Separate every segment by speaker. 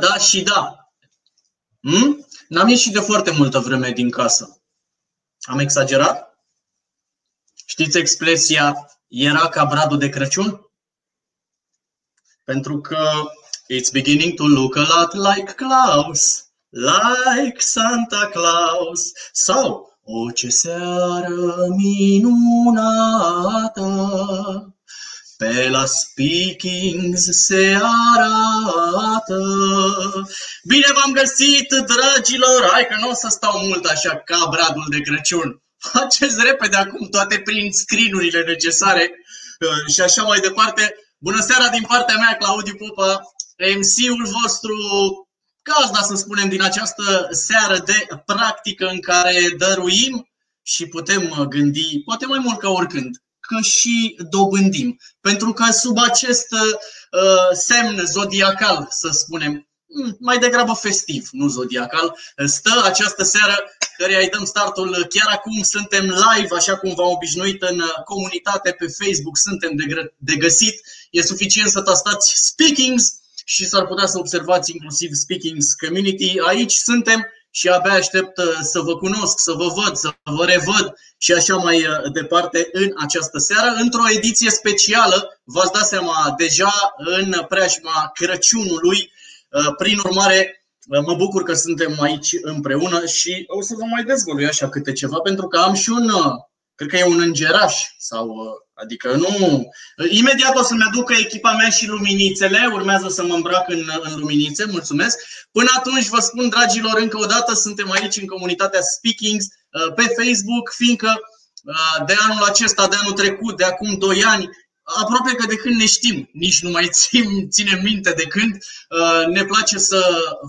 Speaker 1: Da, da, da și da. Hmm? N-am ieșit de foarte multă vreme din casă. Am exagerat? Știți expresia era ca bradul de Crăciun? Pentru că it's beginning to look a lot like Klaus, like Santa Claus. Sau, o ce seară minunată, pe la speakings se arată. Bine v-am găsit, dragilor! Hai că nu o să stau mult așa ca bradul de Crăciun. Faceți repede acum toate prin screen necesare uh, și așa mai departe. Bună seara din partea mea, Claudiu Popa, MC-ul vostru gazda, să spunem, din această seară de practică în care dăruim și putem gândi, poate mai mult ca oricând, că și dobândim. Pentru că sub acest uh, semn zodiacal, să spunem, hmm, mai degrabă festiv, nu zodiacal, stă această seară care îi dăm startul chiar acum. Suntem live, așa cum v-am obișnuit în comunitate pe Facebook, suntem de, de găsit. E suficient să tastați Speakings și s-ar putea să observați inclusiv Speakings Community. Aici suntem și abia aștept uh, să vă cunosc, să vă văd, să vă revăd și așa mai uh, departe în această seară, într-o ediție specială, v-ați dat seama deja în preajma Crăciunului. Uh, prin urmare, mă bucur că suntem aici împreună și o să vă mai dezvălui așa câte ceva, pentru că am și un, cred că e un îngeraș sau Adică nu... Imediat o să-mi aducă echipa mea și luminițele, urmează să mă îmbrac în, în luminițe, mulțumesc. Până atunci vă spun, dragilor, încă o dată, suntem aici în comunitatea Speakings uh, pe Facebook, fiindcă uh, de anul acesta, de anul trecut, de acum 2 ani, aproape că de când ne știm, nici nu mai țin, ținem minte de când, uh, ne place să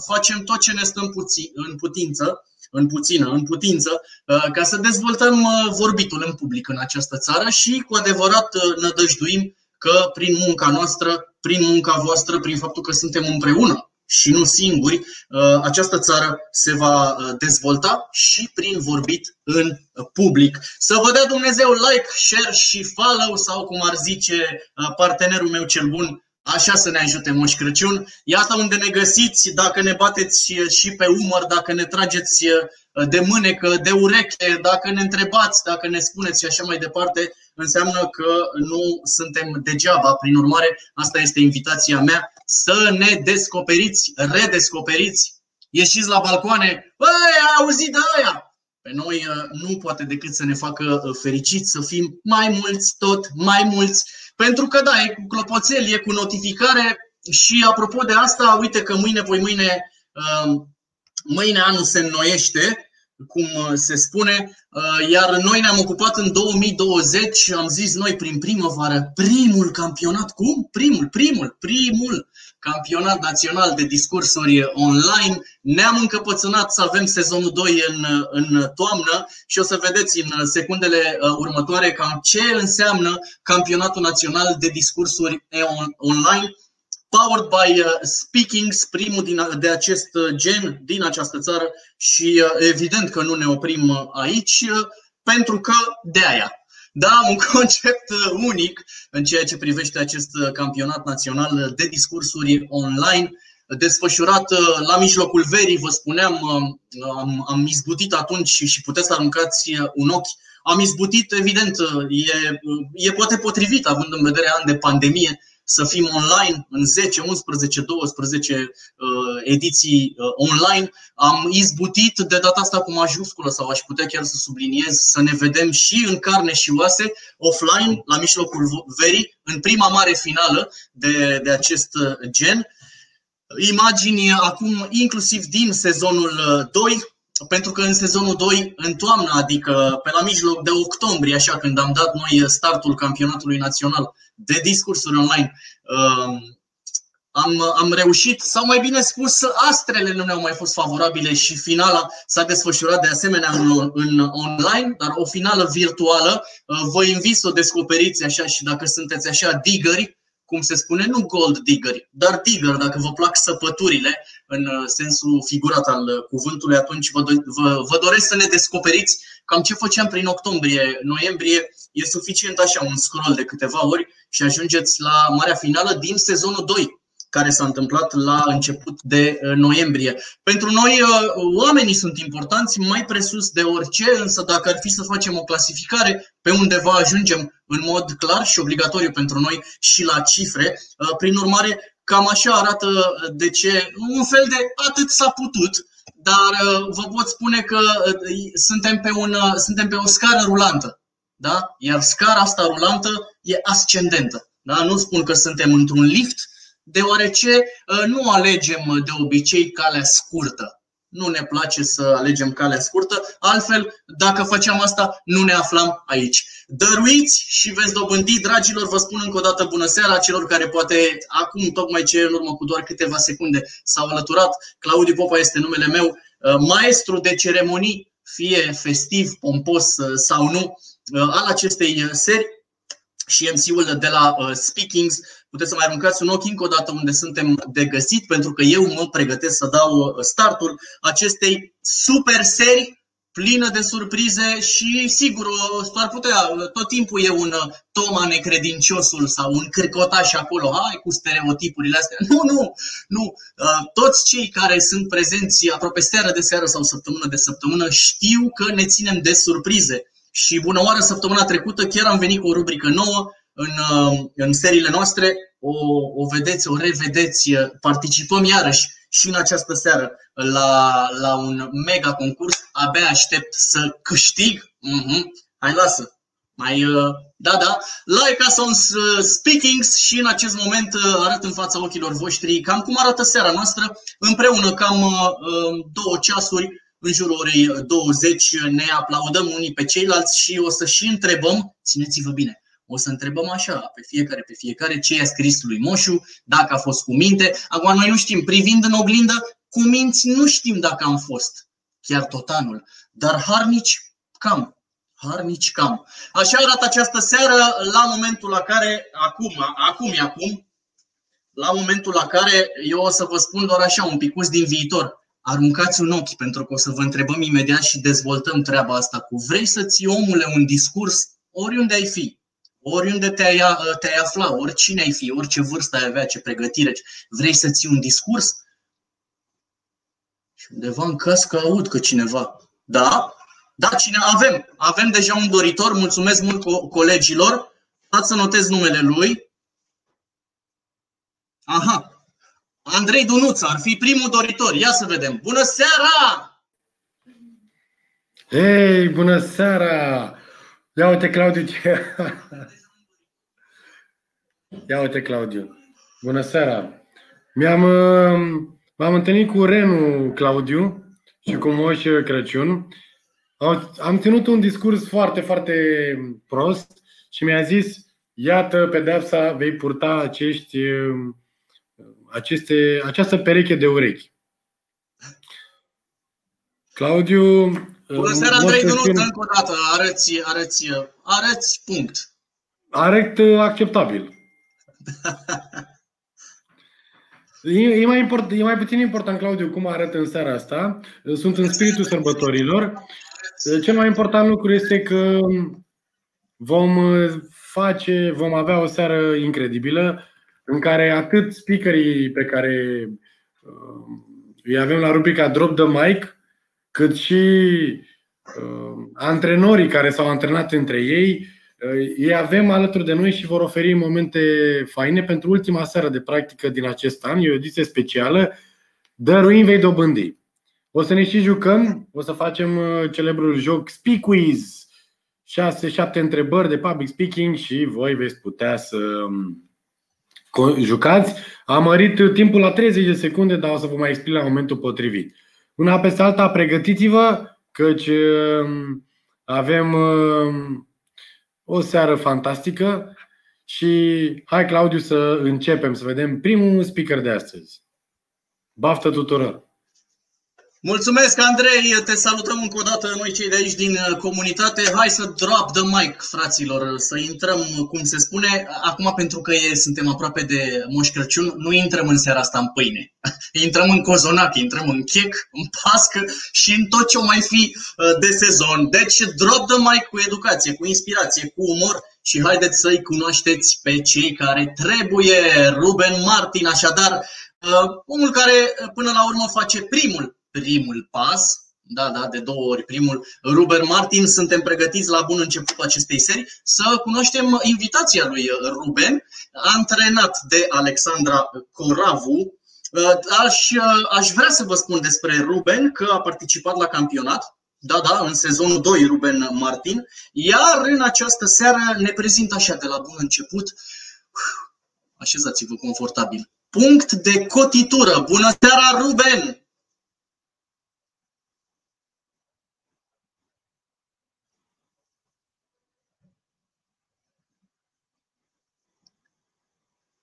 Speaker 1: facem tot ce ne stă în, puțin, în putință în puțină, în putință, uh, ca să dezvoltăm uh, vorbitul în public în această țară și cu adevărat uh, nădăjduim că prin munca noastră, prin munca voastră, prin faptul că suntem împreună și nu singuri, această țară se va dezvolta și prin vorbit în public. Să vă dea Dumnezeu like, share și follow sau cum ar zice partenerul meu cel bun, Așa să ne ajute Moș Crăciun. Iată unde ne găsiți, dacă ne bateți și pe umăr, dacă ne trageți de mânecă, de ureche, dacă ne întrebați, dacă ne spuneți și așa mai departe, înseamnă că nu suntem degeaba. Prin urmare, asta este invitația mea, să ne descoperiți, redescoperiți, ieșiți la balcoane, băi, ai auzit de aia? Pe noi nu poate decât să ne facă fericiți, să fim mai mulți, tot mai mulți, pentru că da, e cu clopoțel, e cu notificare și apropo de asta, uite că mâine, voi mâine, um, mâine anul se înnoiește, cum uh, se spune, uh, iar noi ne-am ocupat în 2020, am zis noi prin primăvară, primul campionat, cum? Primul, primul, primul campionat național de discursuri online. Ne-am încăpățânat să avem sezonul 2 în, în toamnă și o să vedeți în secundele uh, următoare cam ce înseamnă campionatul național de discursuri online powered by uh, Speakings, primul din, de acest gen din această țară și uh, evident că nu ne oprim aici pentru că de aia da, un concept uh, unic în ceea ce privește acest uh, campionat național de discursuri online desfășurat uh, la mijlocul verii, vă spuneam, am, am izbutit atunci și puteți să aruncați un ochi. Am izbutit, evident, e, e poate potrivit având în vedere ani de pandemie, să fim online în 10, 11, 12 ediții uh, online. Am izbutit de data asta cu majusculă sau aș putea chiar să subliniez să ne vedem și în carne și oase, offline, la mijlocul verii, în prima mare finală de, de acest uh, gen. Imagini acum inclusiv din sezonul 2, uh, pentru că în sezonul 2, în toamnă, adică pe la mijloc de octombrie, așa când am dat noi startul campionatului național de discursuri online, um, am, am reușit, sau mai bine spus, astrele nu ne-au mai fost favorabile și finala s-a desfășurat de asemenea în, în online, dar o finală virtuală. Uh, vă invit să o descoperiți așa și dacă sunteți așa diggeri, cum se spune, nu gold digger, dar digger, dacă vă plac săpăturile în uh, sensul figurat al uh, cuvântului, atunci vă, vă, vă doresc să ne descoperiți cam ce făceam prin octombrie, noiembrie. E suficient așa un scroll de câteva ori și ajungeți la marea finală din sezonul 2. care s-a întâmplat la început de uh, noiembrie. Pentru noi, uh, oamenii sunt importanți mai presus de orice, însă dacă ar fi să facem o clasificare, pe undeva ajungem în mod clar și obligatoriu pentru noi și la cifre. Uh, prin urmare, cam așa arată de ce, un fel de atât s-a putut, dar vă pot spune că suntem pe, un, suntem pe o scară rulantă. Da? Iar scara asta rulantă e ascendentă. Da? Nu spun că suntem într-un lift, deoarece uh, nu alegem uh, de obicei calea scurtă. Nu ne place să alegem calea scurtă, altfel, dacă făceam asta, nu ne aflam aici. Dăruiți și veți dobândi, dragilor, vă spun încă o dată bună seara celor care poate acum, tocmai ce în urmă cu doar câteva secunde s-au alăturat. Claudiu Popa este numele meu, uh, maestru de ceremonii, fie festiv, pompos sau nu, al acestei seri și MC-ul de la Speakings. Puteți să mai aruncați un ochi încă o dată unde suntem de găsit, pentru că eu mă pregătesc să dau uh, startul acestei super serii plină de surprize și sigur ar putea, tot timpul e un uh, Toma necredinciosul sau un cârcotaș acolo, hai cu stereotipurile astea. Nu, nu, nu. Uh, toți cei care sunt prezenți aproape seară de seară sau săptămână de săptămână știu că ne ținem de surprize. Și bună oară, săptămâna trecută chiar am venit cu o rubrică nouă, în, uh, în seriile noastre, o, o vedeți, o revedeți, uh, participăm iarăși și în această seară la, la un mega concurs. Abia aștept să câștig. Mm-hmm. Hai, lasă. Mai, uh, da, da. Like us on Speakings și în acest moment arăt în fața ochilor voștri cam cum arată seara noastră. Împreună cam două ceasuri în jurul orei 20 ne aplaudăm unii pe ceilalți și o să și întrebăm, țineți-vă bine, o să întrebăm așa, pe fiecare, pe fiecare, ce i-a scris lui Moșu, dacă a fost cu minte. Acum noi nu știm, privind în oglindă, cu minți nu știm dacă am fost, chiar tot anul. Dar harnici, cam. Harnici, cam. Așa arată această seară la momentul la care, acum, acum e acum, la momentul la care eu o să vă spun doar așa un picuț din viitor. Aruncați un ochi, pentru că o să vă întrebăm imediat și dezvoltăm treaba asta cu vrei să ții omule un discurs oriunde ai fi, oriunde te-ai, te-ai afla, oricine ai fi, orice vârstă ai avea, ce pregătire, vrei să ții un discurs? Și undeva în cască aud că cineva, da, da, cine avem? Avem deja un doritor, mulțumesc mult co- colegilor. Stați să notez numele lui. Aha, Andrei Dunuța ar fi primul doritor. Ia să vedem. Bună seara!
Speaker 2: Hei, bună seara! Ia uite, Claudiu. Ia uite, Claudiu. Bună seara. Mi-am, uh, m-am întâlnit cu Renu Claudiu și cu Moș Crăciun. Am ținut un discurs foarte, foarte prost și mi-a zis iată, pedeapsa, vei purta acești, uh, aceste, această pereche de urechi. Claudiu
Speaker 1: Bună seara, Andrei Dunuț, încă o dată, arăți, arăți, arăți punct.
Speaker 2: Arăt uh, acceptabil. E, e, mai import, e mai puțin important, Claudiu, cum arată în seara asta. Sunt în spiritul sărbătorilor. Cel mai important lucru este că vom face, vom avea o seară incredibilă în care atât speakerii pe care uh, îi avem la rubrica Drop the Mic, cât și uh, antrenorii care s-au antrenat între ei, uh, ei avem alături de noi și vor oferi momente faine pentru ultima seară de practică din acest an. E o ediție specială. Dăruim vei dobândi. O să ne și jucăm, o să facem uh, celebrul joc Speak Quiz. 6-7 întrebări de public speaking și voi veți putea să um, jucați. Am mărit timpul la 30 de secunde, dar o să vă mai explic la momentul potrivit. Una peste alta, pregătiți-vă, căci um, avem um, o seară fantastică și hai, Claudiu, să începem, să vedem primul speaker de astăzi. Baftă tuturor!
Speaker 1: Mulțumesc, Andrei! Te salutăm încă o dată noi cei de aici din uh, comunitate. Hai să drop the mic, fraților, să intrăm, cum se spune. Acum, pentru că e, suntem aproape de Moș Crăciun, nu intrăm în seara asta în pâine. Intrăm în cozonac, intrăm în chec, în pască și în tot ce o mai fi uh, de sezon. Deci, drop the mic cu educație, cu inspirație, cu umor și haideți să-i cunoașteți pe cei care trebuie. Ruben Martin, așadar, uh, omul care până la urmă face primul, primul pas, da, da, de două ori primul, Ruben Martin, suntem pregătiți la bun început acestei serii să cunoaștem invitația lui Ruben, antrenat de Alexandra Coravu. Uh, aș, uh, aș vrea să vă spun despre Ruben că a participat la campionat, da, da, în sezonul 2 Ruben Martin, iar în această seară ne prezintă așa de la bun început. Așezați-vă confortabil. Punct de cotitură. Bună seara, Ruben!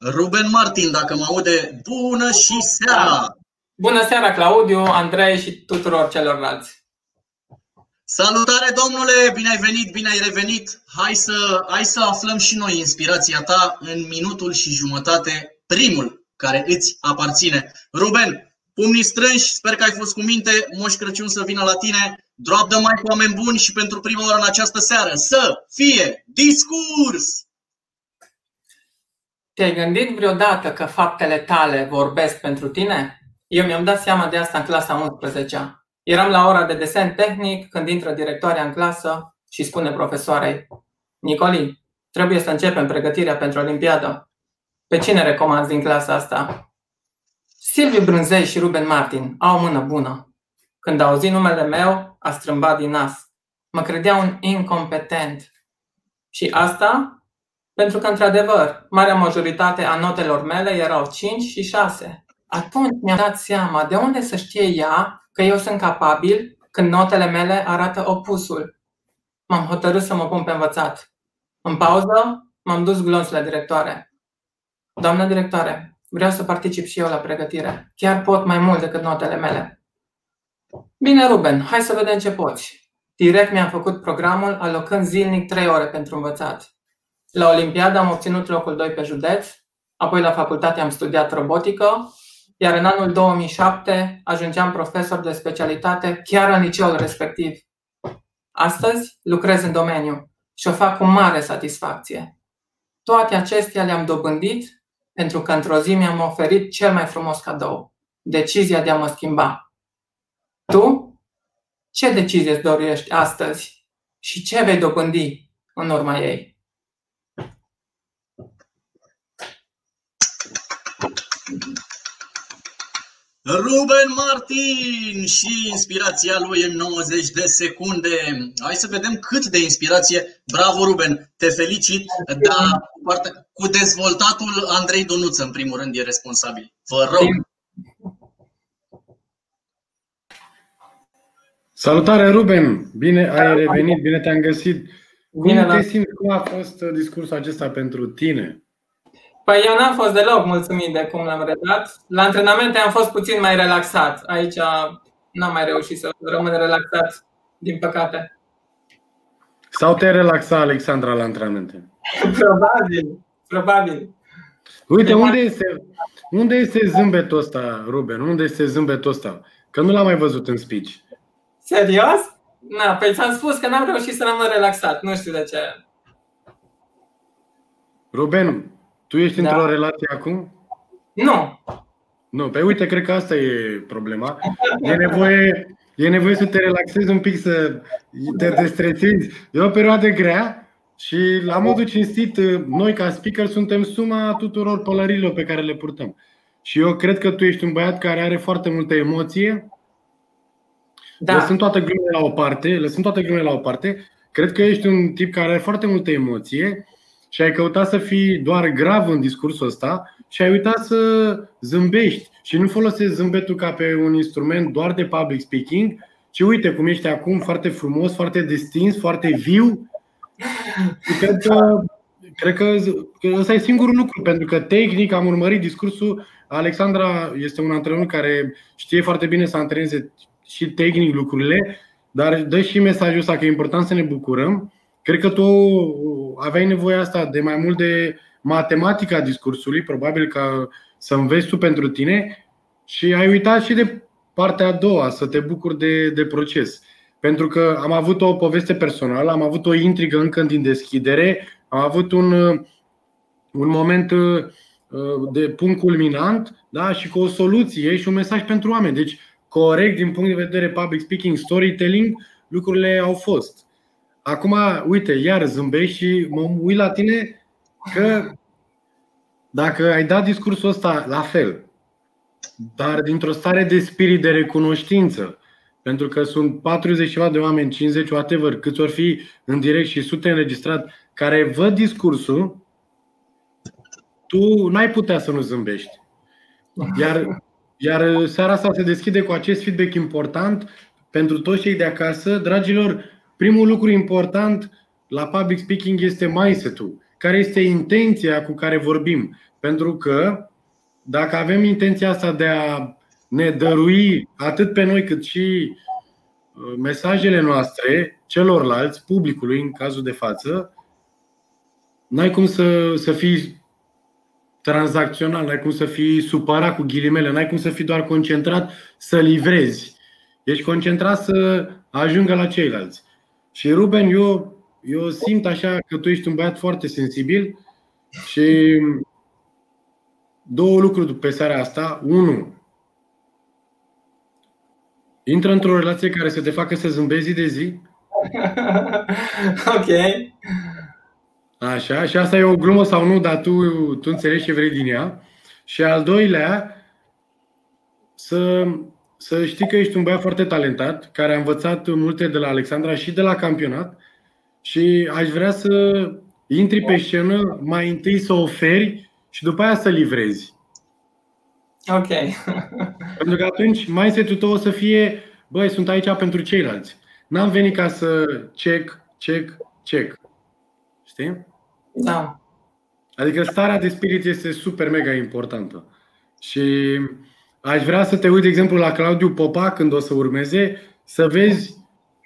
Speaker 1: Ruben Martin, dacă mă aude, bună și seara!
Speaker 3: Bună seara, Claudiu, Andrei și tuturor celorlalți!
Speaker 1: Salutare, domnule! Bine ai venit, bine ai revenit! Hai să, hai să aflăm și noi inspirația ta în minutul și jumătate, primul care îți aparține. Ruben, pumnii strânși, sper că ai fost cu minte, Moș Crăciun să vină la tine, drop de mai cu oameni buni și pentru prima oară în această seară să fie discurs!
Speaker 3: Te-ai gândit vreodată că faptele tale vorbesc pentru tine? Eu mi-am dat seama de asta în clasa 11 Eram la ora de desen tehnic când intră directoarea în clasă și spune profesoarei Nicoli, trebuie să începem pregătirea pentru Olimpiadă. Pe cine recomanzi din clasa asta? Silviu Brânzei și Ruben Martin au o mână bună. Când a auzit numele meu, a strâmbat din nas. Mă credea un incompetent. Și asta pentru că, într-adevăr, marea majoritate a notelor mele erau 5 și 6. Atunci mi-am dat seama de unde să știe ea că eu sunt capabil când notele mele arată opusul. M-am hotărât să mă pun pe învățat. În pauză, m-am dus glonț la directoare. Doamnă directoare, vreau să particip și eu la pregătire. Chiar pot mai mult decât notele mele. Bine, Ruben, hai să vedem ce poți. Direct mi-am făcut programul alocând zilnic 3 ore pentru învățat. La Olimpiadă am obținut locul 2 pe județ, apoi la facultate am studiat robotică, iar în anul 2007 ajungeam profesor de specialitate chiar în liceul respectiv. Astăzi lucrez în domeniu și o fac cu mare satisfacție. Toate acestea le-am dobândit pentru că într-o zi mi-am oferit cel mai frumos cadou, decizia de a mă schimba. Tu? Ce decizie îți dorești astăzi și ce vei dobândi în urma ei?
Speaker 1: Ruben Martin și inspirația lui în 90 de secunde. Hai să vedem cât de inspirație. Bravo, Ruben, te felicit, dar cu dezvoltatul Andrei Donuță, în primul rând, e responsabil. Vă rog.
Speaker 2: Salutare, Ruben! Bine ai revenit, bine te-am găsit. Cum te simți? Cum a fost discursul acesta pentru tine?
Speaker 3: Păi eu n-am fost deloc mulțumit de cum l-am redat. La antrenamente am fost puțin mai relaxat. Aici n-am mai reușit să rămân relaxat, din păcate.
Speaker 2: Sau te relaxa Alexandra la antrenamente?
Speaker 3: Probabil, probabil.
Speaker 2: Uite, unde este, unde este zâmbetul ăsta, Ruben? Unde este zâmbetul ăsta? Că nu l-am mai văzut în speech.
Speaker 3: Serios? Na, păi ți-am spus că n-am reușit să rămân relaxat. Nu știu de ce.
Speaker 2: Ruben, tu ești da. într-o relație acum?
Speaker 3: Nu.
Speaker 2: Nu, pe uite, cred că asta e problema. E nevoie, e nevoie să te relaxezi un pic, să te destresezi. E o perioadă grea și, la modul cinstit, noi, ca speaker, suntem suma tuturor pălărilor pe care le purtăm. Și eu cred că tu ești un băiat care are foarte multă emoție. Da. Lăsând toată glumele la o parte, lăsând toată glumele la o parte, cred că ești un tip care are foarte multă emoție și ai căutat să fii doar grav în discursul ăsta și ai uitat să zâmbești și nu folosești zâmbetul ca pe un instrument doar de public speaking, ci uite cum ești acum foarte frumos, foarte distins, foarte viu. Și cred că, cred că, că ăsta e singurul lucru, pentru că tehnic am urmărit discursul. Alexandra este un antrenor care știe foarte bine să antreneze și tehnic lucrurile, dar dă și mesajul ăsta că e important să ne bucurăm Cred că tu aveai nevoie asta de mai mult de matematica discursului, probabil ca să înveți tu pentru tine și ai uitat și de partea a doua, să te bucuri de, de proces. Pentru că am avut o poveste personală, am avut o intrigă încă din deschidere am avut un, un moment de punct culminant da? și cu o soluție și un mesaj pentru oameni. Deci, corect din punct de vedere public speaking, storytelling, lucrurile au fost. Acum, uite, iar zâmbești și mă uit la tine că dacă ai dat discursul ăsta la fel, dar dintr-o stare de spirit de recunoștință, pentru că sunt 40 ceva de oameni, 50, whatever, câți ori fi în direct și sute înregistrat, care văd discursul, tu n-ai putea să nu zâmbești. Iar, iar seara asta se deschide cu acest feedback important pentru toți cei de acasă. Dragilor, primul lucru important la public speaking este mindset-ul. Care este intenția cu care vorbim? Pentru că dacă avem intenția asta de a ne dărui atât pe noi cât și uh, mesajele noastre celorlalți, publicului în cazul de față, n-ai cum să, să fii tranzacțional, n-ai cum să fii supărat cu ghilimele, n-ai cum să fii doar concentrat să livrezi. Ești concentrat să ajungă la ceilalți. Și Ruben, eu, eu simt așa că tu ești un băiat foarte sensibil și două lucruri pe seara asta. Unu, intră într-o relație care să te facă să zâmbezi zi de zi.
Speaker 3: ok.
Speaker 2: Așa, și asta e o glumă sau nu, dar tu, tu înțelegi ce vrei din ea. Și al doilea, să, să știi că ești un băiat foarte talentat, care a învățat multe de la Alexandra și de la campionat și aș vrea să intri pe scenă, mai întâi să oferi și după aia să livrezi.
Speaker 3: Ok.
Speaker 2: Pentru că atunci mindset-ul tău o să fie, băi, sunt aici pentru ceilalți. N-am venit ca să check, check, check. Știi?
Speaker 3: Da.
Speaker 2: Adică starea de spirit este super mega importantă. Și aș vrea să te uiți, de exemplu, la Claudiu Popa când o să urmeze, să vezi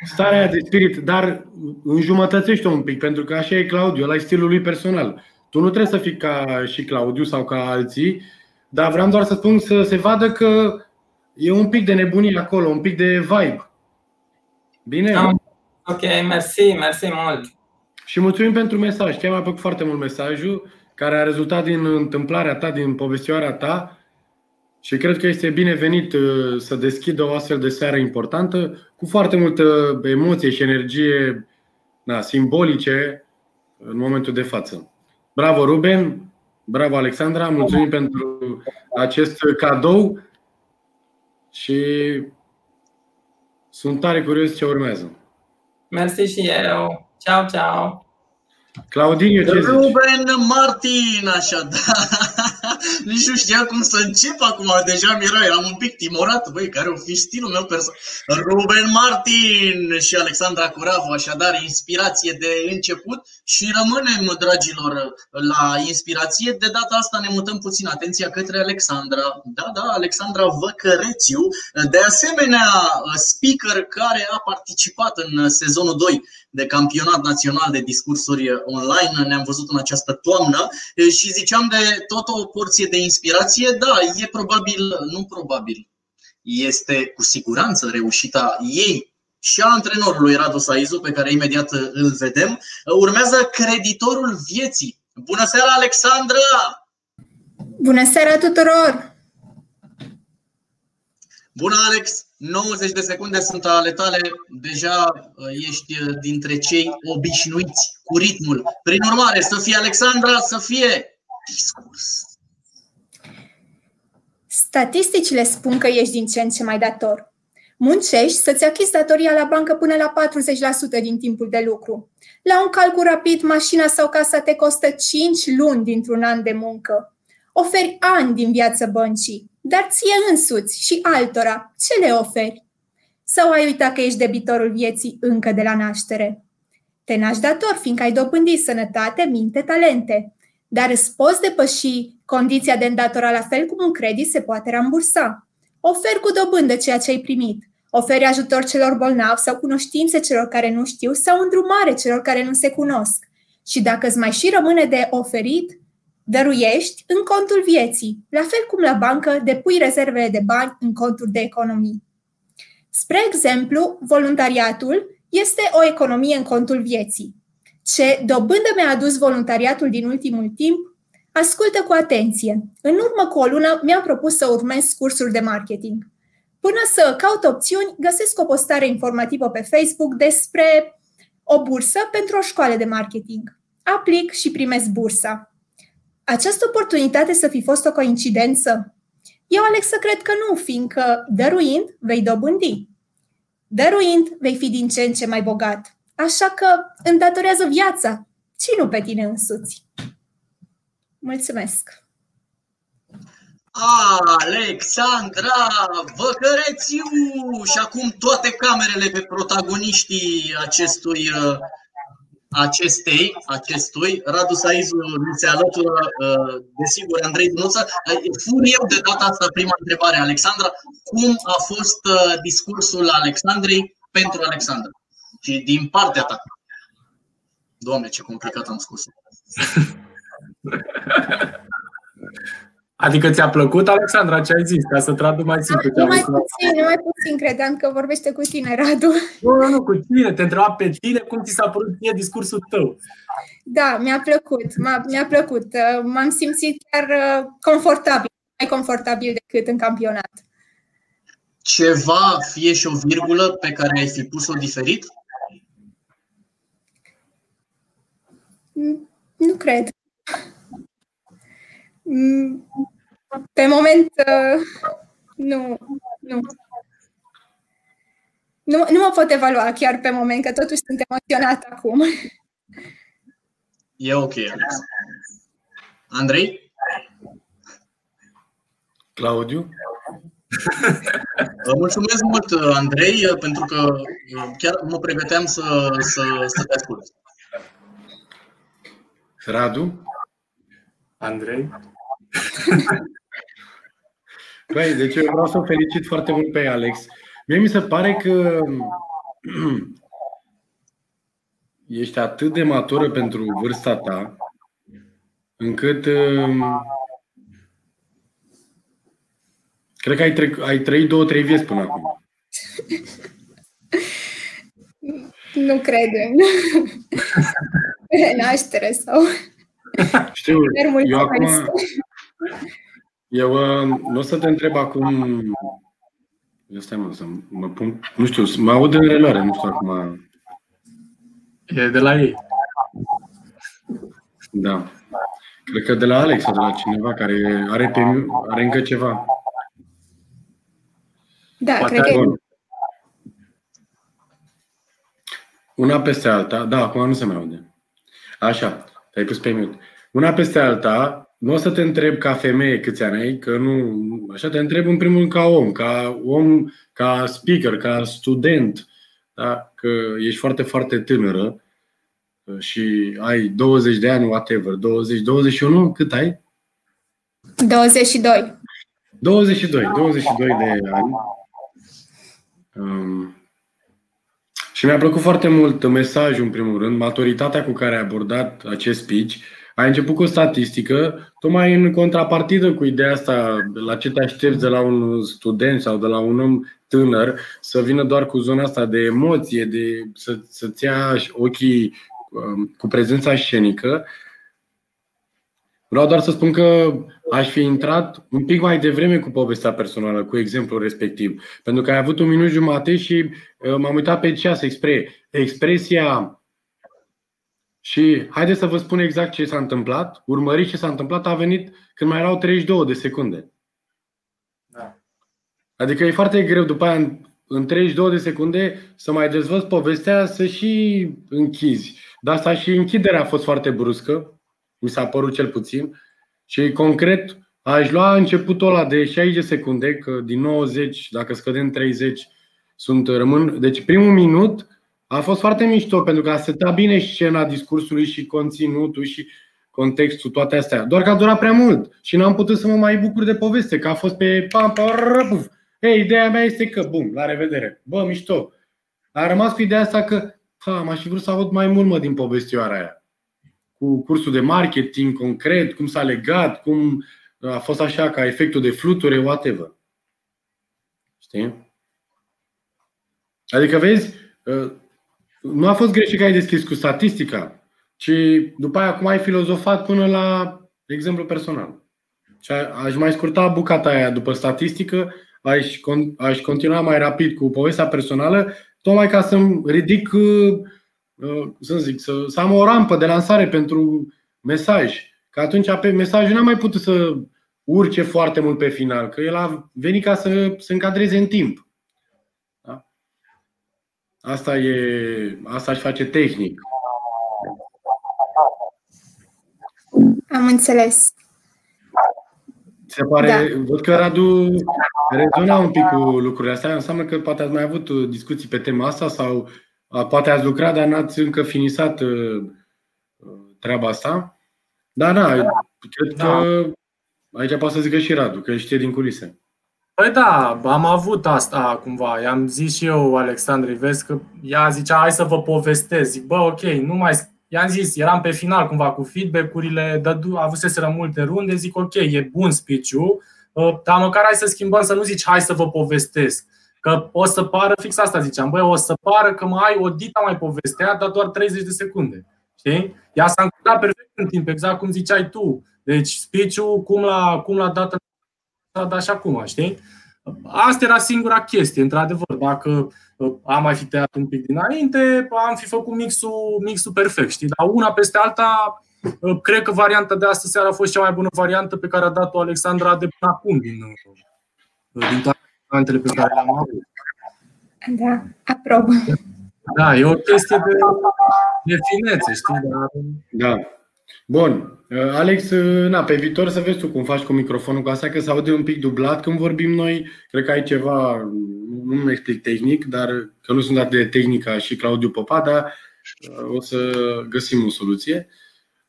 Speaker 2: starea de spirit, dar înjumătățește un pic, pentru că așa e Claudiu, ăla e stilul lui personal. Tu nu trebuie să fii ca și Claudiu sau ca alții, dar vreau doar să spun să se vadă că e un pic de nebunie acolo, un pic de vibe. Bine? Da.
Speaker 3: Ok, mersi, mersi mult.
Speaker 2: Și mulțumim pentru mesaj. Chiar mi-a plăcut foarte mult mesajul care a rezultat din întâmplarea ta, din povestioarea ta și cred că este binevenit uh, să deschidă o astfel de seară importantă cu foarte multă emoție și energie da, simbolice în momentul de față. Bravo Ruben, bravo Alexandra, mulțumim pentru acest cadou și sunt tare curios ce urmează.
Speaker 3: Mersi și eu. Ciao, ciao.
Speaker 2: Claudiniu, ce
Speaker 1: Ruben Martin, așadar. Nici nu știam cum să încep acum, deja mi-era, eram un pic timorat, băi, care o fi stilul meu personal. Ruben Martin și Alexandra Curavu, așadar, inspirație de început și rămânem, dragilor, la inspirație. De data asta ne mutăm puțin atenția către Alexandra. Da, da, Alexandra Văcărețiu, de asemenea, speaker care a participat în sezonul 2 de campionat național de discursuri online. Ne-am văzut în această toamnă și ziceam de tot o porție de inspirație. Da, e probabil, nu probabil, este cu siguranță reușita ei și a antrenorului Radu Saizu, pe care imediat îl vedem. Urmează creditorul vieții. Bună seara, Alexandra!
Speaker 4: Bună seara tuturor!
Speaker 1: Bună, Alex! 90 de secunde sunt ale tale. Deja uh, ești uh, dintre cei obișnuiți cu ritmul. Prin urmare, să fie Alexandra, să fie discurs.
Speaker 4: Statisticile spun că ești din ce în ce mai dator. Muncești să-ți achizi datoria la bancă până la 40% din timpul de lucru. La un calcul rapid, mașina sau casa te costă 5 luni dintr-un an de muncă. Oferi ani din viață băncii dar ție însuți și altora, ce le oferi? Sau ai uitat că ești debitorul vieții încă de la naștere? Te naști dator, fiindcă ai dobândit sănătate, minte, talente. Dar îți poți depăși condiția de îndatora la fel cum un credit se poate rambursa. Oferi cu dobândă ceea ce ai primit. Oferi ajutor celor bolnavi sau cunoștințe celor care nu știu sau îndrumare celor care nu se cunosc. Și dacă îți mai și rămâne de oferit, Dăruiești în contul vieții, la fel cum la bancă depui rezervele de bani în contul de economii. Spre exemplu, voluntariatul este o economie în contul vieții. Ce dobândă mi-a adus voluntariatul din ultimul timp? Ascultă cu atenție. În urmă cu o lună mi-am propus să urmez cursuri de marketing. Până să caut opțiuni, găsesc o postare informativă pe Facebook despre o bursă pentru o școală de marketing. Aplic și primesc bursa. Această oportunitate să fi fost o coincidență? Eu aleg să cred că nu, fiindcă dăruind vei dobândi. Dăruind vei fi din ce în ce mai bogat. Așa că îndatorează viața, ci nu pe tine însuți. Mulțumesc!
Speaker 1: Alexandra Văcărețiu! Și acum toate camerele pe protagoniștii acestui uh, acestei, acestui, Radu Saizu mi se alătură, uh, desigur, Andrei Dunuță. Fur eu de data asta prima întrebare, Alexandra. Cum a fost uh, discursul Alexandrei pentru Alexandra? Și din partea ta. Doamne, ce complicat am spus.
Speaker 5: Adică ți-a plăcut, Alexandra, ce ai zis, ca să tradu mai simplu?
Speaker 4: Nu mai puțin, nu mai puțin, credeam că vorbește cu tine, Radu.
Speaker 5: Nu, nu, nu, cu tine, te întreba pe tine cum ți s-a părut ție discursul tău.
Speaker 4: Da, mi-a plăcut, m-a, mi-a plăcut. M-am simțit chiar uh, confortabil, mai confortabil decât în campionat.
Speaker 1: Ceva, fie și o virgulă, pe care ai fi pus-o diferit?
Speaker 4: Nu cred. Mm, pe moment, uh, nu, nu. Nu, nu mă pot evalua chiar pe moment, că totuși sunt emoționată acum.
Speaker 1: E ok, Alex. Andrei?
Speaker 2: Claudiu?
Speaker 1: Mulțumesc mult, Andrei, pentru că chiar mă pregăteam să, să, să te ascult.
Speaker 2: Radu?
Speaker 5: Andrei?
Speaker 2: Băi, deci eu vreau să o felicit foarte mult pe Alex. Mie mi se pare că ești atât de matură pentru vârsta ta, încât um, cred că ai, tre- ai trăit două, trei vieți până acum.
Speaker 4: Nu credem. Naștere sau...
Speaker 2: Știu, eu acum, eu uh, nu o să te întreb acum. Eu stai mă, să mă pun. Nu știu, mă aud în reloare, nu știu acum.
Speaker 5: E de la ei.
Speaker 2: Da. Cred că de la Alex sau de la cineva care are, pe, are încă ceva.
Speaker 4: Da, Poate cred că
Speaker 2: Una peste alta. Da, acum nu se mai aude. Așa, te-ai pus pe mute. Una peste alta, nu o să te întreb ca femeie câți ani ai, că nu, așa te întreb în primul rând ca om, ca om, ca speaker, ca student, da? că ești foarte, foarte tânără și ai 20 de ani, whatever, 20, 21, cât ai?
Speaker 4: 22.
Speaker 2: 22, 22 de ani. Um, și mi-a plăcut foarte mult mesajul, în primul rând, maturitatea cu care ai abordat acest speech, ai început cu o statistică, tocmai în contrapartidă cu ideea asta, la ce te aștepți de la un student sau de la un om tânăr, să vină doar cu zona asta de emoție, de să, să-ți ia ochii um, cu prezența scenică. Vreau doar să spun că aș fi intrat un pic mai devreme cu povestea personală, cu exemplul respectiv. Pentru că ai avut un minut jumate și uh, m-am uitat pe ceas expre. Expresia și haideți să vă spun exact ce s-a întâmplat. Urmăriți ce s-a întâmplat, a venit când mai erau 32 de secunde. Da. Adică e foarte greu după aia, în 32 de secunde, să mai dezvăț povestea, să și închizi. Dar asta și închiderea a fost foarte bruscă, mi s-a părut cel puțin. Și concret, aș lua începutul ăla de 60 de secunde, că din 90, dacă scădem 30, sunt rămân. Deci primul minut a fost foarte mișto pentru că a setat bine scena discursului și conținutul și contextul, toate astea. Doar că a durat prea mult și n-am putut să mă mai bucur de poveste, că a fost pe pam, pam, Ei, ideea mea este că, bum, la revedere. Bă, mișto. A rămas cu ideea asta că, ha, m-aș fi vrut să aud mai mult, mă, din povestioara aia. Cu cursul de marketing concret, cum s-a legat, cum a fost așa ca efectul de fluture, whatever. Știi? Adică, vezi, nu a fost greșit că ai deschis cu statistica. ci după aia cum ai filozofat până la exemplu personal. Și aș mai scurta bucata aia după statistică, aș, aș continua mai rapid cu povestea personală, tocmai ca să-mi ridic, uh, uh, să zic, să, să am o rampă de lansare pentru mesaj. Că atunci pe mesajul n-am mai putut să urce foarte mult pe final, că el a venit ca să se încadreze în timp. Da? Asta e, asta aș face tehnic.
Speaker 4: Am înțeles.
Speaker 2: Se pare, da. văd că Radu rezona un pic cu lucrurile astea. Înseamnă că poate ați mai avut discuții pe tema asta sau poate ați lucrat, dar n-ați încă finisat uh, treaba asta. Da, da, cred da. că aici poate să zică și Radu, că știe din culise.
Speaker 5: Păi da, am avut asta cumva. I-am zis și eu, Alexandru vezi că ea zicea, hai să vă povestesc. Zic, bă, ok, nu mai i-am zis, eram pe final cumva cu feedback-urile, avuseseră multe runde, zic ok, e bun speech-ul, uh, dar măcar hai să schimbăm, să nu zici hai să vă povestesc. Că o să pară, fix asta ziceam, băi, o să pară că mai ai o dita mai povestea, dar doar 30 de secunde. Știi? Ea s-a încurcat perfect în timp, exact cum ziceai tu. Deci speech-ul, cum l-a, cum l-a dat, l-a dat și acum, știi? Asta era singura chestie, într-adevăr. Dacă am mai fi tăiat un pic dinainte, am fi făcut mixul, mixul perfect, știi? Dar una peste alta, cred că varianta de astă seară a fost cea mai bună variantă pe care a dat-o Alexandra de până acum din, din toate variantele pe care le-am avut.
Speaker 4: Da, aprob.
Speaker 5: Da, e o chestie de, de finețe, știi?
Speaker 2: Da. Bun. Alex, na, pe viitor să vezi tu cum faci cu microfonul, cu asta că se aude un pic dublat când vorbim noi. Cred că ai ceva nu mă explic tehnic, dar că nu sunt atât de tehnic ca și Claudiu Popa, dar uh, o să găsim o soluție.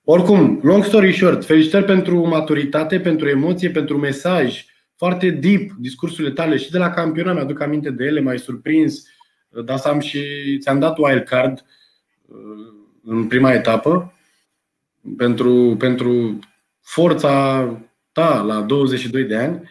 Speaker 2: Oricum, long story short, felicitări pentru maturitate, pentru emoție, pentru mesaj foarte deep, discursurile tale și de la campionat, mi-aduc aminte de ele, mai surprins, dar am și ți-am dat wild card uh, în prima etapă pentru, pentru forța ta la 22 de ani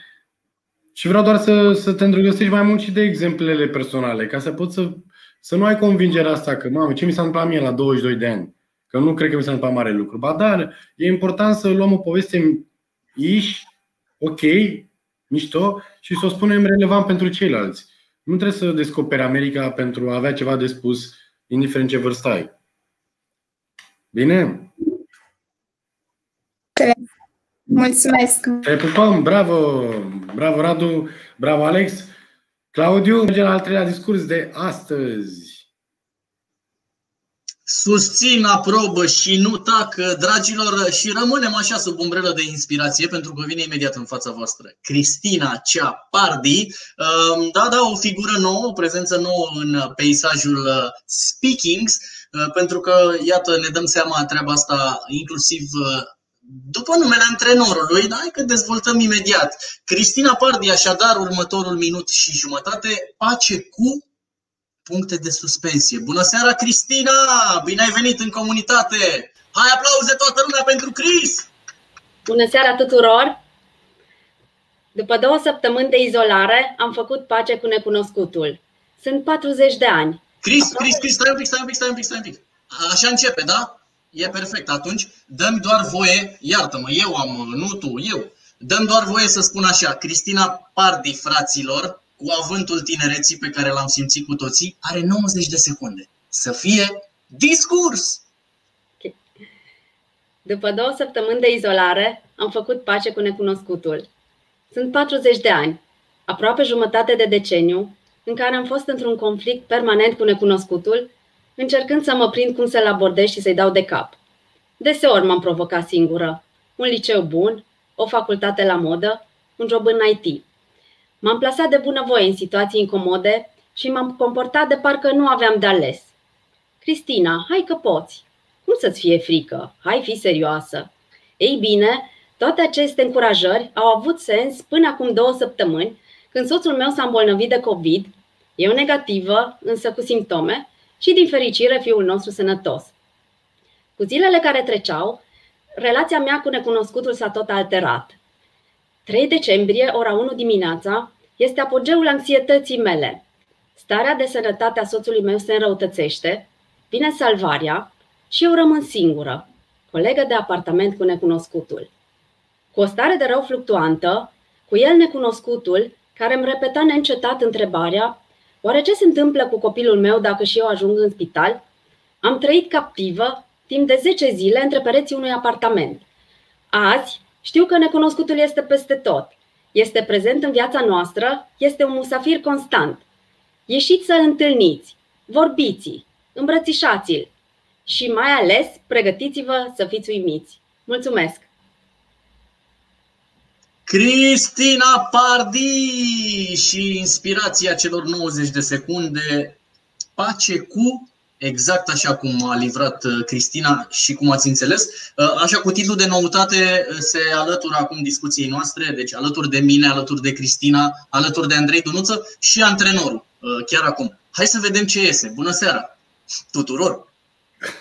Speaker 2: și vreau doar să, să te îndrăgostești mai mult și de exemplele personale, ca să poți să, să nu ai convingerea asta că, mamă, ce mi s-a întâmplat mie la 22 de ani? Că nu cred că mi s-a întâmplat mare lucru. Ba da, e important să luăm o poveste iși, ok, mișto, și să o spunem relevant pentru ceilalți. Nu trebuie să descoperi America pentru a avea ceva de spus, indiferent ce vârstă ai. Bine?
Speaker 4: Mulțumesc!
Speaker 2: Te pupăm! Bravo! Bravo, Radu! Bravo, Alex! Claudiu, mergem la al treilea discurs de astăzi.
Speaker 1: Susțin, aprobă și nu tac, dragilor, și rămânem așa sub umbrelă de inspirație, pentru că vine imediat în fața voastră Cristina Cea Pardi. Um, da, da, o figură nouă, o prezență nouă în peisajul uh, Speakings, uh, pentru că, iată, ne dăm seama treaba asta inclusiv uh, după numele antrenorului, da? că dezvoltăm imediat. Cristina Pardi, așadar, următorul minut și jumătate, pace cu puncte de suspensie. Bună seara, Cristina! Bine ai venit în comunitate! Hai aplauze toată lumea pentru Cris!
Speaker 6: Bună seara tuturor! După două săptămâni de izolare, am făcut pace cu necunoscutul. Sunt 40 de ani.
Speaker 1: Cris, Cris, Cris, stai un pic, stai un pic, stai un pic, stai un pic. Așa începe, da? E perfect. Atunci dăm doar voie, iartă-mă, eu am, nu tu, eu. Dăm doar voie să spun așa, Cristina Pardi, fraților, cu avântul tinereții pe care l-am simțit cu toții, are 90 de secunde. Să fie discurs! Okay.
Speaker 6: După două săptămâni de izolare, am făcut pace cu necunoscutul. Sunt 40 de ani, aproape jumătate de deceniu, în care am fost într-un conflict permanent cu necunoscutul încercând să mă prind cum să-l abordez și să-i dau de cap. Deseori m-am provocat singură. Un liceu bun, o facultate la modă, un job în IT. M-am plasat de bunăvoie în situații incomode și m-am comportat de parcă nu aveam de ales. Cristina, hai că poți. Cum să-ți fie frică? Hai fi serioasă. Ei bine, toate aceste încurajări au avut sens până acum două săptămâni, când soțul meu s-a îmbolnăvit de COVID, eu negativă, însă cu simptome, și, din fericire, fiul nostru sănătos. Cu zilele care treceau, relația mea cu necunoscutul s-a tot alterat. 3 decembrie, ora 1 dimineața, este apogeul anxietății mele. Starea de sănătate a soțului meu se înrăutățește, vine salvarea și eu rămân singură, colegă de apartament cu necunoscutul. Cu o stare de rău fluctuantă, cu el necunoscutul, care îmi repeta neîncetat întrebarea Oare ce se întâmplă cu copilul meu dacă și eu ajung în spital? Am trăit captivă timp de 10 zile între pereții unui apartament. Azi știu că necunoscutul este peste tot. Este prezent în viața noastră, este un musafir constant. Ieșiți să-l întâlniți, vorbiți îmbrățișați-l și mai ales pregătiți-vă să fiți uimiți. Mulțumesc!
Speaker 1: Cristina Pardi și inspirația celor 90 de secunde, pace cu exact așa cum a livrat uh, Cristina și cum ați înțeles. Uh, așa cu titlul de noutate uh, se alătură acum discuției noastre, deci alături de mine, alături de Cristina, alături de Andrei Dunuță și antrenorul, chiar acum. Hai să vedem ce iese. Bună seara tuturor!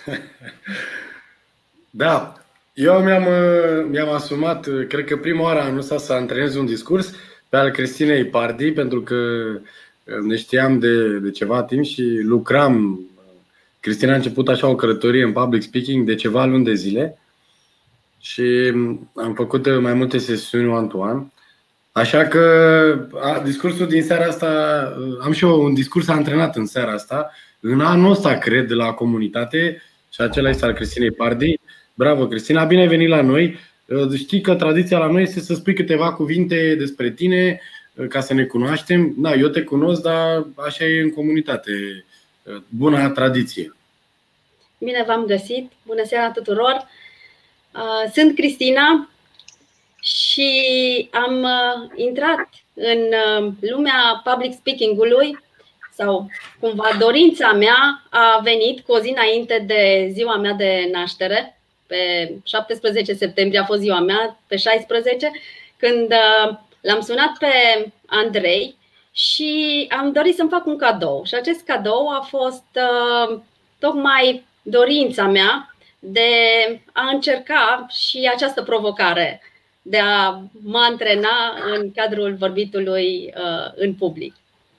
Speaker 2: Da, eu mi-am, mi-am asumat, cred că prima oară anul ăsta să antrenez un discurs pe al Cristinei Pardi, pentru că ne știam de, de ceva timp și lucram Cristina a început așa o călătorie în public speaking de ceva luni de zile și am făcut mai multe sesiuni one-to-one. Așa că a, discursul din seara asta, am și eu un discurs antrenat în seara asta, în anul ăsta, cred, de la comunitate și acela este al Cristinei Pardi. Bravo, Cristina, bine ai venit la noi. Știi că tradiția la noi este să spui câteva cuvinte despre tine ca să ne cunoaștem. Da, eu te cunosc, dar așa e în comunitate bună tradiție.
Speaker 6: Bine v-am găsit! Bună seara tuturor! Uh, sunt Cristina și am uh, intrat în uh, lumea public speaking-ului sau cumva dorința mea a venit cu o zi înainte de ziua mea de naștere. Pe 17 septembrie a fost ziua mea, pe 16, când l-am sunat pe Andrei și am dorit să-mi fac un cadou. Și acest cadou a fost uh, tocmai dorința mea de a încerca și această provocare de a mă antrena în cadrul vorbitului uh, în public.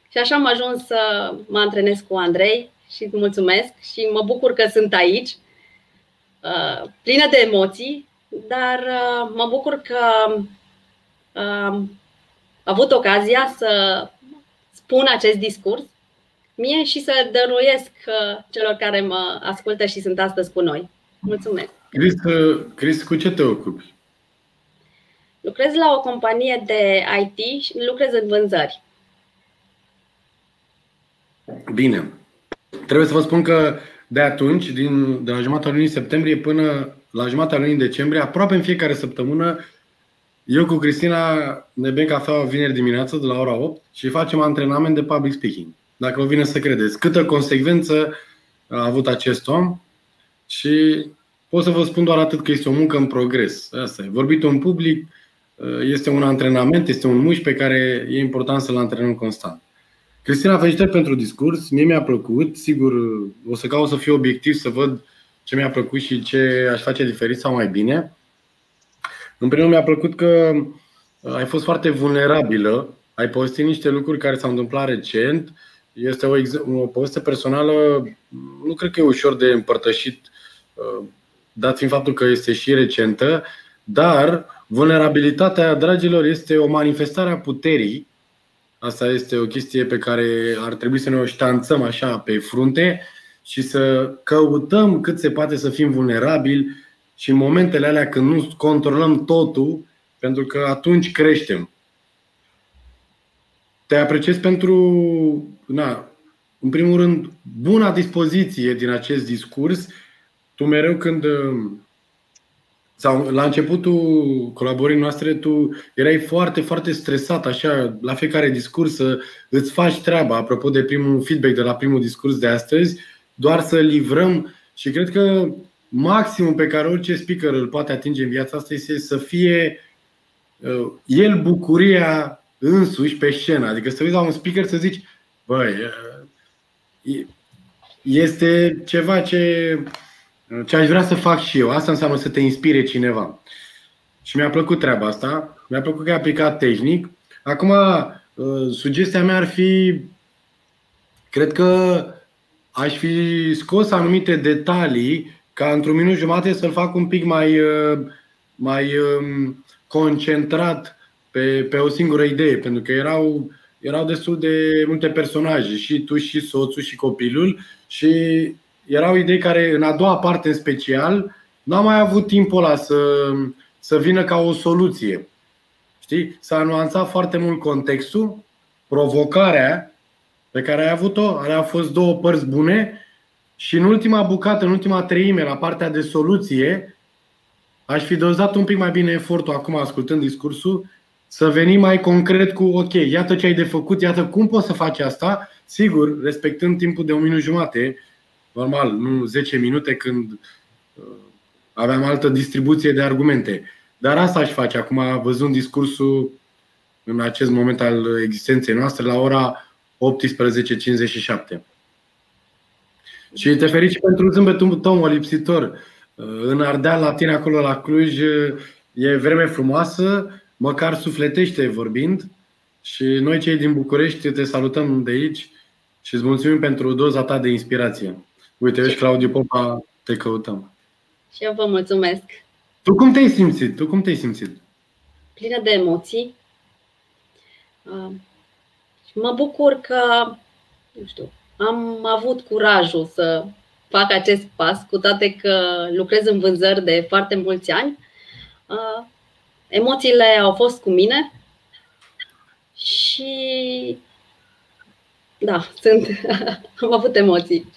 Speaker 6: Și așa am ajuns să mă antrenez cu Andrei și îți mulțumesc și mă bucur că sunt aici, uh, plină de emoții, dar uh, mă bucur că am avut ocazia să spun acest discurs mie și să dăruiesc uh, celor care mă ascultă și sunt astăzi cu noi. Mulțumesc!
Speaker 2: Cris, uh, Cris cu ce te ocupi?
Speaker 6: Lucrez la o companie de IT și lucrez în vânzări.
Speaker 2: Bine. Trebuie să vă spun că de atunci, din, de la jumătatea lunii septembrie până la jumătatea lunii decembrie, aproape în fiecare săptămână, eu cu Cristina ne bem cafea vineri dimineață de la ora 8 și facem antrenament de public speaking. Dacă vă vine să credeți. Câtă consecvență a avut acest om și pot să vă spun doar atât că este o muncă în progres. Asta e. Vorbit în public este un antrenament, este un muș pe care e important să-l antrenăm constant. Cristina, felicitări pentru discurs. Mie mi-a plăcut. Sigur, o să caut să fiu obiectiv, să văd ce mi-a plăcut și ce aș face diferit sau mai bine. În primul mi-a plăcut că ai fost foarte vulnerabilă, ai povestit niște lucruri care s-au întâmplat recent. Este o, o poveste personală, nu cred că e ușor de împărtășit, uh, dat fiind faptul că este și recentă, dar vulnerabilitatea, dragilor, este o manifestare a puterii. Asta este o chestie pe care ar trebui să ne o ștanțăm așa pe frunte și să căutăm cât se poate să fim vulnerabili și în momentele alea când nu controlăm totul, pentru că atunci creștem. Te apreciez pentru, na, în primul rând, buna dispoziție din acest discurs. Tu mereu când sau la începutul colaborării noastre, tu erai foarte, foarte stresat, așa, la fiecare discurs să îți faci treaba, apropo de primul feedback de la primul discurs de astăzi, doar să livrăm și cred că maximul pe care orice speaker îl poate atinge în viața asta este să fie uh, el bucuria însuși pe scenă. Adică să uiți la un speaker să zici, băi, uh, este ceva ce, ce aș vrea să fac și eu. Asta înseamnă să te inspire cineva. Și mi-a plăcut treaba asta. Mi-a plăcut că e aplicat tehnic. Acum, uh, sugestia mea ar fi, cred că aș fi scos anumite detalii ca într-un minut jumate să-l fac un pic mai, uh, mai um, concentrat pe, pe o singură idee, pentru că erau, erau destul de multe personaje, și tu, și soțul, și copilul, și erau idei care, în a doua parte în special, nu am mai avut timpul ăla să, să vină ca o soluție. Știi? S-a nuanțat foarte mult contextul, provocarea pe care ai avut-o, alea au fost două părți bune și în ultima bucată, în ultima treime, la partea de soluție, aș fi dozat un pic mai bine efortul acum ascultând discursul, să venim mai concret cu, ok, iată ce ai de făcut, iată cum poți să faci asta, sigur, respectând timpul de un minut jumate, normal, nu 10 minute când uh, aveam altă distribuție de argumente. Dar asta aș face acum, văzând discursul în acest moment al existenței noastre, la ora 18.57. Și te ferici pentru zâmbetul tău molipsitor. În Ardeal, la tine acolo la Cluj, e vreme frumoasă, măcar sufletește vorbind. Și noi cei din București te salutăm de aici și îți mulțumim pentru doza ta de inspirație. Uite, ești Claudiu Popa, te căutăm.
Speaker 6: Și eu vă mulțumesc.
Speaker 2: Tu cum te-ai simțit? Tu cum te-ai simțit?
Speaker 6: Plină de emoții. Uh, mă bucur că, nu știu, am avut curajul să fac acest pas, cu toate că lucrez în vânzări de foarte mulți ani. Uh, emoțiile au fost cu mine și da, sunt, am avut emoții.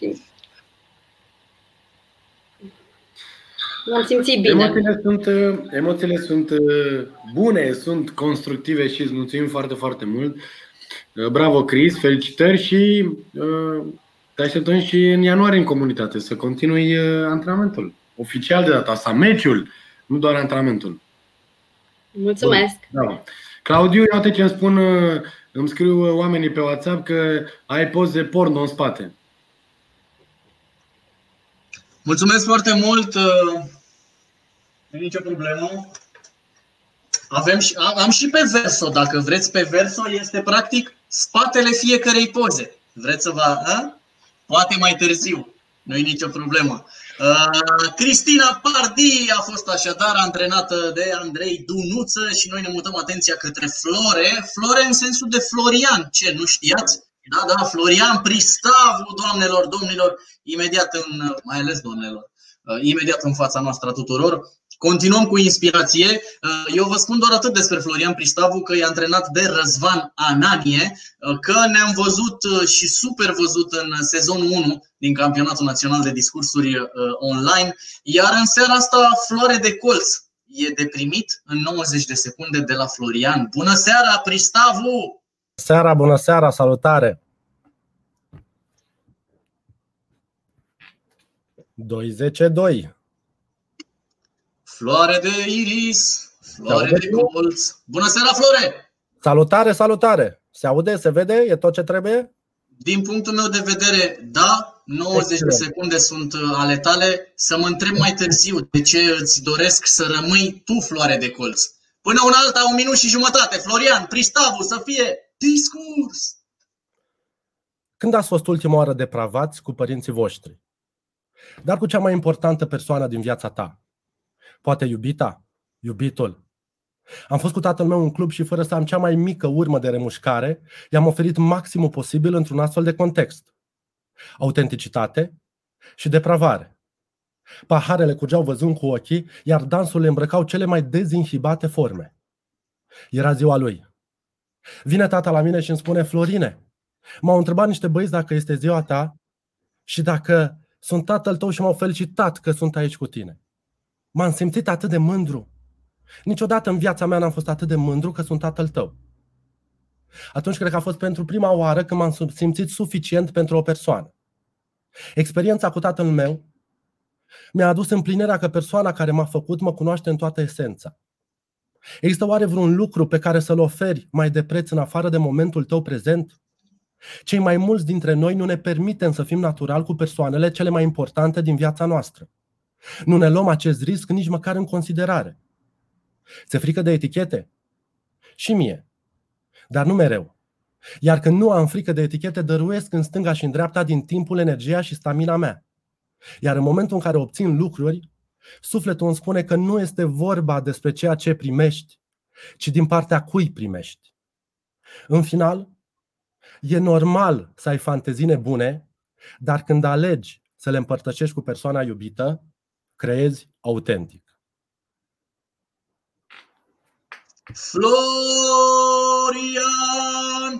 Speaker 6: M-am simțit bine.
Speaker 2: Emoțiile sunt, emoțiile sunt uh, bune, sunt constructive și îți mulțumim foarte, foarte mult. Uh, bravo, Cris, felicitări și uh, te așteptăm și în ianuarie în comunitate să continui antrenamentul. Oficial de data asta, meciul, nu doar antrenamentul.
Speaker 6: Mulțumesc!
Speaker 2: Da. Claudiu, uite ce îmi spun, îmi scriu oamenii pe WhatsApp că ai poze porno în spate.
Speaker 1: Mulțumesc foarte mult! Nu nicio problemă. Avem și, am, am și pe verso, dacă vreți pe verso, este practic spatele fiecarei poze. Vreți să vă... A? Poate mai târziu, nu e nicio problemă. Uh, Cristina Pardi a fost așadar antrenată de Andrei Dunuță și noi ne mutăm atenția către Flore. Flore în sensul de Florian, ce, nu știați? Da, da, Florian Pristavu, doamnelor, domnilor, imediat în, mai ales doamnelor, uh, imediat în fața noastră tuturor. Continuăm cu inspirație. Uh, eu vă spun doar atât despre Florian Pristavu, că e antrenat de Răzvan Ananie, uh, că ne-am văzut uh, și super văzut în sezonul 1 din Campionatul Național de Discursuri online, iar în seara asta Floare de Colț e deprimit în 90 de secunde de la Florian. Bună seara, Pristavu!
Speaker 7: Seara, bună seara, salutare! 2-10-2
Speaker 1: Floare de iris, floare de colț. Bună seara, Flore!
Speaker 7: Salutare, salutare! Se aude, se vede? E tot ce trebuie?
Speaker 1: Din punctul meu de vedere, da, 90 Excellent. de secunde sunt uh, ale tale. Să mă întreb mai târziu de ce îți doresc să rămâi tu floare de colț. Până un alta, un minut și jumătate. Florian, Pristavu, să fie discurs!
Speaker 7: Când ați fost ultima oară depravați cu părinții voștri? Dar cu cea mai importantă persoană din viața ta? Poate iubita, iubitul. Am fost cu tatăl meu în club și fără să am cea mai mică urmă de remușcare, i-am oferit maximul posibil într-un astfel de context. Autenticitate și depravare. Paharele curgeau văzând cu ochii, iar dansul le îmbrăcau cele mai dezinhibate forme. Era ziua lui. Vine tata la mine și îmi spune, Florine, m-au întrebat niște băieți dacă este ziua ta și dacă sunt tatăl tău și m-au felicitat că sunt aici cu tine. M-am simțit atât de mândru. Niciodată în viața mea n-am fost atât de mândru că sunt tatăl tău. Atunci cred că a fost pentru prima oară când m-am simțit suficient pentru o persoană. Experiența cu tatăl meu mi-a adus împlinirea că persoana care m-a făcut mă cunoaște în toată esența. Există oare vreun lucru pe care să-l oferi mai de preț în afară de momentul tău prezent? Cei mai mulți dintre noi nu ne permitem să fim natural cu persoanele cele mai importante din viața noastră. Nu ne luăm acest risc nici măcar în considerare. Se frică de etichete? Și mie. Dar nu mereu. Iar când nu am frică de etichete, dăruiesc în stânga și în dreapta din timpul, energia și stamina mea. Iar în momentul în care obțin lucruri, sufletul îmi spune că nu este vorba despre ceea ce primești, ci din partea cui primești. În final, e normal să ai fantezii nebune, dar când alegi să le împărtășești cu persoana iubită, creezi autentic.
Speaker 1: Florian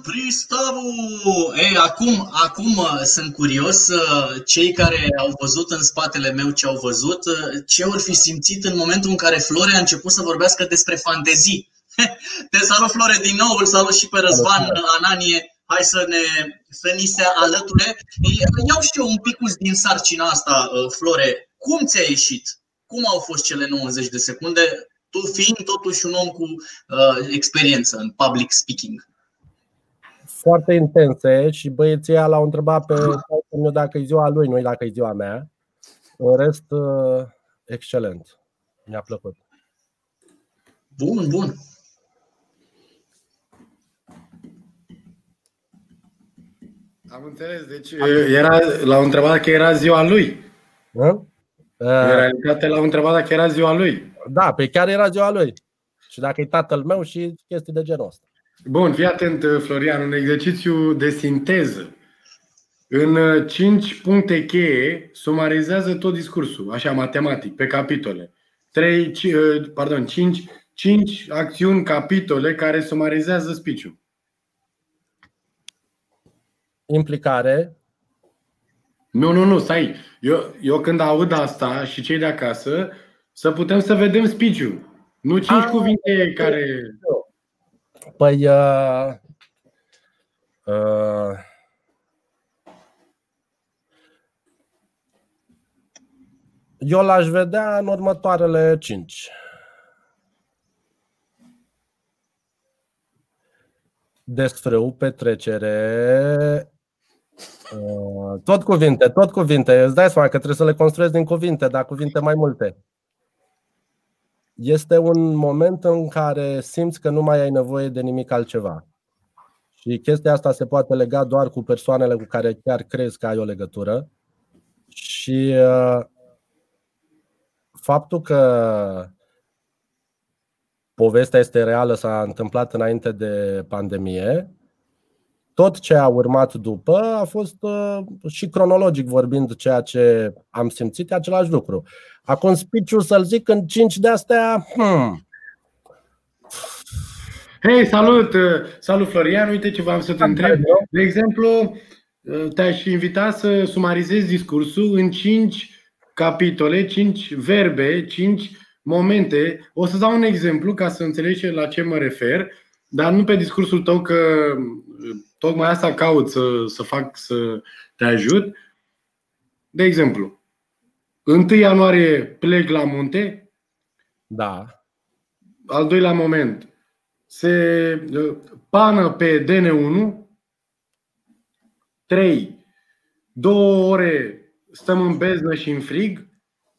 Speaker 1: Pristavu! Ei, acum, acum uh, sunt curios, uh, cei care au văzut în spatele meu ce au văzut, uh, ce vor fi simțit în momentul în care Florian a început să vorbească despre fantezii. Te salut, Flore, din nou, îl salut și pe Răzvan Ananie. Hai să, ne, să ni se alăture. Iau și eu un pic din sarcina asta, Flore. Cum ți-a ieșit? Cum au fost cele 90 de secunde? tu fiind totuși un om cu uh, experiență în public speaking.
Speaker 7: Foarte intense și băieții l-au întrebat pe meu dacă e ziua lui, nu dacă e ziua mea. În rest, uh, excelent. Mi-a plăcut.
Speaker 1: Bun, bun.
Speaker 2: Am înțeles. Deci era, l-au întrebat că era ziua lui. Da? În realitate l-au întrebat dacă era ziua lui.
Speaker 7: Da, pe chiar era ziua lui. Și dacă e tatăl meu și chestii de genul ăsta.
Speaker 2: Bun, fii atent, Florian, un exercițiu de sinteză. În 5 puncte cheie, sumarizează tot discursul, așa, matematic, pe capitole. 3, pardon, 5, 5 acțiuni, capitole care sumarizează speech-ul.
Speaker 7: Implicare.
Speaker 2: Nu, nu, nu, stai. Eu, eu când aud asta și cei de acasă, să putem să vedem speech Nu cinci A, cuvinte care.
Speaker 7: Păi. Uh, uh, eu l-aș vedea în următoarele cinci. Desfrâu, petrecere, uh, tot cuvinte, tot cuvinte. Îți dai seama că trebuie să le construiesc din cuvinte, dar cuvinte mai multe este un moment în care simți că nu mai ai nevoie de nimic altceva. Și chestia asta se poate lega doar cu persoanele cu care chiar crezi că ai o legătură. Și uh, faptul că povestea este reală, s-a întâmplat înainte de pandemie, tot ce a urmat după a fost uh, și cronologic vorbind ceea ce am simțit, e același lucru. Acum speech să-l zic în cinci de astea, hmm.
Speaker 2: Hei, salut! Salut, Florian! Uite ce v-am să te întreb. De exemplu, te-aș invita să sumarizezi discursul în cinci capitole, cinci verbe, cinci momente. O să dau un exemplu ca să înțelegi la ce mă refer, dar nu pe discursul tău că tocmai asta caut să, să fac să te ajut. De exemplu, 1 ianuarie plec la munte.
Speaker 7: Da.
Speaker 2: Al doilea moment. Se uh, pană pe DN1. 3. Două ore stăm în beznă și în frig.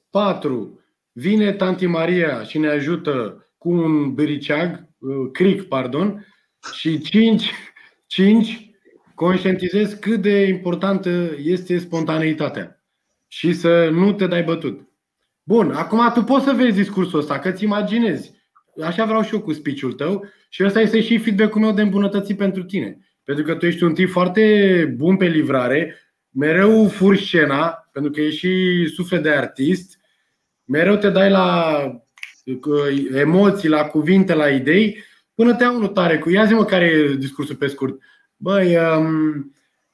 Speaker 2: 4. Vine Tanti Maria și ne ajută cu un biriceag, uh, cric, pardon. Și 5. 5. Conștientizez cât de importantă este spontaneitatea și să nu te dai bătut. Bun, acum tu poți să vezi discursul ăsta, că ți imaginezi. Așa vreau și eu cu speech tău și ăsta este și feedback-ul meu de îmbunătățit pentru tine. Pentru că tu ești un tip foarte bun pe livrare, mereu furși scena, pentru că ești și suflet de artist, mereu te dai la emoții, la cuvinte, la idei, până te unul tare cu ia zi mă care e discursul pe scurt. Băi, um,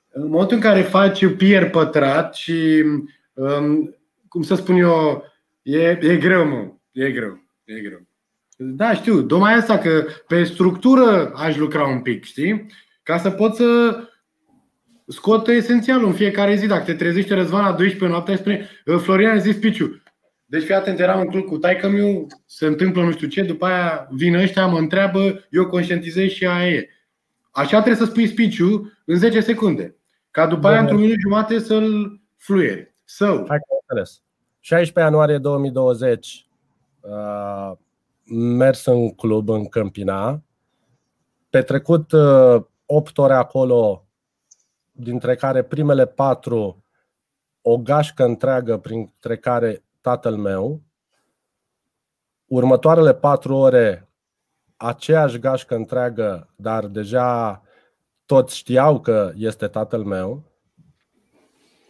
Speaker 2: în momentul în care faci pier pătrat și cum să spun eu, e, e greu, mă. E greu. E greu. Da, știu. Domai asta că pe structură aș lucra un pic, știi? Ca să pot să scot esențialul în fiecare zi. Dacă te trezește Răzvan la 12 noaptea spune Florian, zis Piciu. Deci fii atent, eram în club cu taică miu, se întâmplă nu știu ce, după aia vin ăștia, mă întreabă, eu conștientizez și aia e. Așa trebuie să spui speech în 10 secunde. Ca după aia, într-un minut jumate, să-l fluieri. So. Hai că înțeles.
Speaker 7: 16 ianuarie 2020 uh, mers în club în Câmpina, petrecut uh, 8 ore acolo, dintre care primele 4 o gașcă întreagă printre care tatăl meu, următoarele patru ore aceeași gașcă întreagă, dar deja toți știau că este tatăl meu,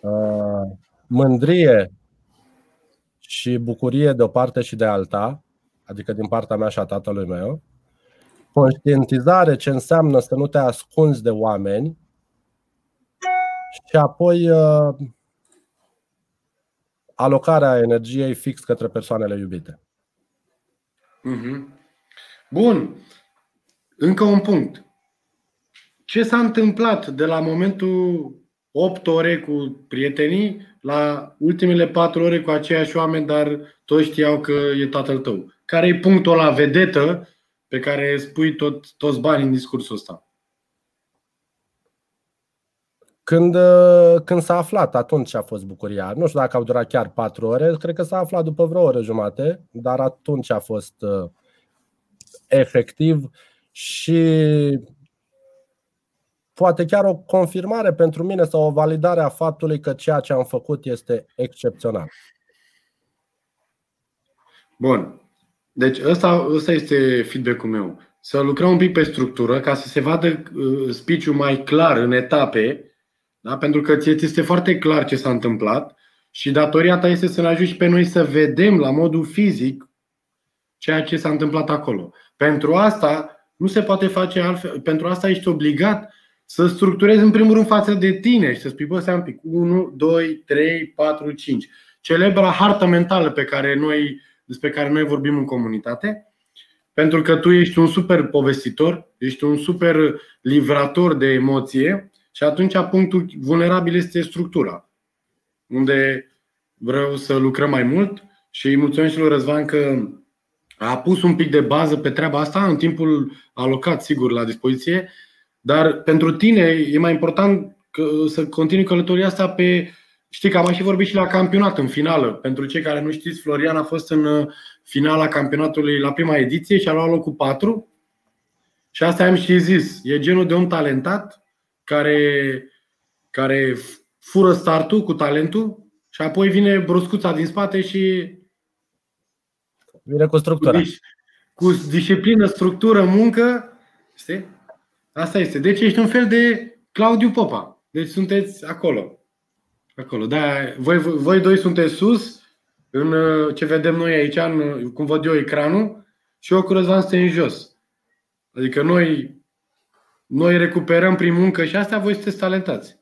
Speaker 7: uh, mândrie și bucurie de o parte și de alta, adică din partea mea și a tatălui meu, conștientizare ce înseamnă să nu te ascunzi de oameni și apoi uh, alocarea energiei fix către persoanele iubite.
Speaker 2: Mhm. Bun. Încă un punct. Ce s-a întâmplat de la momentul 8 ore cu prietenii la ultimele 4 ore cu aceiași oameni, dar toți știau că e tatăl tău? Care e punctul la vedetă pe care spui tot, toți banii în discursul ăsta?
Speaker 7: Când, uh, când s-a aflat, atunci a fost bucuria. Nu știu dacă au durat chiar patru ore, cred că s-a aflat după vreo oră jumate, dar atunci a fost uh, efectiv și poate chiar o confirmare pentru mine sau o validare a faptului că ceea ce am făcut este excepțional.
Speaker 2: Bun. Deci ăsta, ăsta este feedback-ul meu. Să lucrăm un pic pe structură ca să se vadă uh, speech mai clar în etape, da? pentru că ți este foarte clar ce s-a întâmplat și datoria ta este să ne ajungi pe noi să vedem la modul fizic ceea ce s-a întâmplat acolo. Pentru asta nu se poate face altfel. Pentru asta ești obligat să structurezi în primul rând față de tine și să spui, bă, stai un pic, 1, 2, 3, 4, 5. Celebra hartă mentală pe care noi, despre care noi vorbim în comunitate, pentru că tu ești un super povestitor, ești un super livrator de emoție și atunci punctul vulnerabil este structura, unde vreau să lucrăm mai mult și îi mulțumesc lui Răzvan că a pus un pic de bază pe treaba asta în timpul alocat, sigur, la dispoziție, dar pentru tine e mai important că, să continui călătoria asta pe. Știi că am mai și vorbit și la campionat în finală. Pentru cei care nu știți, Florian a fost în uh, finala campionatului la prima ediție și a luat locul 4. Și asta am și zis. E genul de om talentat care, care fură startul cu talentul și apoi vine bruscuța din spate și
Speaker 7: Vine cu structura.
Speaker 2: Cu, cu disciplină, structură, muncă. Știi? Asta este. Deci ești un fel de Claudiu Popa. Deci sunteți acolo. Acolo. Da, voi, voi doi sunteți sus, în ce vedem noi aici, în, cum văd eu ecranul, și eu cu Răzvan suntem în jos. Adică noi, noi recuperăm prin muncă și asta voi sunteți talentați.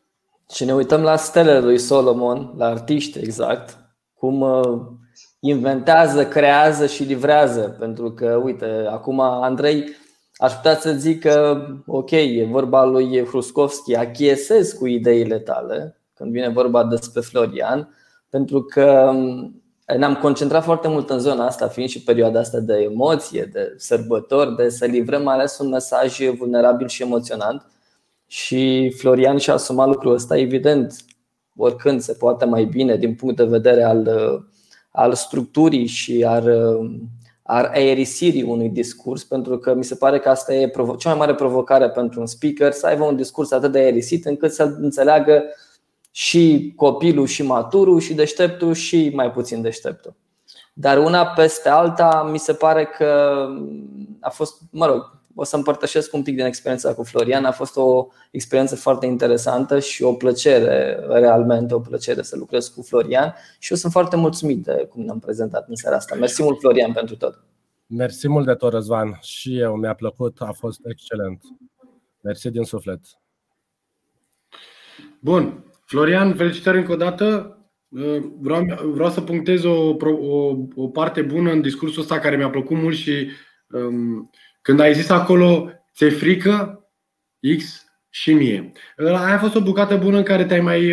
Speaker 8: Și ne uităm la stelele lui Solomon, la artiști exact, cum uh, inventează, creează și livrează. Pentru că, uite, acum Andrei aș putea să zic că, ok, e vorba lui Hruskovski, achiesez cu ideile tale când vine vorba despre Florian, pentru că mm, ne-am concentrat foarte mult în zona asta, fiind și perioada asta de emoție, de sărbători, de să livrăm mai ales un mesaj vulnerabil și emoționant. Și Florian și-a asumat lucrul ăsta, evident, oricând se poate mai bine din punct de vedere al al structurii și al, al aerisirii unui discurs, pentru că mi se pare că asta e cea mai mare provocare pentru un speaker, să aibă un discurs atât de aerisit încât să înțeleagă și copilul și maturul și deșteptul și mai puțin deșteptul. Dar una peste alta mi se pare că a fost, mă rog, o să împărtășesc un pic din experiența cu Florian. A fost o experiență foarte interesantă și o plăcere, realmente o plăcere să lucrez cu Florian și eu sunt foarte mulțumit de cum ne-am prezentat în seara asta. Mersi mult, Florian, pentru tot.
Speaker 7: Mersi mult de tot, Răzvan. Și eu mi-a plăcut, a fost excelent. Mersi din suflet.
Speaker 2: Bun. Florian, felicitări încă o dată. Vreau, vreau să punctez o, o, o parte bună în discursul ăsta care mi-a plăcut mult și um, când ai zis acolo, ți-e frică? X și mie. Aia a fost o bucată bună în care te-ai mai,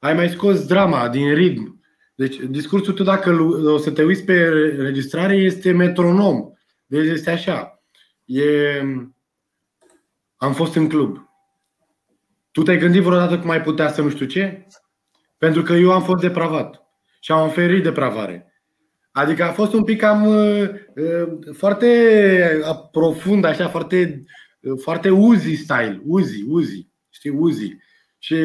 Speaker 2: ai mai scos drama din ritm. Deci discursul tău, dacă o să te uiți pe registrare, este metronom. Deci este așa. E... Am fost în club. Tu te-ai gândit vreodată cum ai putea să nu știu ce? Pentru că eu am fost depravat și am oferit depravare. Adică a fost un pic cam uh, uh foarte profund, așa, foarte, uh, foarte Uzi style, Uzi, Uzi, știi, Uzi. Și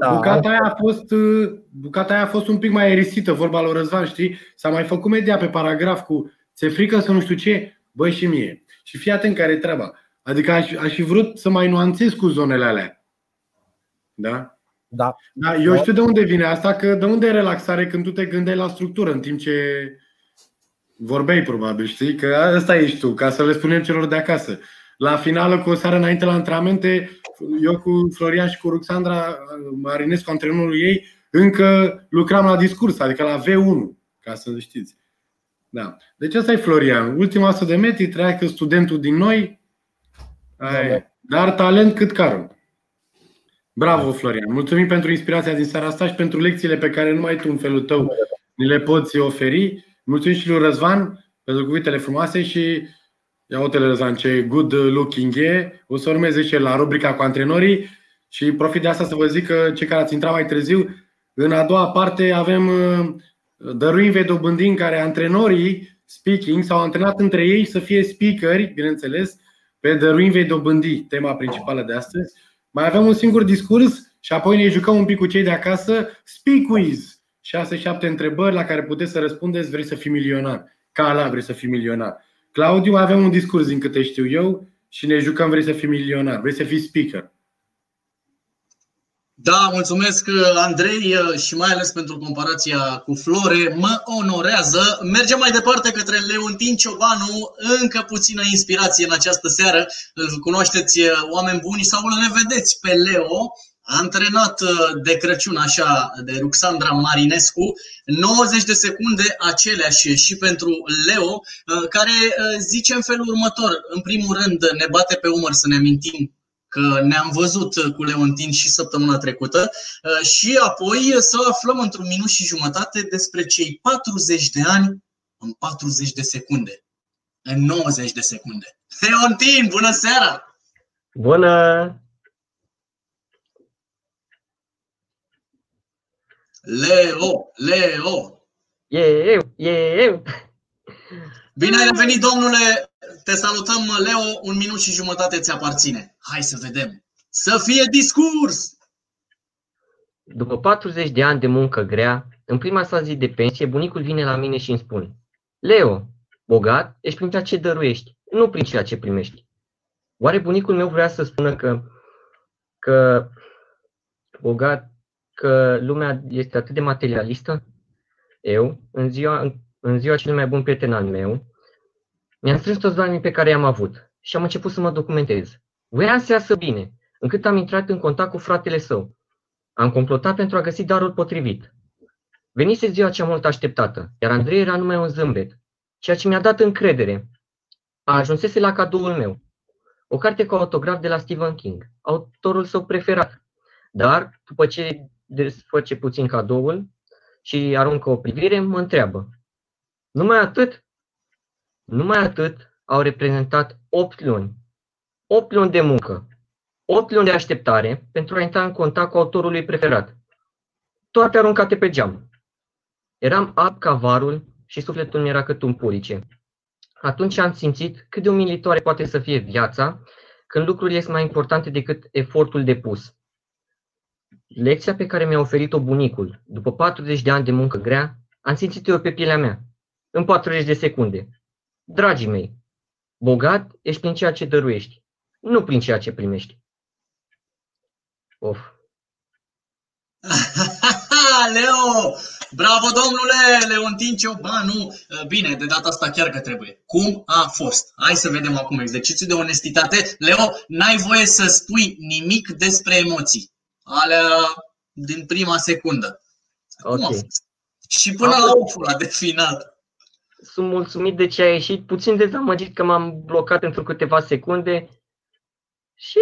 Speaker 2: Da. Bucata, aia a fost, uh, bucata aia a fost un pic mai erisită, vorba lui Răzvan, știi? S-a mai făcut media pe paragraf cu ți frică să nu știu ce? Băi și mie. Și fii atent care e treaba. Adică aș, aș fi vrut să mai nuanțez cu zonele alea. Da?
Speaker 7: Da.
Speaker 2: da eu știu de unde vine asta, că de unde e relaxare când tu te gândeai la structură în timp ce vorbeai probabil, știi? Că asta ești tu, ca să le spunem celor de acasă. La finală, cu o seară înainte la antrenamente, eu cu Florian și cu Ruxandra Marinescu, antrenorul ei, încă lucram la discurs, adică la V1, ca să știți. Da. Deci asta e Florian. Ultima 100 de metri, treacă studentul din noi, Ai, dar talent cât carul. Bravo, Florian! Mulțumim pentru inspirația din seara asta și pentru lecțiile pe care numai tu, în felul tău, ni le poți oferi. Mulțumim și lui Răzvan pentru cuvintele frumoase și ia uite Răzvan ce good looking e. O să urmeze și la rubrica cu antrenorii și profit de asta să vă zic că cei care ați intrat mai târziu, în a doua parte avem uh, Dăruim vei dobândi în care antrenorii speaking s-au antrenat între ei să fie speakeri, bineînțeles, pe Dăruim vei dobândi, tema principală de astăzi. Mai avem un singur discurs și apoi ne jucăm un pic cu cei de acasă. Speak quiz! 6-7 întrebări la care puteți să răspundeți, vrei să fii milionar. Ca ala vrei să fii milionar. Claudiu, avem un discurs din câte știu eu și ne jucăm vrei să fii milionar, vrei să fii speaker.
Speaker 1: Da, mulțumesc Andrei și mai ales pentru comparația cu Flore. Mă onorează. Mergem mai departe către Leontin Ciobanu. Încă puțină inspirație în această seară. Îl cunoașteți oameni buni sau îl ne vedeți pe Leo antrenat de Crăciun așa de Ruxandra Marinescu, 90 de secunde aceleași și pentru Leo, care zice în felul următor. În primul rând ne bate pe umăr să ne amintim că ne-am văzut cu Leontin și săptămâna trecută uh, și apoi să aflăm într-un minut și jumătate despre cei 40 de ani în 40 de secunde, în 90 de secunde. Leontin, bună seara!
Speaker 9: Bună!
Speaker 1: Leo, Leo!
Speaker 9: E eu, e eu!
Speaker 1: Bine ai revenit, domnule te salutăm, Leo, un minut și jumătate ți aparține. Hai să vedem. Să fie discurs!
Speaker 9: După 40 de ani de muncă grea, în prima sa zi de pensie, bunicul vine la mine și îmi spune Leo, bogat, ești prin ceea ce dăruiești, nu prin ceea ce primești. Oare bunicul meu vrea să spună că, că bogat, că lumea este atât de materialistă? Eu, în ziua, în, în ziua cel mai bun prieten al meu, mi-am strâns toți banii pe care i-am avut și am început să mă documentez. Voiam să iasă bine, încât am intrat în contact cu fratele său. Am complotat pentru a găsi darul potrivit. Venise ziua cea mult așteptată, iar Andrei era numai un zâmbet, ceea ce mi-a dat încredere. A ajunsese la cadoul meu. O carte cu autograf de la Stephen King, autorul său preferat. Dar, după ce desfăce puțin cadoul și aruncă o privire, mă întreabă. Numai atât? Numai atât au reprezentat 8 luni. 8 luni de muncă. 8 luni de așteptare pentru a intra în contact cu autorul lui preferat. Toate aruncate pe geam. Eram ab ca varul și sufletul mi era cât un purice. Atunci am simțit cât de umilitoare poate să fie viața când lucrurile sunt mai importante decât efortul depus. Lecția pe care mi-a oferit-o bunicul, după 40 de ani de muncă grea, am simțit-o pe pielea mea, în 40 de secunde. Dragii mei, bogat ești prin ceea ce dăruiești, nu prin ceea ce primești. Of.
Speaker 1: Leo! Bravo, domnule Leontin Ciobanu! Bine, de data asta chiar că trebuie. Cum a fost? Hai să vedem acum exercițiul de onestitate. Leo, n-ai voie să spui nimic despre emoții. Alea din prima secundă. Cum okay. a fost? Și până a la ufula de final
Speaker 9: sunt mulțumit de ce a ieșit, puțin dezamăgit că m-am blocat pentru câteva secunde și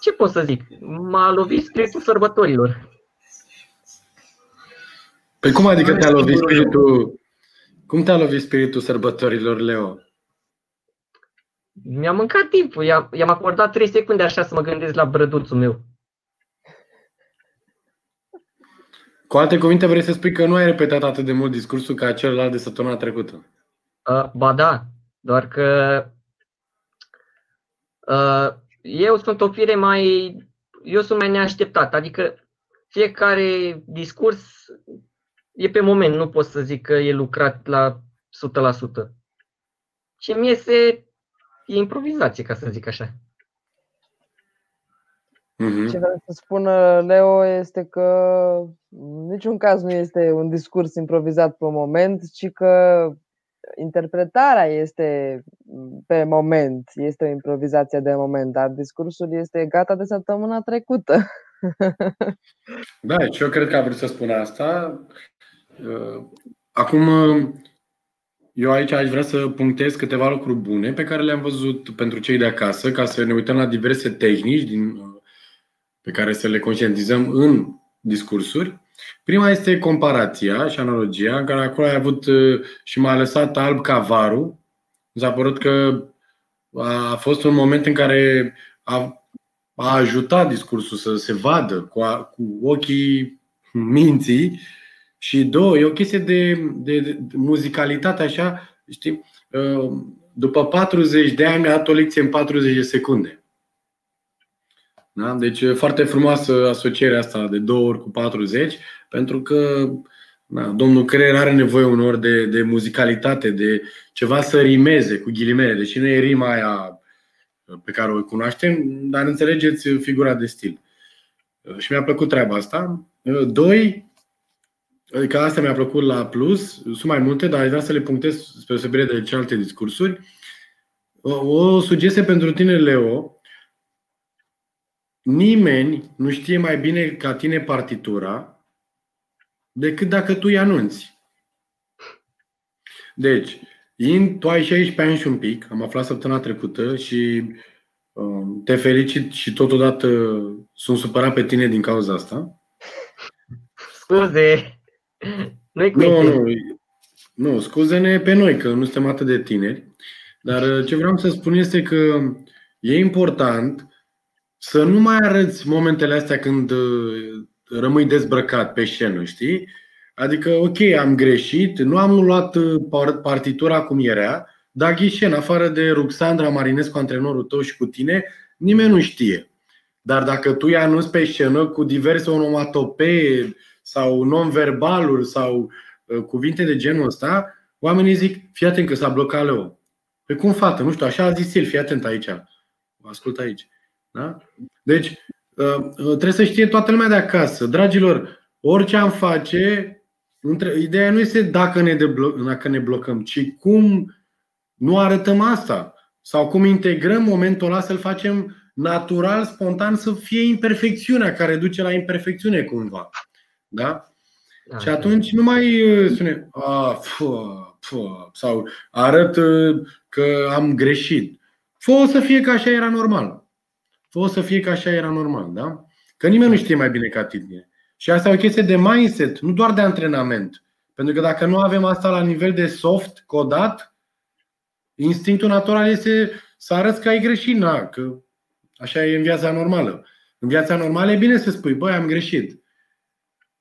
Speaker 9: ce pot să zic, m-a lovit spiritul sărbătorilor.
Speaker 2: Păi cum adică te-a lovit spiritul, cum te-a lovit spiritul sărbătorilor, Leo?
Speaker 9: Mi-a mâncat timpul, i-am acordat 3 secunde așa să mă gândesc la brăduțul meu.
Speaker 2: Cu alte cuvinte, vrei să spui că nu ai repetat atât de mult discursul ca celălalt de săptămâna trecută?
Speaker 9: Uh, ba da, doar că uh, eu sunt o fire mai. Eu sunt mai neașteptat. Adică fiecare discurs e pe moment, nu pot să zic că e lucrat la 100%. Ce mi iese e improvizație, ca să zic așa.
Speaker 10: Mm-hmm. Ce vreau să spun Leo este că în niciun caz nu este un discurs improvizat pe moment, ci că interpretarea este pe moment, este o improvizație de moment, dar discursul este gata de săptămâna trecută.
Speaker 2: Da, și eu cred că a vrut să spun asta. Uh, acum, eu aici aș vrea să punctez câteva lucruri bune pe care le-am văzut pentru cei de acasă, ca să ne uităm la diverse tehnici din, pe care să le conștientizăm în discursuri. Prima este comparația și analogia, în care acolo ai avut uh, și m-a lăsat alb ca varul. Mi s-a părut că a fost un moment în care a, a ajutat discursul să se vadă cu, a, cu ochii minții și două, e o chestie de, de, de muzicalitate așa, știi? Uh, după 40 de ani mi-a dat o lecție în 40 de secunde. Da? Deci foarte frumoasă asocierea asta de două ori cu 40, pentru că da, domnul creier are nevoie unor de, de muzicalitate, de ceva să rimeze cu ghilimele, deși nu e rima aia pe care o cunoaștem, dar înțelegeți figura de stil. Și mi-a plăcut treaba asta. Doi, adică asta mi-a plăcut la plus, sunt mai multe, dar aș vrea să le punctez spre deosebire de celelalte discursuri. O sugestie pentru tine, Leo, Nimeni nu știe mai bine ca tine partitura decât dacă tu îi anunți. Deci, in, tu ai 16 ani și un pic, am aflat săptămâna trecută și uh, te felicit și totodată sunt supărat pe tine din cauza asta.
Speaker 9: Scuze, nu
Speaker 2: nu, nu, nu, scuze-ne pe noi că nu suntem atât de tineri, dar uh, ce vreau să spun este că e important să nu mai arăți momentele astea când uh, rămâi dezbrăcat pe scenă, știi? Adică, ok, am greșit, nu am luat uh, partitura cum era, dar ghișen, afară de Ruxandra Marinescu, antrenorul tău și cu tine, nimeni nu știe. Dar dacă tu i anunți pe scenă cu diverse onomatopee sau non-verbaluri sau uh, cuvinte de genul ăsta, oamenii zic, fii atent că s-a blocat Leo. Pe cum fată? Nu știu, așa a zis el, fii atent aici. Ascult aici. Da? Deci, uh, uh, trebuie să știe toată lumea de acasă. Dragilor, orice am face, ideea nu este dacă ne, deblo- dacă ne blocăm, ci cum nu arătăm asta. Sau cum integrăm momentul ăla să-l facem natural, spontan, să fie imperfecțiunea care duce la imperfecțiune cumva. Da? da și atunci nu mai uh, spune a, fă, fă, sau arăt că am greșit. Fă să fie că așa era normal o să fie că așa era normal, da? Că nimeni nu știe mai bine ca tine. Și asta e o chestie de mindset, nu doar de antrenament. Pentru că dacă nu avem asta la nivel de soft, codat, instinctul natural este să arăți că ai greșit, na, că așa e în viața normală. În viața normală e bine să spui, băi, am greșit.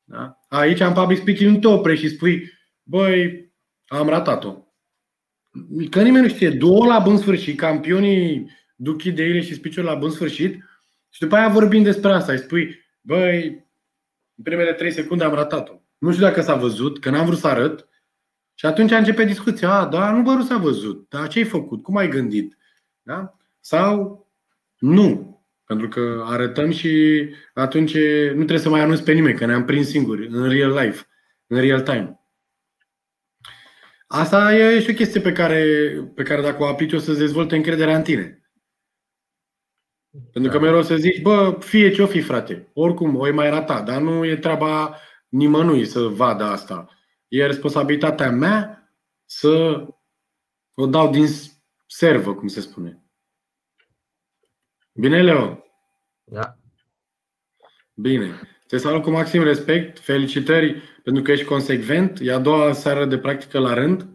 Speaker 2: Da? Aici, în public speaking, nu te oprești și spui, băi, am ratat-o. Că nimeni nu știe. Două la bun sfârșit, campionii duc ideile și speech la bun sfârșit și după aia vorbim despre asta. Îi spui, băi, în primele trei secunde am ratat-o. Nu știu dacă s-a văzut, că n-am vrut să arăt. Și atunci începe discuția. A, da, nu bărul s-a văzut. Dar ce ai făcut? Cum ai gândit? Da? Sau nu. Pentru că arătăm și atunci nu trebuie să mai anunț pe nimeni, că ne-am prins singuri, în real life, în real time. Asta e și o chestie pe care, pe care dacă o aplici o să-ți dezvolte încrederea în tine. Pentru că da. mereu să zici, bă, fie ce-o fi, frate. Oricum, o mai rata, dar nu e treaba nimănui să vadă asta. E responsabilitatea mea să o dau din servă, cum se spune. Bine, Leo?
Speaker 9: Da.
Speaker 2: Bine. Te salut cu maxim respect. Felicitări pentru că ești consecvent. E a doua seară de practică la rând.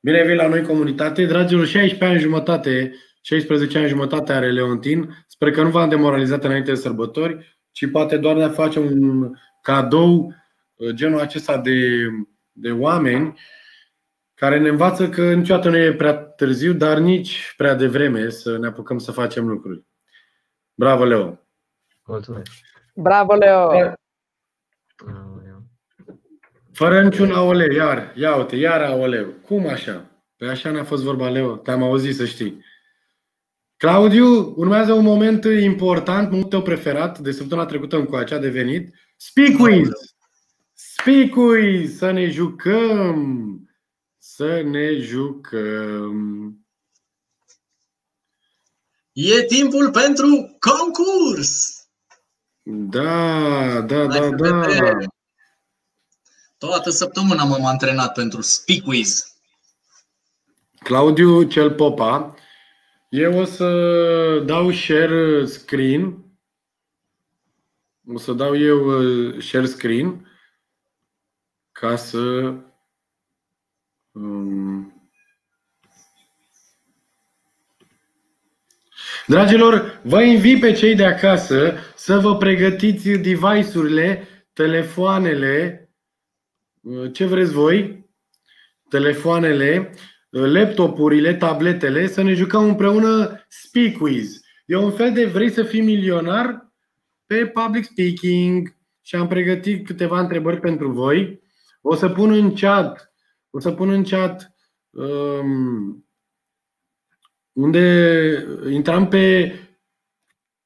Speaker 2: Bine vii la noi comunitate. Dragilor, 16 ani jumătate 16 ani jumătate are Leontin. Sper că nu v-am demoralizat înainte de sărbători, ci poate doar ne face un cadou uh, genul acesta de, de oameni care ne învață că niciodată nu e prea târziu, dar nici prea devreme să ne apucăm să facem lucruri. Bravo, Leo!
Speaker 9: Mulțumesc!
Speaker 10: Bravo, Leo!
Speaker 2: Fără niciun aoleu, iar, ia uite, iar aoleu. Cum așa? Păi așa n-a fost vorba, Leo. Te-am auzit să știi. Claudiu, urmează un moment important, momentul tău preferat de săptămâna trecută încoace a devenit Speak Quiz! Speak Quiz! Să ne jucăm! Să ne jucăm!
Speaker 1: E timpul pentru concurs!
Speaker 2: Da, da, da, da.
Speaker 1: Toată săptămâna m-am antrenat pentru Speak Quiz.
Speaker 2: Claudiu cel Popa, eu o să dau share screen. O să dau eu uh, share screen ca să um... Dragilor, vă invit pe cei de acasă să vă pregătiți device-urile, telefoanele, uh, ce vreți voi, telefoanele laptopurile, tabletele, să ne jucăm împreună Speak Quiz. E un fel de vrei să fii milionar pe public speaking și am pregătit câteva întrebări pentru voi. O să pun în chat, o să pun în chat um, unde intrăm pe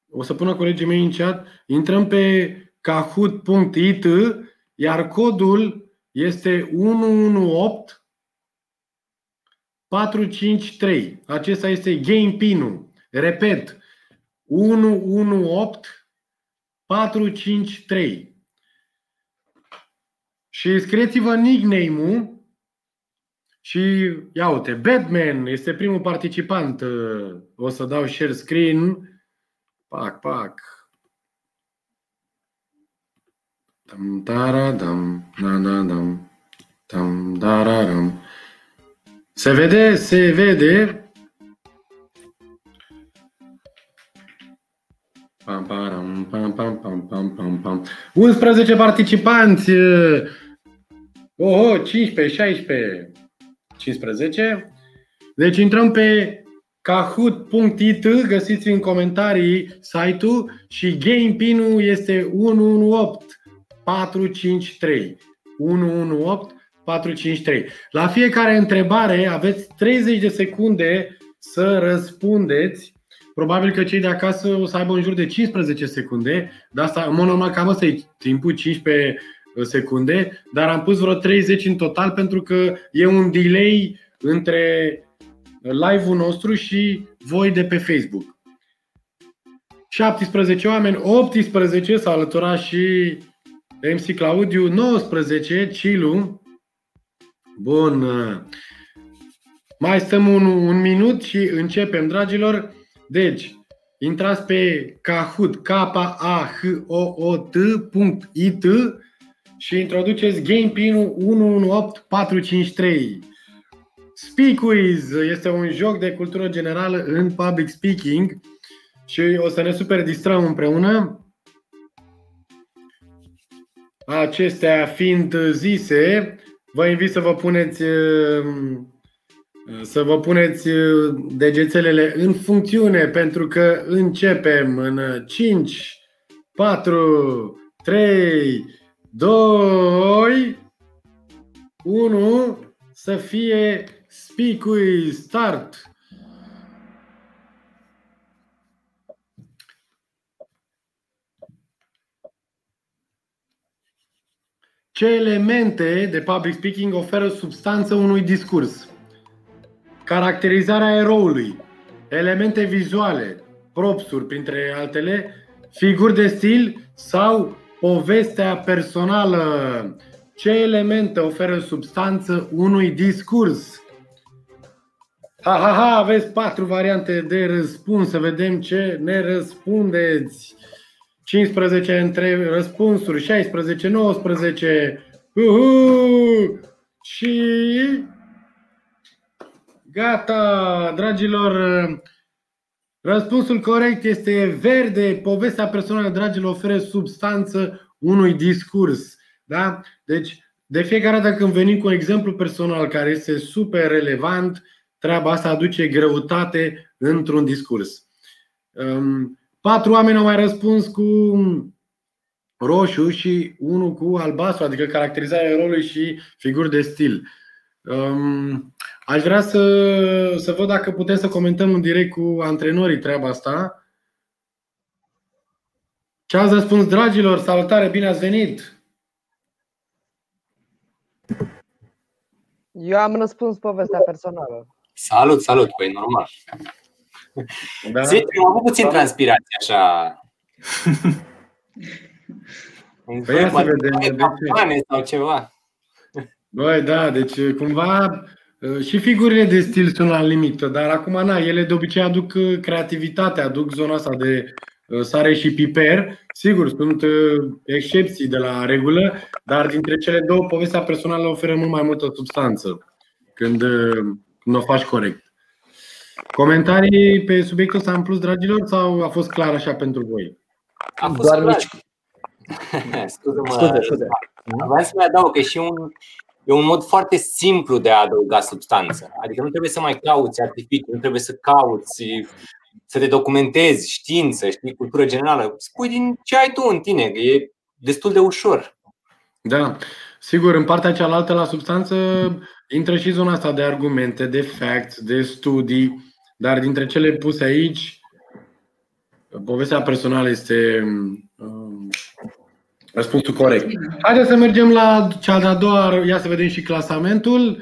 Speaker 2: o să pună colegii mei în chat, intrăm pe kahoot.it iar codul este 118 453. Acesta este game pin-ul. Repet, 118 453. Și scrieți-vă nickname-ul și ia uite, Batman este primul participant. O să dau share screen. Pac, pac. Dam, dara, dam, da, da, dam, dam, dara, dam. Se vede, se vede. Pam, pam, pam, pam, pam, pam, pam, pam. 11 participanți. Oho, 15, 16, 15. Deci intrăm pe kahoot.it, găsiți în comentarii site-ul și game pin-ul este 118 453. 118 453. La fiecare întrebare aveți 30 de secunde să răspundeți. Probabil că cei de acasă o să aibă în jur de 15 secunde. De asta, în mod normal, cam ăsta e timpul, 15 secunde, dar am pus vreo 30 în total pentru că e un delay între live-ul nostru și voi de pe Facebook. 17 oameni, 18 s-a alăturat și MC Claudiu, 19 Cilu, Bun. Mai stăm un, un minut și începem, dragilor. Deci, intrați pe Kahoot, k a h o o t.it și introduceți game pin-ul 118453. Speak Quiz este un joc de cultură generală în public speaking și o să ne super distrăm împreună. Acestea fiind zise, Vă invit să vă puneți um, să vă puneți uh, degețelele în funcțiune pentru că începem în 5, 4, 3, 2, 1 să fie speak start. Ce elemente de public speaking oferă substanță unui discurs? Caracterizarea eroului, elemente vizuale, propsuri printre altele, figuri de stil sau povestea personală. Ce elemente oferă substanță unui discurs? Ha, ha, ha, aveți patru variante de răspuns, să vedem ce ne răspundeți. 15 între răspunsuri, 16, 19. Uhu! Și gata, dragilor. Răspunsul corect este verde. Povestea personală, dragilor, oferă substanță unui discurs. Da? Deci, de fiecare dată când venim cu un exemplu personal care este super relevant, treaba asta aduce greutate într-un discurs. Um, Patru oameni au mai răspuns cu roșu și unul cu albastru, adică caracterizarea eroului și figuri de stil. Um, aș vrea să, să văd dacă putem să comentăm în direct cu antrenorii treaba asta. Ce ați răspuns, dragilor? Salutare, bine ați venit!
Speaker 10: Eu am răspuns povestea personală.
Speaker 11: Salut, salut, păi normal. Da. Zici, am avut puțin transpirație așa.
Speaker 2: Păi ia să vedem.
Speaker 11: De sau ceva.
Speaker 2: Băi, da, deci cumva și figurile de stil sunt la limită, dar acum na, ele de obicei aduc creativitate, aduc zona asta de sare și piper. Sigur, sunt excepții de la regulă, dar dintre cele două, povestea personală oferă mult mai multă substanță când, când o faci corect. Comentarii pe subiectul ăsta în plus, dragilor, sau a fost clar așa pentru voi?
Speaker 11: A fost Doar clar. mici. Scuze-mă. Scuze, scuze. Vreau să mai adaug că e și un, e un mod foarte simplu de a adăuga substanță. Adică nu trebuie să mai cauți artificii, nu trebuie să cauți să te documentezi știință, știi, cultură generală. Spui din ce ai tu în tine, e destul de ușor.
Speaker 2: Da, sigur, în partea cealaltă la substanță intră și zona asta de argumente, de facts, de studii, dar dintre cele puse aici, povestea personală este um, răspunsul corect. Haideți să mergem la cea de-a doua, ia să vedem și clasamentul.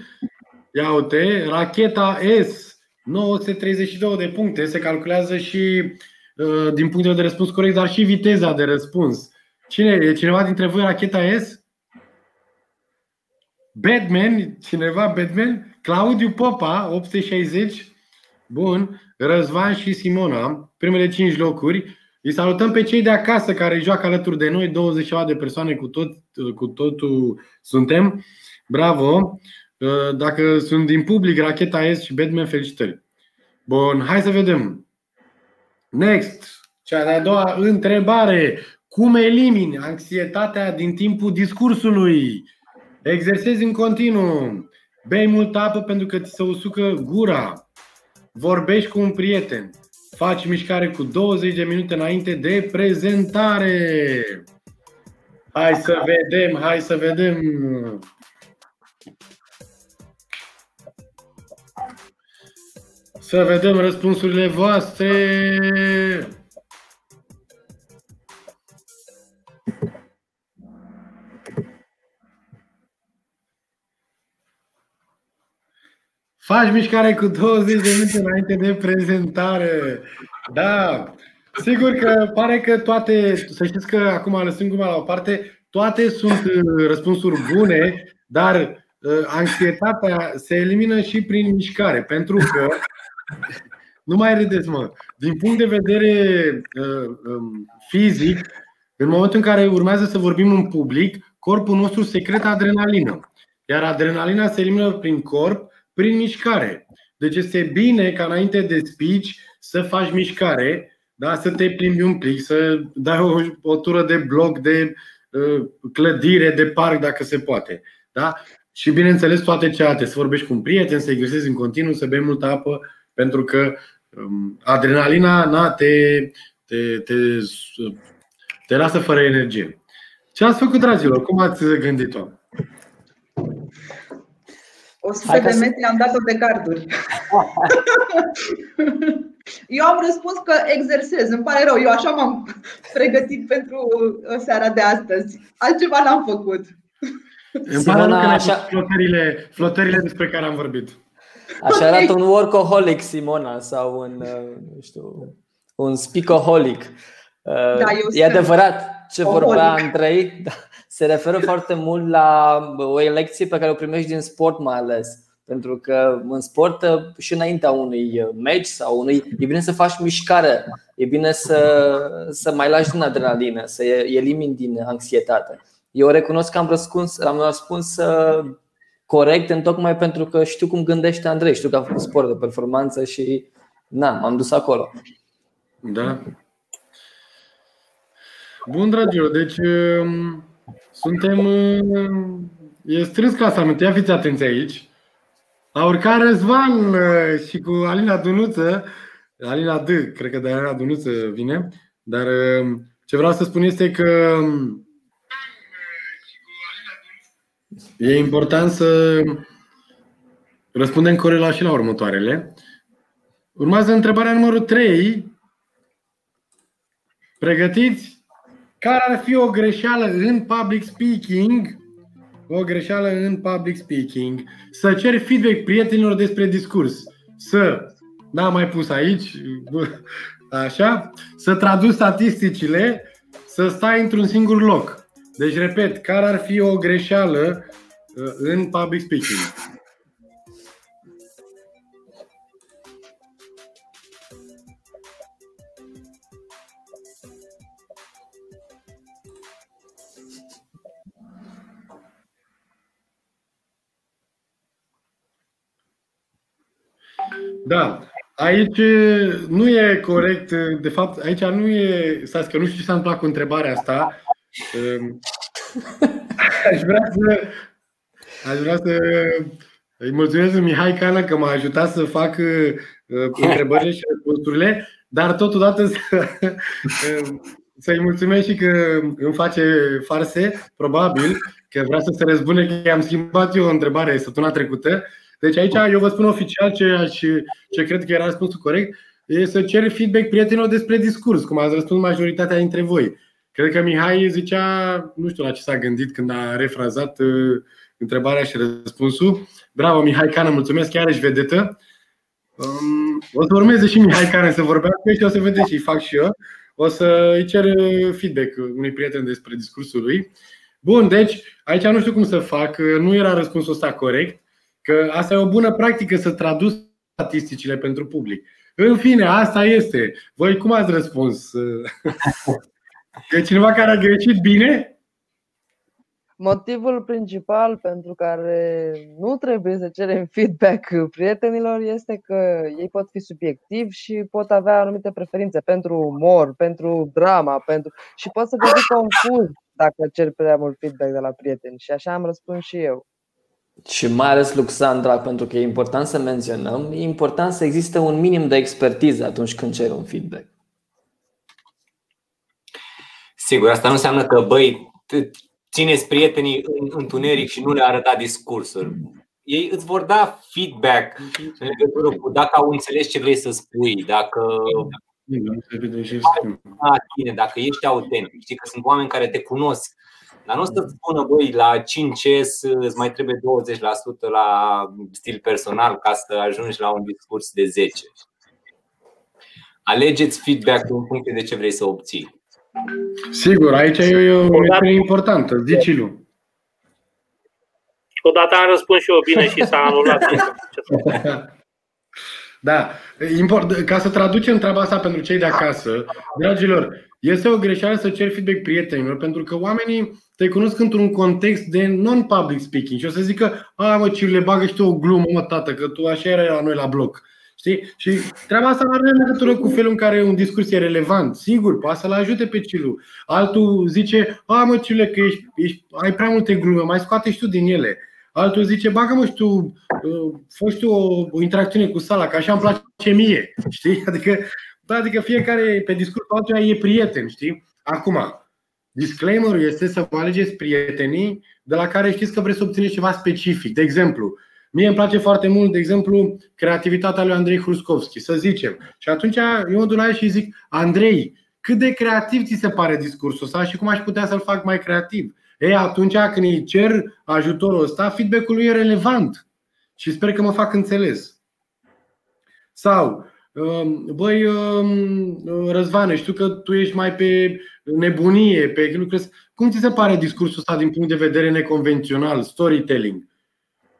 Speaker 2: Ia uite, racheta S, 932 de puncte, se calculează și uh, din punct de vedere răspuns corect, dar și viteza de răspuns. Cine e cineva dintre voi racheta S? Batman, cineva Batman? Claudiu Popa, 860. Bun. Răzvan și Simona, primele 5 locuri. Îi salutăm pe cei de acasă care joacă alături de noi, 20 de persoane cu, tot, cu totul suntem. Bravo! Dacă sunt din public, Racheta S și Batman, felicitări. Bun, hai să vedem. Next, cea de-a doua întrebare. Cum elimini anxietatea din timpul discursului? Exersezi în continuu. Bei multă apă pentru că ți se usucă gura. Vorbești cu un prieten. Faci mișcare cu 20 de minute înainte de prezentare. Hai să vedem, hai să vedem. Să vedem răspunsurile voastre. Faci mișcare cu 20 de minute înainte de prezentare. Da, sigur că pare că toate, să știți că acum lăsând guma la o parte, toate sunt uh, răspunsuri bune, dar uh, anxietatea se elimină și prin mișcare, pentru că nu mai râdeți, mă. Din punct de vedere uh, um, fizic, în momentul în care urmează să vorbim în public, corpul nostru secretă adrenalină. Iar adrenalina se elimină prin corp prin mișcare. Deci este bine ca înainte de speech să faci mișcare, da? să te plimbi un plic, să dai o, o tură de bloc, de uh, clădire, de parc, dacă se poate. Da? Și bineînțeles toate celelalte, să vorbești cu un prieten, să exersezi în continuu, să bei multă apă, pentru că um, adrenalina na, te, te, te, te lasă fără energie. Ce ați făcut, dragilor? Cum ați gândit-o?
Speaker 12: 100 de metri am dat-o de carduri. Eu am răspuns că exersez, îmi pare rău, eu așa m-am pregătit pentru uh, seara de astăzi. Altceva n-am făcut.
Speaker 2: Îmi pare rău că așa... flotările, flotările despre care am vorbit.
Speaker 8: Așa arată un workaholic, Simona, sau un, uh, nu știu, un speakaholic. Uh, da, e adevărat ce vorbea Andrei. Da se referă foarte mult la o elecție pe care o primești din sport mai ales. Pentru că în sport și înaintea unui match sau unui. E bine să faci mișcare, e bine să, să mai lași din adrenalină, să elimini din anxietate. Eu recunosc că am răspuns, am răspuns uh, corect, în tocmai pentru că știu cum gândește Andrei, știu că a făcut sport de performanță și na, m-am dus acolo.
Speaker 2: Da. Bun, dragilor, deci um, suntem... Uh, e strâns clasament. Ia fiți atenți aici. A urcat Răzvan uh, și cu Alina Dunuță. Alina D, cred că de Alina Dunuță vine. Dar uh, ce vreau să spun este că e important să răspundem corelat și la următoarele. Urmează întrebarea numărul 3. Pregătiți? Care ar fi o greșeală în public speaking? O greșeală în public speaking. Să ceri feedback prietenilor despre discurs. Să, n-am mai pus aici, așa, să traduci statisticile, să stai într-un singur loc. Deci, repet, care ar fi o greșeală uh, în public speaking? Da, aici nu e corect, de fapt, aici nu e, să că nu știu ce s-a întâmplat cu întrebarea asta. Ehm, aș vrea să, aș vrea să îi mulțumesc lui Mihai Cană că m-a ajutat să fac întrebările și răspunsurile, dar totodată să, să-i mulțumesc și că îmi face farse, probabil, că vrea să se răzbune că i-am schimbat eu o întrebare săptămâna trecută deci aici eu vă spun oficial ce, aș, ce cred că era răspunsul corect, e să ceri feedback prietenilor despre discurs, cum ați răspuns majoritatea dintre voi. Cred că Mihai zicea, nu știu la ce s-a gândit când a refrazat uh, întrebarea și răspunsul. Bravo, Mihai Cană, mulțumesc, chiar ești vedetă. Um, o să urmeze și Mihai Cană să vorbească și o să vedeți și fac și eu. O să îi cer feedback unui prieten despre discursul lui. Bun, deci aici nu știu cum să fac, nu era răspunsul ăsta corect. Că asta e o bună practică să traduci statisticile pentru public. În fine, asta este. Voi cum ați răspuns? Că cineva care a greșit bine?
Speaker 10: Motivul principal pentru care nu trebuie să cerem feedback prietenilor este că ei pot fi subiectivi și pot avea anumite preferințe pentru umor, pentru drama, pentru și pot să devii confuz dacă cer prea mult feedback de la prieteni. Și așa am răspuns și eu.
Speaker 8: Și mai ales Luxandra, pentru că e important să menționăm, e important să existe un minim de expertiză atunci când ceri un feedback.
Speaker 11: Sigur, asta nu înseamnă că, băi, țineți prietenii în întuneric și nu le arăta discursuri. Ei îți vor da feedback în legătură cu dacă au înțeles ce vrei să spui, dacă dacă ești autentic. Știi că sunt oameni care te cunosc dar nu o să spună, băi, la 5S îți mai trebuie 20% la stil personal ca să ajungi la un discurs de 10. Alegeți feedback în funcție de ce vrei să obții.
Speaker 2: Sigur, aici e o chestiune importantă. Zici lu.
Speaker 13: Odată am răspuns și eu bine și s-a anulat.
Speaker 2: Da, ca să traducem treaba asta pentru cei de acasă, dragilor, este o greșeală să cer feedback prietenilor, pentru că oamenii te cunosc într-un context de non-public speaking și o să zică, a, mă, le bagă și tu o glumă, mă, tată, că tu așa era la noi la bloc. Știi? Și treaba asta nu are legătură cu felul în care un discurs e relevant. Sigur, poate să-l ajute pe Cilu. Altul zice, a, mă, Ciule, că ești, ești, ai prea multe glume, mai scoate și tu din ele. Altul zice, bagă mă și tu, uh, fă tu o, o interacțiune cu sala, că așa îmi place mie. Știi? Adică, da, adică fiecare pe discursul altuia e prieten, știi? Acum, disclaimerul este să vă alegeți prietenii de la care știți că vreți să obțineți ceva specific. De exemplu, Mie îmi place foarte mult, de exemplu, creativitatea lui Andrei Hruskovski, să zicem. Și atunci eu mă duc la el și zic, Andrei, cât de creativ ți se pare discursul ăsta și cum aș putea să-l fac mai creativ? Ei, atunci când îi cer ajutorul ăsta, feedback-ul lui e relevant și sper că mă fac înțeles. Sau, um, băi, um, Răzvane, știu că tu ești mai pe nebunie, pe lucruri. Cum ți se pare discursul ăsta din punct de vedere neconvențional, storytelling?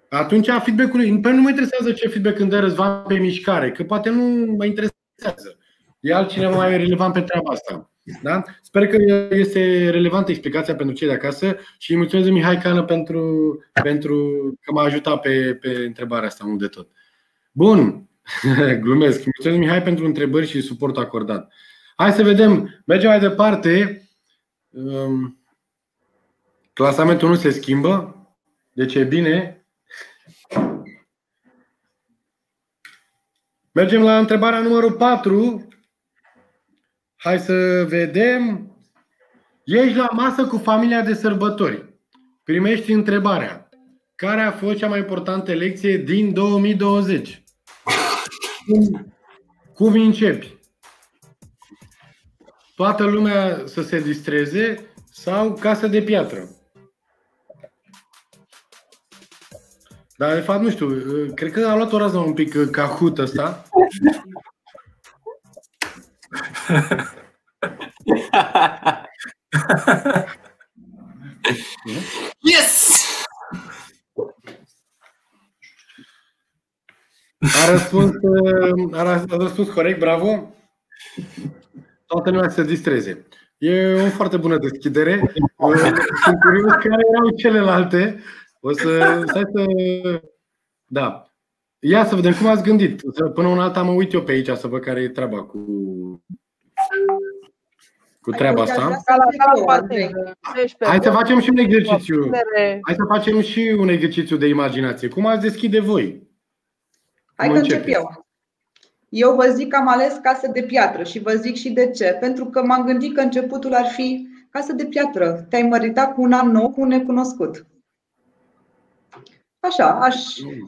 Speaker 2: Atunci feedback-ul, pe nu mă interesează ce feedback îmi dă Răzvan pe mișcare, că poate nu mă interesează. E altcineva mai relevant pe treaba asta. Da? Sper că este relevantă explicația pentru cei de acasă și îi mulțumesc Mihai Cană pentru, pentru că m-a ajutat pe, pe întrebarea asta mult de tot. Bun, glumesc. Mulțumesc Mihai pentru întrebări și suport acordat. Hai să vedem. Mergem mai departe. Um, clasamentul nu se schimbă, deci e bine. Mergem la întrebarea numărul 4. Hai să vedem. Ești la masă cu familia de sărbători. Primești întrebarea. Care a fost cea mai importantă lecție din 2020? Cum, cum începi? Toată lumea să se distreze sau casă de piatră? Dar, de fapt, nu știu, cred că a luat o rază un pic cahut ăsta.
Speaker 11: Yes!
Speaker 2: A răspuns, a răspuns corect, bravo. Toată lumea se distreze. E o foarte bună deschidere. Sunt curios care erau celelalte. O să stai să... Da. Ia să vedem cum ați gândit. Până un alta mă uit eu pe aici să văd care e treaba cu cu treaba asta. Hai să facem și un exercițiu. Hai să facem și un exercițiu de imaginație. Cum ați deschide voi?
Speaker 12: Hai că încep eu. Eu vă zic că am ales casă de piatră și vă zic și de ce. Pentru că m-am gândit că începutul ar fi casă de piatră. Te-ai măritat cu un an nou, cu un necunoscut. Așa, aș,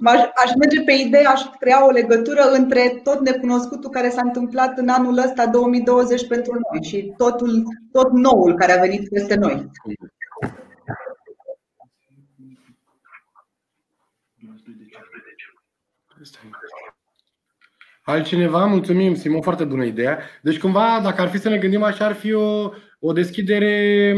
Speaker 12: aș, aș merge pe idee, aș crea o legătură între tot necunoscutul care s-a întâmplat în anul ăsta 2020 pentru noi și totul, tot noul care a venit peste noi.
Speaker 2: Altcineva? Mulțumim, Simon, foarte bună ideea. Deci cumva, dacă ar fi să ne gândim așa, ar fi o, o deschidere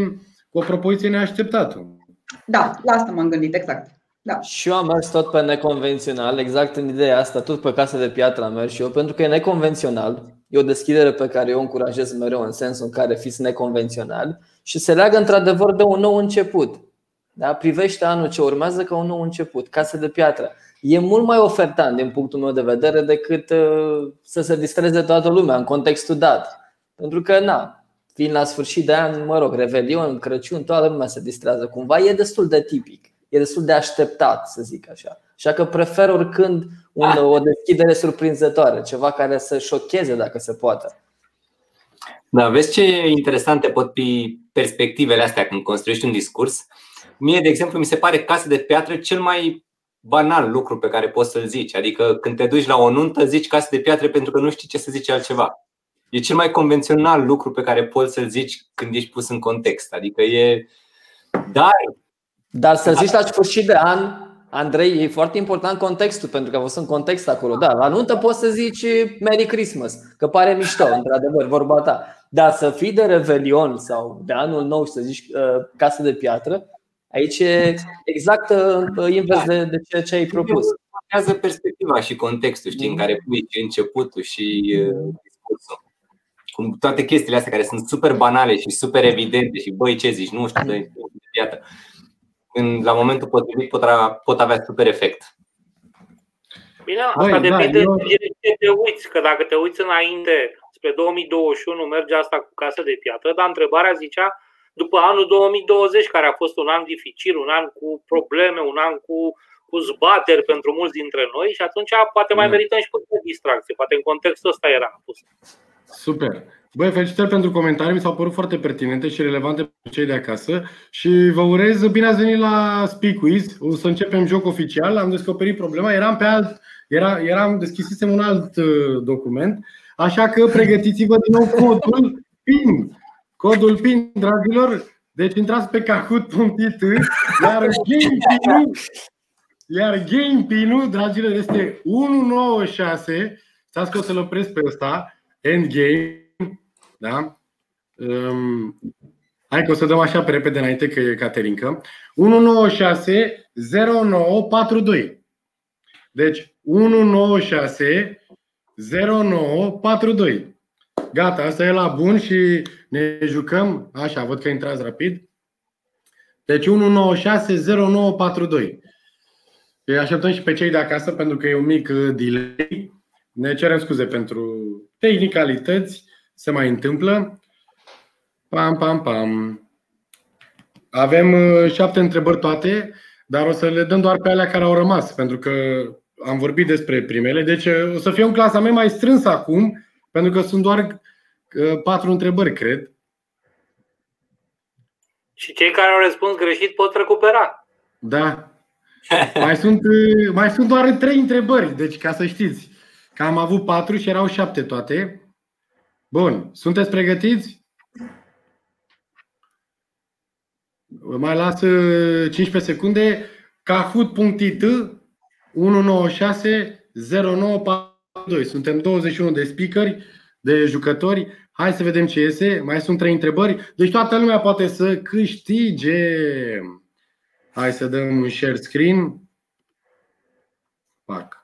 Speaker 2: cu o propoziție neașteptată.
Speaker 12: Da, la asta m-am gândit, exact. Da.
Speaker 8: Și eu am mers tot pe neconvențional, exact în ideea asta, tot pe casă de piatră am mers și eu, pentru că e neconvențional. E o deschidere pe care eu o încurajez mereu în sensul în care fiți neconvențional și se leagă într-adevăr de un nou început. Da? Privește anul ce urmează ca un nou început, casă de piatră. E mult mai ofertant din punctul meu de vedere decât uh, să se distreze toată lumea în contextul dat. Pentru că, na, fiind la sfârșit de an, mă rog, Revelion, Crăciun, toată lumea se distrează cumva, e destul de tipic e destul de așteptat, să zic așa. Așa că prefer oricând un, o deschidere surprinzătoare, ceva care să șocheze dacă se poate.
Speaker 11: Da, vezi ce interesante pot fi perspectivele astea când construiești un discurs. Mie, de exemplu, mi se pare casă de piatră cel mai banal lucru pe care poți să-l zici. Adică când te duci la o nuntă, zici casă de piatră pentru că nu știi ce să zici altceva. E cel mai convențional lucru pe care poți să-l zici când ești pus în context. Adică e. Dar
Speaker 8: dar să zici la sfârșit de an, Andrei, e foarte important contextul, pentru că a fost în context acolo. Da, la nuntă poți să zici Merry Christmas, că pare mișto, într-adevăr, vorba ta. Dar să fii de Revelion sau de anul nou și să zici uh, casă de piatră, aici e exact uh, invers de, de ceea ce ai propus.
Speaker 11: Contează perspectiva și contextul, știi, în mm. care pui și începutul și uh, discursul. Cu toate chestiile astea care sunt super banale și super evidente și băi, ce zici, nu știu, de piatră când la momentul potrivit pot, pot avea super efect.
Speaker 13: Bine, asta Băi, depinde da, de ce te uiți, că dacă te uiți înainte, spre 2021, merge asta cu casă de piatră, dar întrebarea zicea după anul 2020, care a fost un an dificil, un an cu probleme, un an cu, cu zbateri pentru mulți dintre noi și atunci poate mai da. merităm și puțin distracție. Poate în contextul ăsta era pus.
Speaker 2: Super. Băi, felicitări pentru comentarii, mi s-au părut foarte pertinente și relevante pentru cei de acasă și vă urez bine ați venit la Speak Quiz. O să începem joc oficial, am descoperit problema, eram pe alt, era, eram deschisisem un alt uh, document, așa că pregătiți-vă din nou codul PIN. Codul PIN, dragilor, deci intrați pe kahoot.it, iar game pin iar game pin dragilor, este 196, stați că o să-l opresc pe ăsta, endgame, da? Um, hai că o să dăm așa pe repede înainte că e Caterinca. 196 0942. Deci 196 0942. Gata, asta e la bun și ne jucăm. Așa, văd că intrați rapid. Deci 196 0942. Îi așteptăm și pe cei de acasă pentru că e un mic uh, delay. Ne cerem scuze pentru tehnicalități se mai întâmplă. Pam, pam, pam. Avem uh, șapte întrebări toate, dar o să le dăm doar pe alea care au rămas, pentru că am vorbit despre primele. Deci uh, o să fie un clasament mai strâns acum, pentru că sunt doar uh, patru întrebări, cred.
Speaker 13: Și cei care au răspuns greșit pot recupera.
Speaker 2: Da. Mai sunt, mai sunt doar trei întrebări, deci ca să știți. Că am avut patru și erau șapte toate. Bun, sunteți pregătiți? Vă mai las 15 secunde. Kahoot.it 196 0942. Suntem 21 de speakeri, de jucători. Hai să vedem ce iese. Mai sunt trei întrebări. Deci toată lumea poate să câștige. Hai să dăm un share screen. Fac.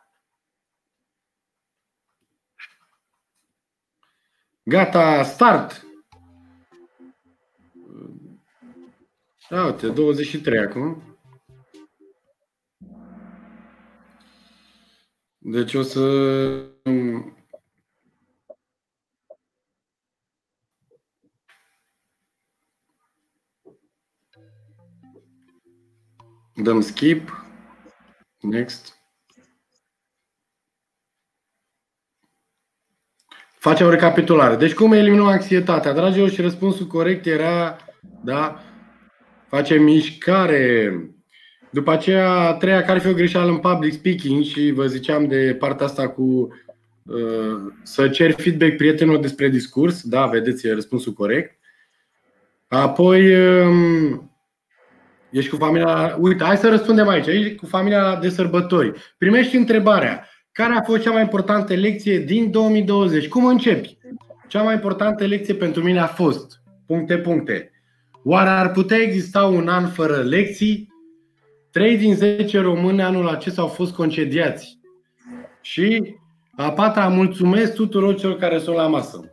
Speaker 2: Gata, start! Da, uite, 23 acum. Deci o să dăm skip. Next. Facem o recapitulare. Deci cum eliminăm anxietatea? Dragilor, și răspunsul corect era, da, facem mișcare. După aceea, a treia, care fi o greșeală în public speaking și vă ziceam de partea asta cu uh, să cer feedback prietenilor despre discurs. Da, vedeți, e răspunsul corect. Apoi, um, ești cu familia... Uite, hai să răspundem aici. Ești cu familia de sărbători. Primești întrebarea. Care a fost cea mai importantă lecție din 2020? Cum începi? Cea mai importantă lecție pentru mine a fost... Puncte, puncte. Oare ar putea exista un an fără lecții? 3 din 10 români anul acesta au fost concediați. Și a patra, mulțumesc tuturor celor care sunt la masă.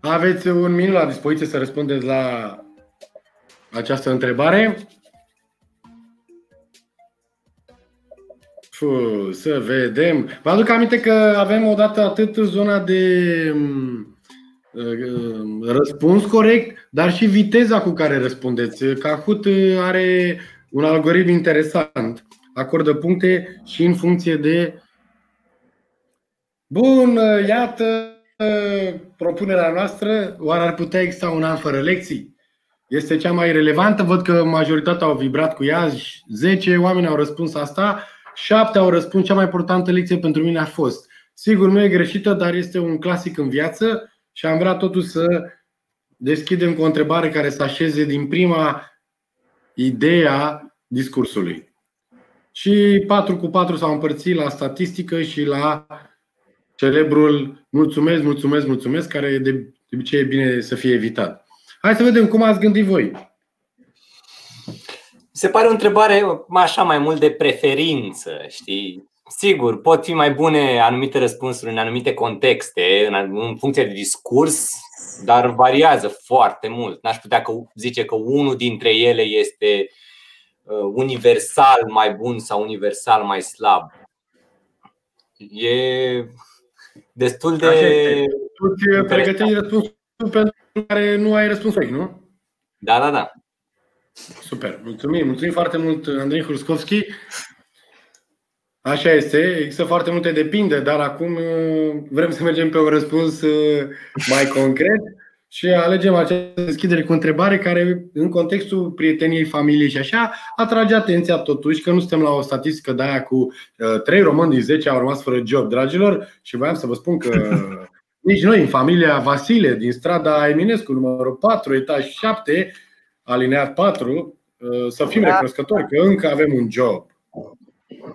Speaker 2: Aveți un minut la dispoziție să răspundeți la această întrebare. Fuh, să vedem. Vă aduc aminte că avem odată atât zona de uh, răspuns corect, dar și viteza cu care răspundeți. Kahoot are un algoritm interesant. Acordă puncte și în funcție de. Bun, iată propunerea noastră. Oare ar putea exista un an fără lecții? Este cea mai relevantă. Văd că majoritatea au vibrat cu ea. 10 oameni au răspuns asta. Șapte au răspuns, cea mai importantă lecție pentru mine a fost. Sigur, nu e greșită, dar este un clasic în viață și am vrea totuși să deschidem cu o întrebare care să așeze din prima ideea discursului. Și 4 cu 4 s-au împărțit la statistică și la celebrul mulțumesc, mulțumesc, mulțumesc, care de obicei e bine să fie evitat. Hai să vedem cum ați gândit voi.
Speaker 11: Se pare o întrebare așa mai mult de preferință, știi? Sigur, pot fi mai bune anumite răspunsuri în anumite contexte, în funcție de discurs, dar variază foarte mult. N-aș putea că zice că unul dintre ele este uh, universal mai bun sau universal mai slab. E destul de.
Speaker 2: Tu pregătești răspunsul pentru care nu ai răspuns nu?
Speaker 11: Da, da, da.
Speaker 2: Super, mulțumim. Mulțumim foarte mult, Andrei Hruskovski. Așa este, există foarte multe depinde, dar acum uh, vrem să mergem pe un răspuns uh, mai concret și alegem această deschidere cu întrebare care, în contextul prieteniei, familiei și așa, atrage atenția totuși că nu suntem la o statistică de aia cu 3 uh, români din 10 au rămas fără job, dragilor, și voiam să vă spun că nici noi, în familia Vasile, din strada Eminescu, numărul 4, etaj 7, alineat 4, uh, să fim da. recunoscători că încă avem un job.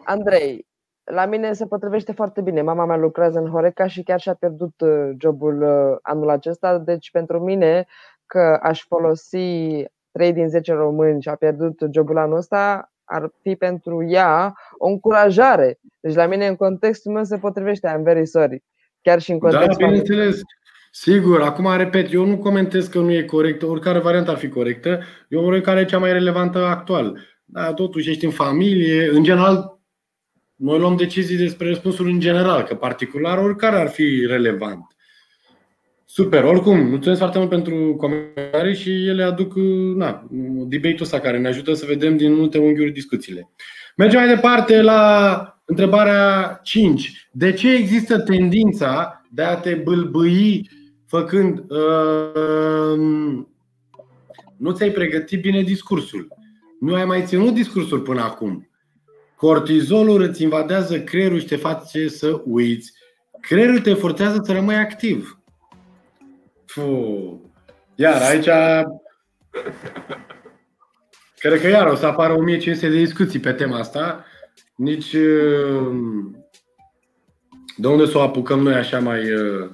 Speaker 10: Andrei, la mine se potrivește foarte bine. Mama mea lucrează în Horeca și chiar și-a pierdut uh, jobul uh, anul acesta. Deci pentru mine că aș folosi 3 din 10 români și a pierdut jobul anul ăsta, ar fi pentru ea o încurajare. Deci la mine în contextul meu se potrivește I'm very sorry. Chiar și în da, contextul
Speaker 2: Da, bineînțeles. Sigur, acum repet, eu nu comentez că nu e corectă, oricare variantă ar fi corectă, eu vreau care e cea mai relevantă actual. Dar totuși ești în familie, în general, noi luăm decizii despre răspunsul în general, că particular oricare ar fi relevant. Super, oricum, mulțumesc foarte mult pentru comentarii și ele aduc na, debate-ul ăsta care ne ajută să vedem din multe unghiuri discuțiile. Mergem mai departe la întrebarea 5. De ce există tendința de a te bâlbâi făcând uh, nu ți-ai pregătit bine discursul. Nu ai mai ținut discursul până acum. Cortizolul îți invadează creierul și te face să uiți. Creierul te forțează să rămâi activ. Fuh. Iar aici Cred că iar o să apară 1500 de discuții pe tema asta. Nici uh, de unde să o apucăm noi așa mai... Uh,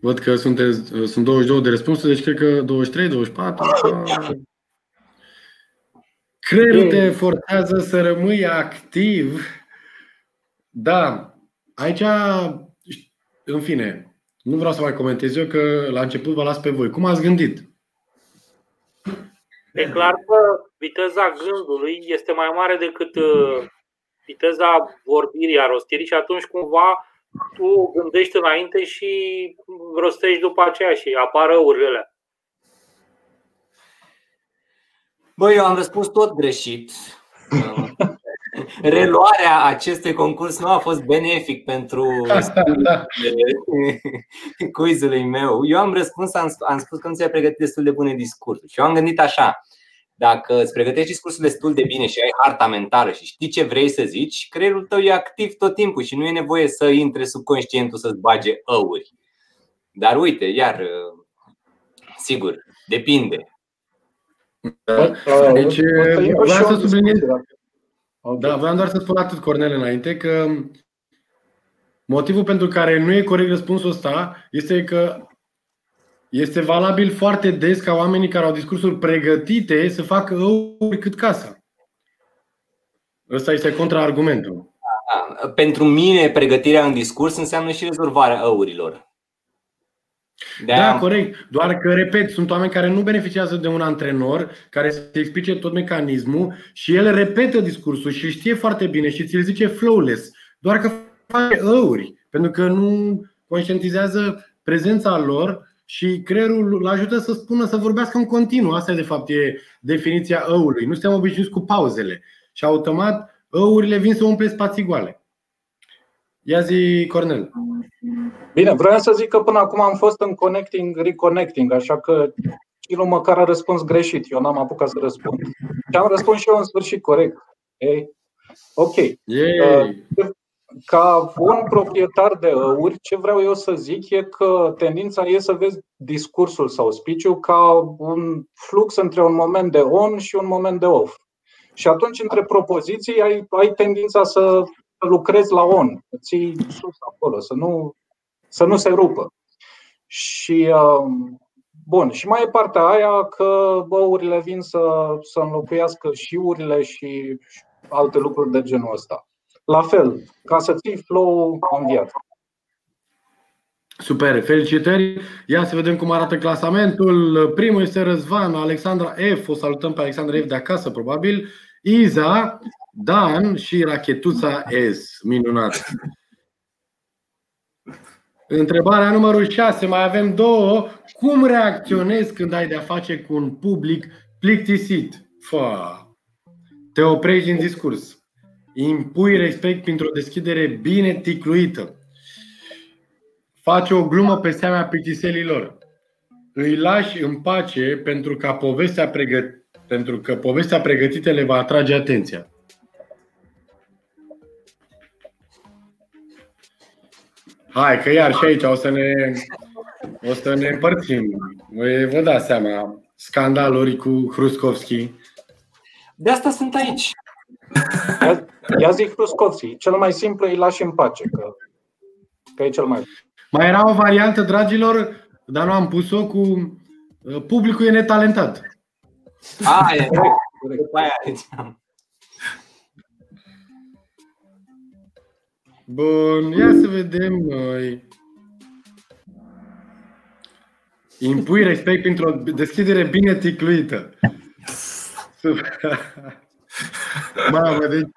Speaker 2: văd că sunteți, sunt 22 de răspunsuri, deci cred că 23, 24. Creierul te forțează să rămâi activ. Da, aici, în fine, nu vreau să mai comentez eu că la început vă las pe voi. Cum ați gândit?
Speaker 13: E clar că viteza gândului este mai mare decât uh, viteza vorbirii, a rostirii și atunci cumva tu gândești înainte și rostești după aceea și apar răurile
Speaker 11: Băi, eu am răspuns tot greșit. Reluarea acestui concurs nu a fost benefic pentru quizului meu. Eu am răspuns, am, am spus că nu ți-ai pregătit destul de bune discursuri. Și eu am gândit așa, dacă îți pregătești discursul destul de bine și ai harta mentală și știi ce vrei să zici, creierul tău e activ tot timpul și nu e nevoie să intre subconștientul să-ți bage ăuri. Dar uite, iar, sigur, depinde.
Speaker 2: Da. Deci, vreau să subliniez. Da, vreau doar să spun atât, Cornel, înainte, că motivul pentru care nu e corect răspunsul ăsta este că este valabil foarte des ca oamenii care au discursuri pregătite să facă ăuri cât casa. Ăsta este contraargumentul.
Speaker 11: Da, pentru mine, pregătirea în discurs înseamnă și rezolvarea ăurilor.
Speaker 2: De da, corect. Doar că, repet, sunt oameni care nu beneficiază de un antrenor care să explice tot mecanismul și el repetă discursul și știe foarte bine și ți-l zice flawless. Doar că face ăuri, pentru că nu conștientizează prezența lor și creierul îl ajută să spună, să vorbească în continuu. Asta, de fapt, e definiția ăului. Nu suntem obișnuiți cu pauzele. Și automat, ăurile vin să umple spații goale. Ia zi, Cornel.
Speaker 14: Bine, vreau să zic că până acum am fost în connecting, reconnecting, așa că Chilu măcar a răspuns greșit. Eu n-am apucat să răspund. Și am răspuns și eu în sfârșit corect. Ei? Ok.
Speaker 2: Yay.
Speaker 14: Uh, ca un proprietar de ăuri, ce vreau eu să zic e că tendința e să vezi discursul sau speech ca un flux între un moment de on și un moment de off. Și atunci, între propoziții, ai, ai tendința să lucrezi la on, să ții sus acolo, să nu, să nu se rupă. Și um, Bun, și mai e partea aia că băurile vin să, să înlocuiască și urile și alte lucruri de genul ăsta. La fel, ca să ții flow în viață.
Speaker 2: Super, felicitări! Ia să vedem cum arată clasamentul. Primul este Răzvan, Alexandra F. O salutăm pe Alexandra F de acasă, probabil. Iza, Dan și Rachetuța S. Minunat! Întrebarea numărul 6, mai avem două. Cum reacționezi când ai de-a face cu un public plictisit? Fă. Te oprești în discurs. Impui respect printr-o deschidere bine ticluită. Faci o glumă pe seama plictiselilor. Îi lași în pace pentru, ca povestea pregăt- pentru că povestea pregătită le va atrage atenția. Hai, că iar și aici o să ne, o să ne împărțim. Vă dați seama, scandaluri cu Hruskovski.
Speaker 11: De asta sunt aici.
Speaker 14: Ia, ia zic Hruskovski. Cel mai simplu îi lași în pace, că, că e cel mai...
Speaker 2: Mai era o variantă, dragilor, dar nu am pus-o cu uh, publicul e netalentat.
Speaker 11: A, e, după aia
Speaker 2: Bun, ia să vedem noi. Impui respect pentru o deschidere bine ticluită. Mamă, deci...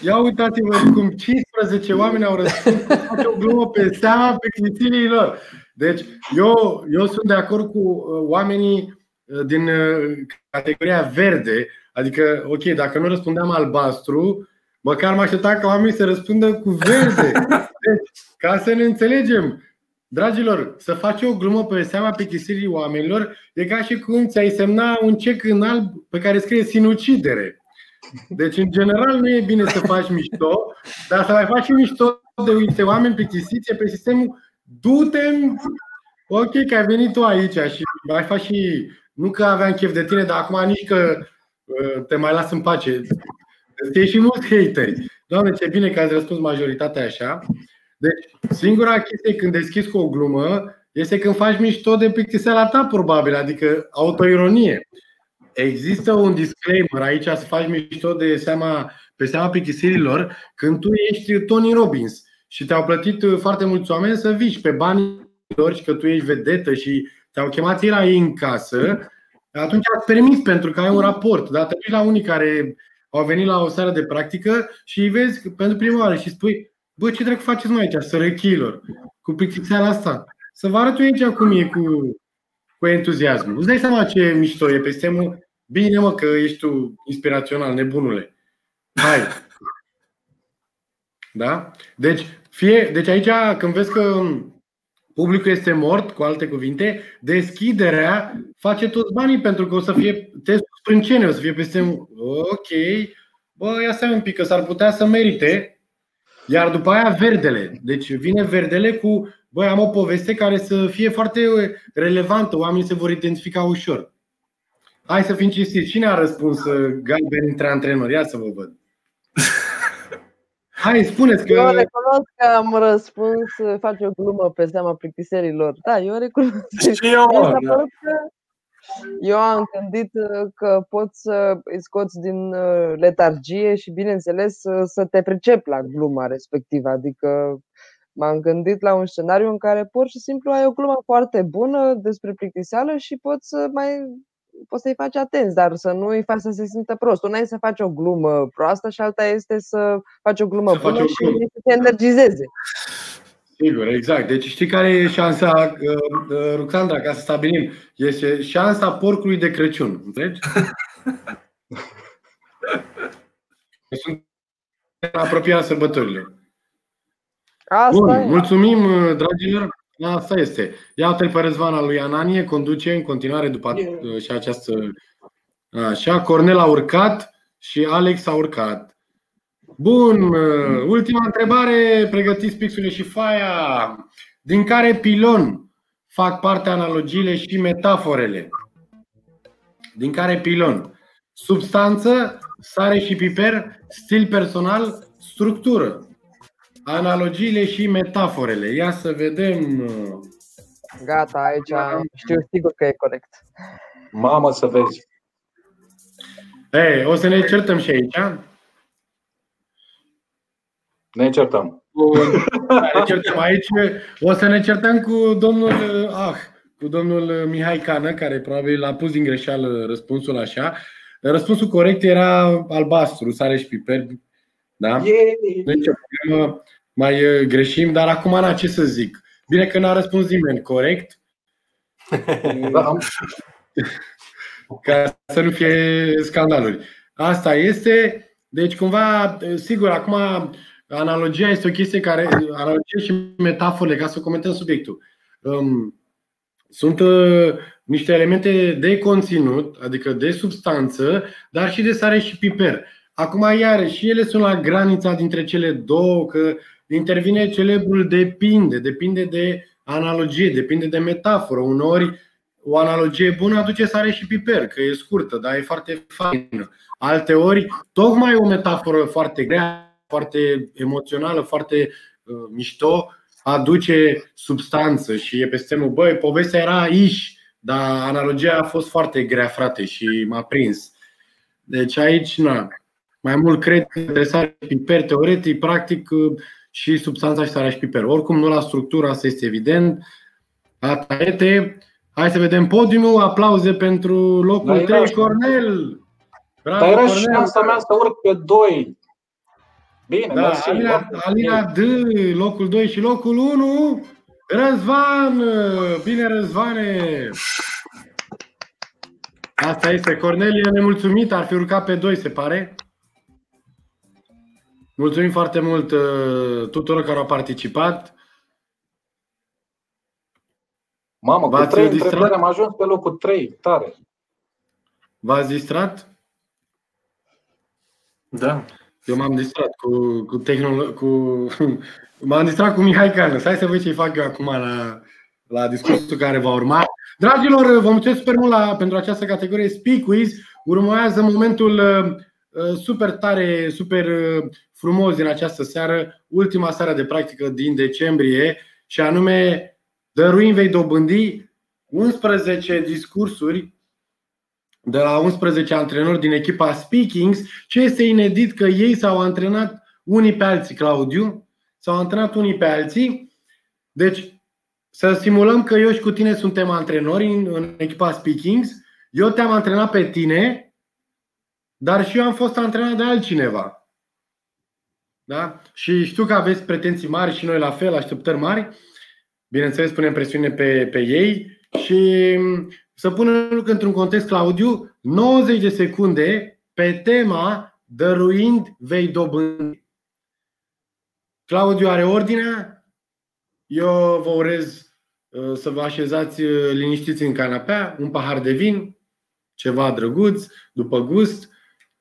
Speaker 2: Ia uitați-vă cum 15 oameni au răspuns face o glumă pe seama pe lor. Deci, eu, eu sunt de acord cu uh, oamenii uh, din uh, categoria verde, adică, ok, dacă nu răspundeam albastru, Măcar m aștepta ca oamenii să răspundă cu verde. Deci, ca să ne înțelegem, dragilor, să faci o glumă pe seama plictisirii oamenilor e ca și cum ți-ai semna un cec în alb pe care scrie sinucidere. Deci, în general, nu e bine să faci mișto, dar să mai faci și mișto de uite oameni plictisiți pe sistemul du-te Ok, că ai venit tu aici și mai faci și nu că aveam chef de tine, dar acum nici că uh, te mai las în pace. Este și mulți hateri. Doamne, ce bine că ați răspuns majoritatea așa. Deci, singura chestie când deschizi cu o glumă este când faci mișto de plictiseala ta, probabil, adică autoironie. Există un disclaimer aici să faci mișto de seama, pe seama plictisirilor când tu ești Tony Robbins și te-au plătit foarte mulți oameni să vii pe banii lor și că tu ești vedetă și te-au chemat ei la ei în casă, atunci ați permis pentru că ai un raport. Dar te la unii care au venit la o seară de practică și îi vezi pentru prima oară și spui Bă, ce dracu faceți noi aici, sărăchilor, cu plictiseala asta? Să vă arăt eu aici cum e cu, cu entuziasmul. Îți dai seama ce mișto e pe sistemul? Bine, mă, că ești tu inspirațional, nebunule. Hai! Da? Deci, fie, deci aici, când vezi că publicul este mort, cu alte cuvinte, deschiderea face toți banii pentru că o să fie testul sprâncene, o să fie peste ok, bă, ia să un pic, că s-ar putea să merite, iar după aia verdele. Deci vine verdele cu, băi, am o poveste care să fie foarte relevantă, oamenii se vor identifica ușor. Hai să fim cinstiți. Cine a răspuns uh, galben între antrenori? Ia să vă văd. Hai, spuneți că...
Speaker 10: Eu recunosc că am răspuns, face o glumă pe seama plictiserilor. Da, eu recunosc.
Speaker 5: Și eu, da.
Speaker 10: Eu am gândit că poți să îi scoți din uh, letargie și, bineînțeles, să te pricepi la gluma respectivă. Adică m-am gândit la un scenariu în care pur și simplu ai o glumă foarte bună despre plictiseală și poți să mai poți să-i faci atenți, dar să nu îi faci să se simtă prost. Una e să faci o glumă proastă și alta este să faci o glumă să bună și să te energizeze.
Speaker 2: Sigur, exact. Deci știi care e șansa, uh, uh, Ruxandra, ca să stabilim? Este șansa porcului de Crăciun. Înțelegi? Sunt apropiat sărbătorilor.
Speaker 10: Asta
Speaker 2: Bun,
Speaker 10: e.
Speaker 2: mulțumim, uh, dragilor. Asta este. Iată-l pe Răzvan lui Ananie, conduce în continuare după yeah. și această. Așa, Cornel a urcat și Alex a urcat. Bun, ultima întrebare, pregătiți pixurile și faia. Din care pilon fac parte analogiile și metaforele? Din care pilon? Substanță, sare și piper, stil personal, structură analogiile și metaforele. Ia să vedem.
Speaker 10: Gata, aici știu sigur că e corect.
Speaker 14: Mamă, să vezi.
Speaker 2: Ei, o să ne certăm și aici.
Speaker 14: Ne certăm.
Speaker 2: ne certăm aici. O să ne certăm cu domnul Ah, cu domnul Mihai Cană, care probabil a pus din greșeală răspunsul așa. Răspunsul corect era albastru, sare și piper. Da? Deci, mai uh, greșim, dar acum n ce să zic. Bine că n-a răspuns nimeni corect. Da. Ca să nu fie scandaluri. Asta este. Deci, cumva, sigur, acum analogia este o chestie care. Analogia și metaforele, ca să comentăm subiectul. Um, sunt uh, niște elemente de conținut, adică de substanță, dar și de sare și piper. Acum, iarăși, ele sunt la granița dintre cele două, că intervine celebrul depinde, depinde de analogie, depinde de metaforă. Uneori o analogie bună aduce sare și piper, că e scurtă, dar e foarte faină. Alte ori, tocmai o metaforă foarte grea, foarte emoțională, foarte uh, mișto, aduce substanță și e pe semnul, băi, povestea era aici, dar analogia a fost foarte grea, frate, și m-a prins. Deci aici, na, mai mult cred că sare piper teoretic, practic, și substanța și sarea și piper. Oricum, nu la structură, asta este evident. Ataete. Hai să vedem podiumul. Aplauze pentru locul 3, Cornel.
Speaker 14: Bravo, Dar era Cornel. și șansa mea să urc pe 2. Bine,
Speaker 2: da, mersi. Alina, Alina D, locul 2 și locul 1. Răzvan! Bine, Răzvane! Asta este. Cornel e nemulțumit, ar fi urcat pe 2, se pare. Mulțumim foarte mult uh, tuturor care au participat.
Speaker 14: Mamă, cu trei întrebări am ajuns pe locul 3, tare.
Speaker 2: V-ați distrat?
Speaker 5: Da.
Speaker 2: Eu m-am distrat cu, cu tehnolo- cu M-am distrat cu Mihai Cană. Hai să văd ce fac eu acum la, la discursul care va urma. Dragilor, vă mulțumesc super mult la, pentru această categorie Speak Quiz. Urmează momentul uh, super tare, super uh, frumos din această seară, ultima seară de practică din decembrie, și anume Dăruim vei dobândi 11 discursuri de la 11 antrenori din echipa Speakings. Ce este inedit că ei s-au antrenat unii pe alții, Claudiu, s-au antrenat unii pe alții. Deci, să simulăm că eu și cu tine suntem antrenori în, în echipa Speakings. Eu te-am antrenat pe tine, dar și eu am fost antrenat de altcineva. Da? Și știu că aveți pretenții mari și noi la fel, așteptări mari. Bineînțeles, punem presiune pe, pe ei și să punem lucrul într-un context, Claudiu, 90 de secunde pe tema dăruind vei dobândi. Claudiu are ordinea. Eu vă urez uh, să vă așezați uh, liniștiți în canapea, un pahar de vin, ceva drăguț, după gust,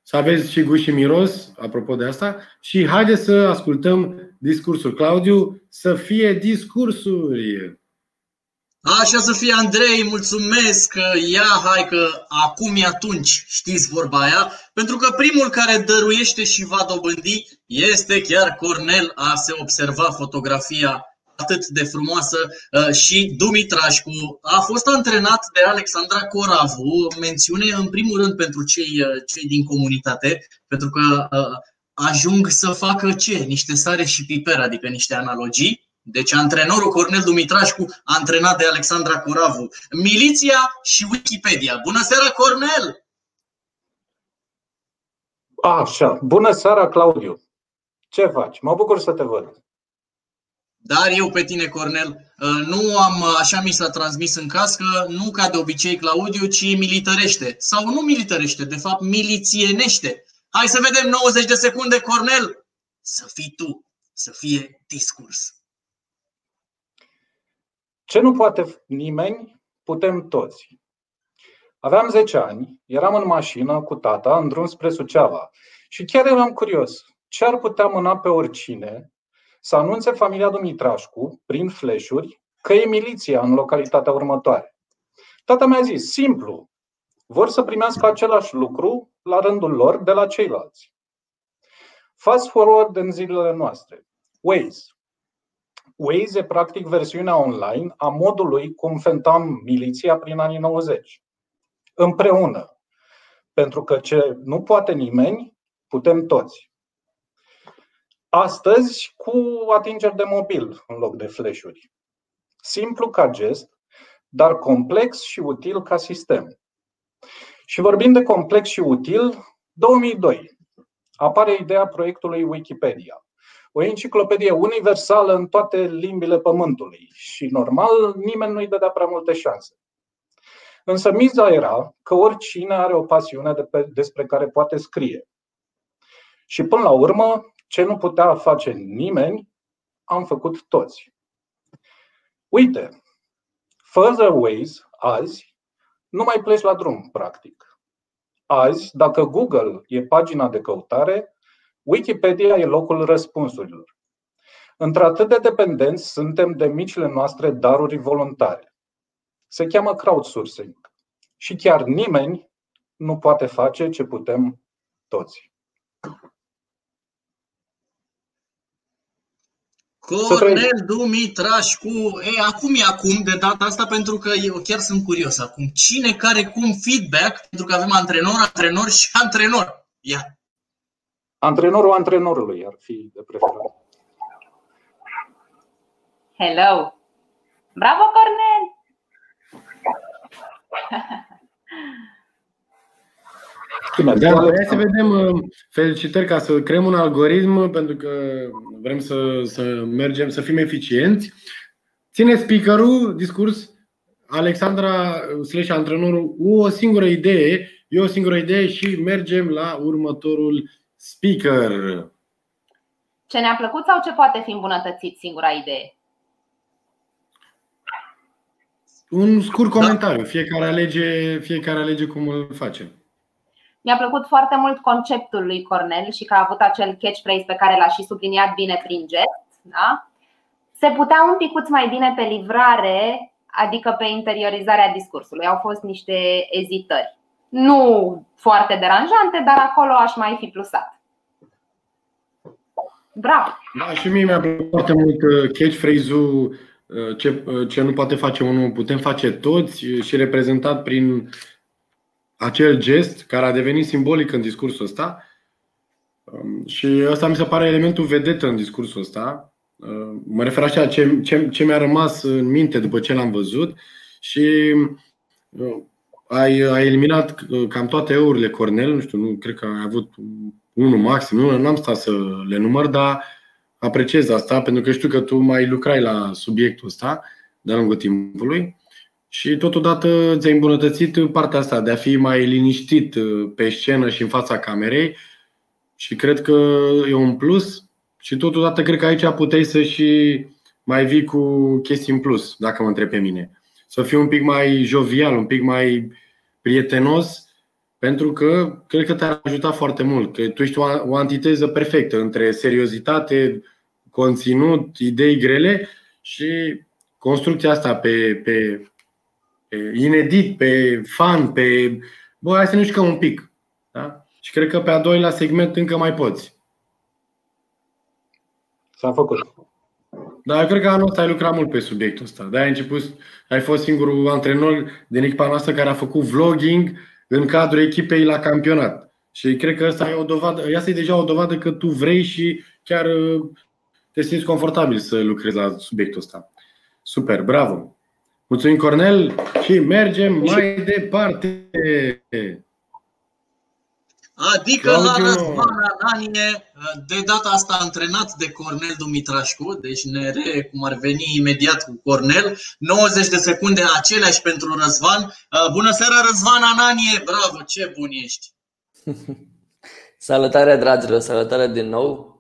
Speaker 2: să aveți și gust și miros, apropo de asta, și haideți să ascultăm discursul. Claudiu, să fie discursuri!
Speaker 1: Așa să fie, Andrei, mulțumesc, ia, hai că acum e atunci, știți vorba aia, pentru că primul care dăruiește și va dobândi este chiar Cornel, a se observa fotografia atât de frumoasă uh, și Dumitrașcu a fost antrenat de Alexandra Coravu, mențiune în primul rând pentru cei, uh, cei din comunitate, pentru că uh, ajung să facă ce? Niște sare și piper, adică niște analogii. Deci antrenorul Cornel Dumitrașcu, antrenat de Alexandra Coravu. Miliția și Wikipedia. Bună seara, Cornel!
Speaker 14: Așa, bună seara, Claudiu! Ce faci? Mă bucur să te văd.
Speaker 1: Dar eu pe tine, Cornel, uh, nu am, uh, așa mi s-a transmis în cască, nu ca de obicei Claudiu, ci militărește. Sau nu militărește, de fapt milițienește. Hai să vedem 90 de secunde, Cornel! Să fii tu, să fie discurs.
Speaker 14: Ce nu poate nimeni, putem toți. Aveam 10 ani, eram în mașină cu tata în drum spre Suceava și chiar eram curios ce ar putea mâna pe oricine să anunțe familia Dumitrașcu, prin fleșuri, că e miliția în localitatea următoare. Tata mi-a zis, simplu, vor să primească același lucru la rândul lor de la ceilalți. Fast forward în zilele noastre. Waze. Waze e practic versiunea online a modului cum fentam miliția prin anii 90. Împreună. Pentru că ce nu poate nimeni, putem toți. Astăzi cu atingeri de mobil în loc de flash-uri. Simplu ca gest, dar complex și util ca sistem. Și vorbim de complex și util, 2002 apare ideea proiectului Wikipedia. O enciclopedie universală în toate limbile pământului și normal nimeni nu-i dădea prea multe șanse. Însă miza era că oricine are o pasiune de pe, despre care poate scrie. Și până la urmă, ce nu putea face nimeni, am făcut toți. Uite, Further Ways, azi, nu mai pleci la drum, practic. Azi, dacă Google e pagina de căutare, Wikipedia e locul răspunsurilor. Într-atât de dependenți suntem de micile noastre daruri voluntare. Se cheamă crowdsourcing. Și chiar nimeni nu poate face ce putem toți.
Speaker 1: Cornel Dumitrașcu, e, acum e acum, de data asta, pentru că eu chiar sunt curios acum. Cine care cum feedback, pentru că avem antrenor, antrenor și antrenor. Ia.
Speaker 14: Antrenorul antrenorului ar fi de preferat.
Speaker 15: Hello! Bravo, Cornel!
Speaker 2: Da, hai să vedem uh, felicitări ca să creăm un algoritm pentru că vrem să, să mergem, să fim eficienți. Ține speakerul, discurs, Alexandra slash antrenorul, o singură idee, e o singură idee și mergem la următorul speaker.
Speaker 15: Ce ne-a plăcut sau ce poate fi îmbunătățit, singura idee?
Speaker 2: Un scurt comentariu, fiecare alege, fiecare alege cum îl face.
Speaker 15: Mi-a plăcut foarte mult conceptul lui Cornel și că a avut acel catchphrase pe care l-a și subliniat bine prin gest. Da? Se putea un pic mai bine pe livrare, adică pe interiorizarea discursului. Au fost niște ezitări. Nu foarte deranjante, dar acolo aș mai fi plusat. Bravo!
Speaker 2: Da, și mie mi-a plăcut foarte mult uh, catchphrase-ul uh, ce, uh, ce nu poate face unul, putem face toți și reprezentat prin acel gest care a devenit simbolic în discursul ăsta. Um, și ăsta mi se pare elementul vedetă în discursul ăsta. Mă refer așa ce, ce, ce mi-a rămas în minte după ce l-am văzut și ai, ai eliminat cam toate eurile Cornel, nu știu, nu cred că ai avut unul maxim, nu am stat să le număr, dar apreciez asta pentru că știu că tu mai lucrai la subiectul ăsta de-a lungul timpului și totodată ți-ai îmbunătățit partea asta de a fi mai liniștit pe scenă și în fața camerei și cred că e un plus și totodată cred că aici puteai să și mai vii cu chestii în plus, dacă mă întreb pe mine. Să fii un pic mai jovial, un pic mai prietenos pentru că cred că te-ar ajuta foarte mult. Că tu ești o antiteză perfectă între seriozitate, conținut, idei grele și construcția asta pe, pe, pe inedit, pe fan, pe. Bă, hai să ne jucăm un pic. Da? Și cred că pe a doilea segment încă mai poți.
Speaker 14: S-a făcut.
Speaker 2: Dar eu cred că anul ăsta ai lucrat mult pe subiectul ăsta. De ai început, ai fost singurul antrenor din echipa noastră care a făcut vlogging în cadrul echipei la campionat. Și cred că asta e o dovadă, asta e deja o dovadă că tu vrei și chiar uh, te simți confortabil să lucrezi la subiectul ăsta. Super, bravo! Mulțumim, Cornel, și mergem mai departe.
Speaker 1: Adică la Răzvan Ananie, de data asta antrenat de Cornel Dumitrașcu, deci ne re, cum ar veni imediat cu Cornel, 90 de secunde aceleași pentru Răzvan. Uh, bună seara Răzvan Ananie, bravo, ce bun ești!
Speaker 8: Salutare dragilor, salutare din nou!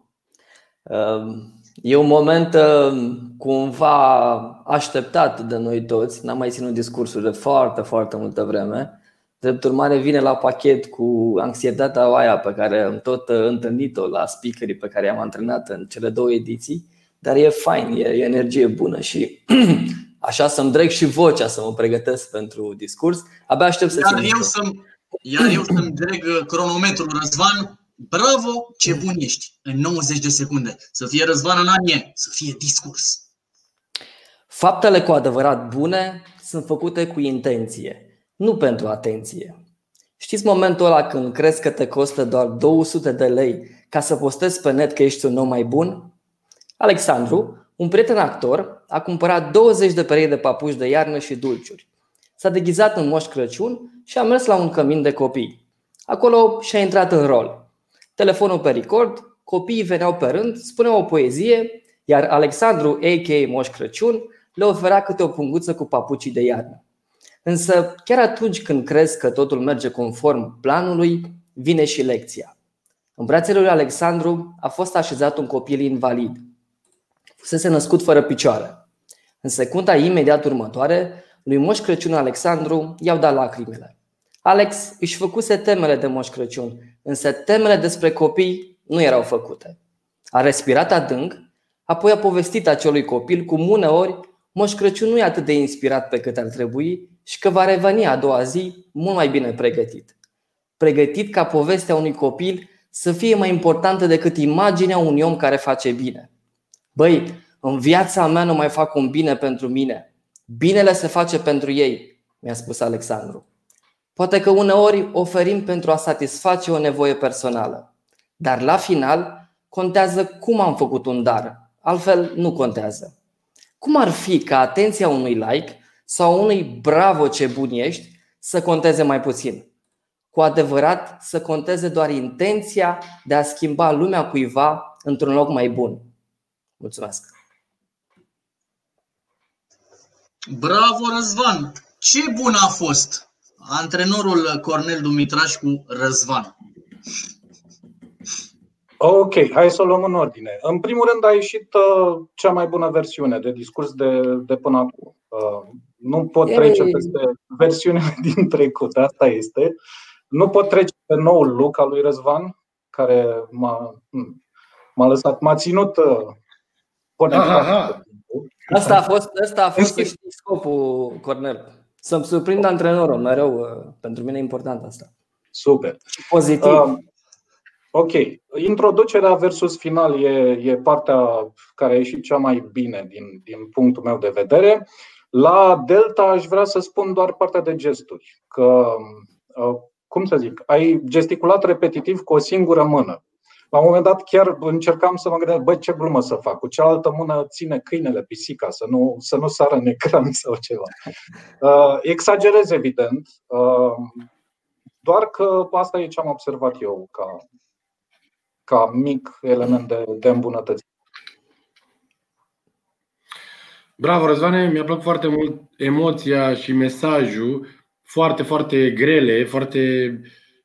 Speaker 8: Um, e un moment um, cumva așteptat de noi toți, n-am mai ținut discursuri de foarte, foarte multă vreme Drept urmare, vine la pachet cu anxietatea aia pe care am tot uh, întâlnit-o la speakerii pe care i-am antrenat în cele două ediții, dar e fain, e, e energie bună și așa să-mi dreg și vocea să mă pregătesc pentru discurs. Abia aștept să
Speaker 1: iar eu să-mi, iar eu să-mi dreg uh, cronometrul Răzvan. Bravo, ce bun ești! În 90 de secunde. Să fie Răzvan în anie, să fie discurs.
Speaker 8: Faptele cu adevărat bune sunt făcute cu intenție nu pentru atenție. Știți momentul ăla când crezi că te costă doar 200 de lei ca să postezi pe net că ești un om mai bun? Alexandru, un prieten actor, a cumpărat 20 de perechi de papuși de iarnă și dulciuri. S-a deghizat în Moș Crăciun și a mers la un cămin de copii. Acolo și-a intrat în rol. Telefonul pe record, copiii veneau pe rând, spuneau o poezie, iar Alexandru, a.k.a. Moș Crăciun, le ofera câte o punguță cu papucii de iarnă. Însă, chiar atunci când crezi că totul merge conform planului, vine și lecția. În brațele lui Alexandru a fost așezat un copil invalid. Fusese născut fără picioare. În secunda imediat următoare, lui Moș Crăciun Alexandru i-au dat lacrimile. Alex își făcuse temele de Moș Crăciun, însă temele despre copii nu erau făcute. A respirat adânc, apoi a povestit acelui copil cum uneori Moș Crăciun nu e atât de inspirat pe cât ar trebui și că va reveni a doua zi mult mai bine pregătit. Pregătit ca povestea unui copil să fie mai importantă decât imaginea unui om care face bine. Băi, în viața mea nu mai fac un bine pentru mine. Binele se face pentru ei, mi-a spus Alexandru. Poate că uneori oferim pentru a satisface o nevoie personală, dar la final contează cum am făcut un dar, altfel nu contează. Cum ar fi ca atenția unui like sau unui bravo ce bun ești să conteze mai puțin? Cu adevărat să conteze doar intenția de a schimba lumea cuiva într-un loc mai bun. Mulțumesc!
Speaker 1: Bravo, Răzvan! Ce bun a fost antrenorul Cornel Dumitraș cu Răzvan.
Speaker 14: Ok, hai să o luăm în ordine. În primul rând a ieșit uh, cea mai bună versiune de discurs de, de până acum. Uh, nu pot trece peste versiunea din trecut, asta este. Nu pot trece pe noul look al lui Răzvan, care m-a, m-a lăsat, m-a ținut uh,
Speaker 8: Asta a fost, asta a fost să știi scopul, Cornel. Să-mi surprind antrenorul, mereu. Uh, pentru mine e important asta.
Speaker 14: Super.
Speaker 8: Pozitiv. Uh,
Speaker 14: ok. Introducerea versus final e, e partea care a ieșit cea mai bine din, din punctul meu de vedere. La Delta aș vrea să spun doar partea de gesturi. Că, uh, cum să zic, ai gesticulat repetitiv cu o singură mână. La un moment dat chiar încercam să mă gândesc, băi, ce glumă să fac. Cu cealaltă mână ține câinele, pisica, să nu, să nu sară în ecran sau ceva. Uh, exagerez, evident, uh, doar că asta e ce am observat eu ca, ca mic element de, de îmbunătățire.
Speaker 2: Bravo, Răzvane, mi-a plăcut foarte mult emoția și mesajul, foarte, foarte grele, foarte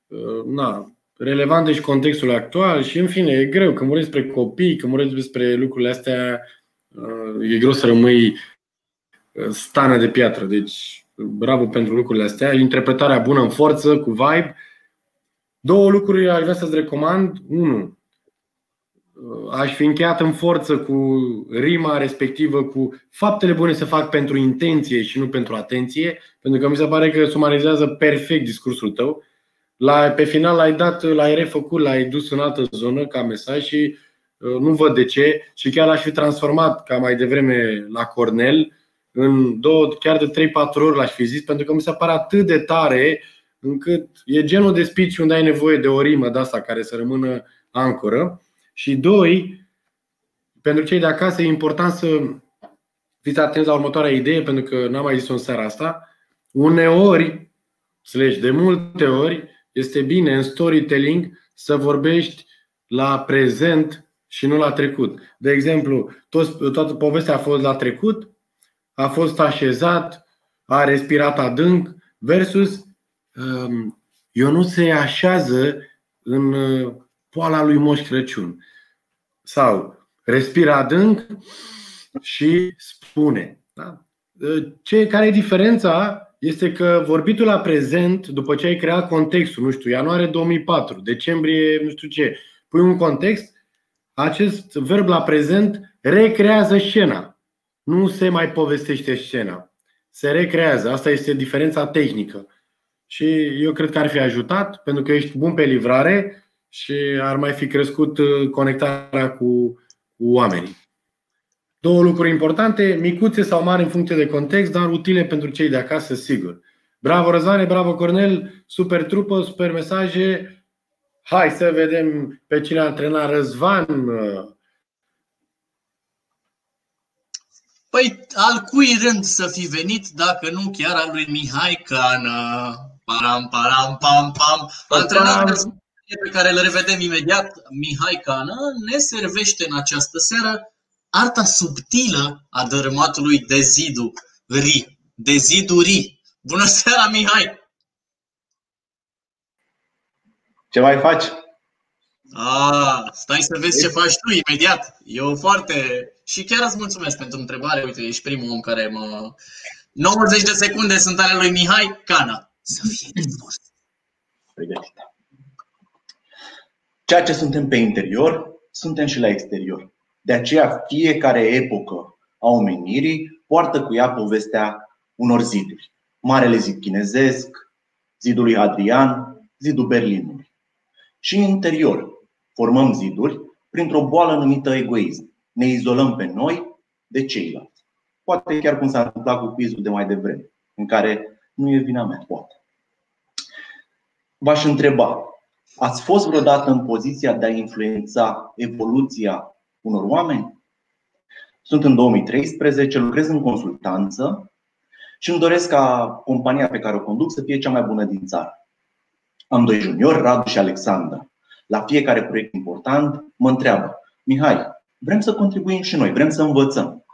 Speaker 2: uh, na, relevante și contextul actual și în fine, e greu, că vorbești despre copii, că vorbești despre lucrurile astea, uh, e greu să rămâi uh, stană de piatră. Deci, bravo pentru lucrurile astea. Interpretarea bună în forță, cu vibe. Două lucruri aș vrea să-ți recomand. Unu, uh, aș fi încheiat în forță cu rima respectivă, cu faptele bune să fac pentru intenție și nu pentru atenție, pentru că mi se pare că sumarizează perfect discursul tău. La, pe final l-ai dat, l-ai refăcut, l-ai dus în altă zonă ca mesaj și uh, nu văd de ce. Și chiar l-aș fi transformat ca mai devreme la Cornel în două, chiar de 3-4 ori l-aș fi zis, pentru că mi se pare atât de tare încât e genul de speech unde ai nevoie de o rimă de asta care să rămână ancoră. Și doi, pentru cei de acasă e important să fiți atenți la următoarea idee, pentru că n-am mai zis-o în seara asta. Uneori, slash de multe ori, este bine în storytelling să vorbești la prezent și nu la trecut. De exemplu, toată povestea a fost la trecut, a fost așezat, a respirat adânc, versus um, eu nu se așează în uh, poala lui Moș Crăciun. Sau respira adânc și spune. Da? Uh, ce, care e diferența este că vorbitul la prezent, după ce ai creat contextul, nu știu, ianuarie 2004, decembrie, nu știu ce, pui un context, acest verb la prezent recrează scena. Nu se mai povestește scena. Se recrează. Asta este diferența tehnică. Și eu cred că ar fi ajutat, pentru că ești bun pe livrare și ar mai fi crescut uh, conectarea cu, cu oamenii. Două lucruri importante, micuțe sau mari în funcție de context, dar utile pentru cei de acasă, sigur. Bravo Răzvane, bravo Cornel, super trupă, super mesaje. Hai să vedem pe cine a antrenat Răzvan.
Speaker 1: Păi, al cui rând să fi venit dacă nu chiar al lui Mihai Cană? Param, param, pam, pam. Antrenat pe care îl revedem imediat, Mihai Cană, ne servește în această seară arta subtilă a dărâmatului deziduri. Deziduri. Bună seara, Mihai!
Speaker 16: Ce mai faci?
Speaker 1: Ah, stai să vezi ce faci tu imediat. Eu foarte... Și chiar îți mulțumesc pentru întrebare. Uite, ești primul om care mă... 90 de secunde sunt ale lui Mihai Cana. Să fie de
Speaker 16: Pregătită. Ceea ce suntem pe interior, suntem și la exterior. De aceea fiecare epocă a omenirii poartă cu ea povestea unor ziduri. Marele zid chinezesc, zidul lui Adrian, zidul Berlinului. Și în interior formăm ziduri printr-o boală numită egoism. Ne izolăm pe noi de ceilalți. Poate chiar cum s-a întâmplat cu quizul de mai devreme, în care nu e vina mea, poate. V-aș întreba, ați fost vreodată în poziția de a influența evoluția unor oameni. Sunt în 2013, lucrez în consultanță și îmi doresc ca compania pe care o conduc să fie cea mai bună din țară. Am doi juniori, Radu și Alexandra. La fiecare proiect important mă întreabă, Mihai, vrem să contribuim și noi, vrem să învățăm.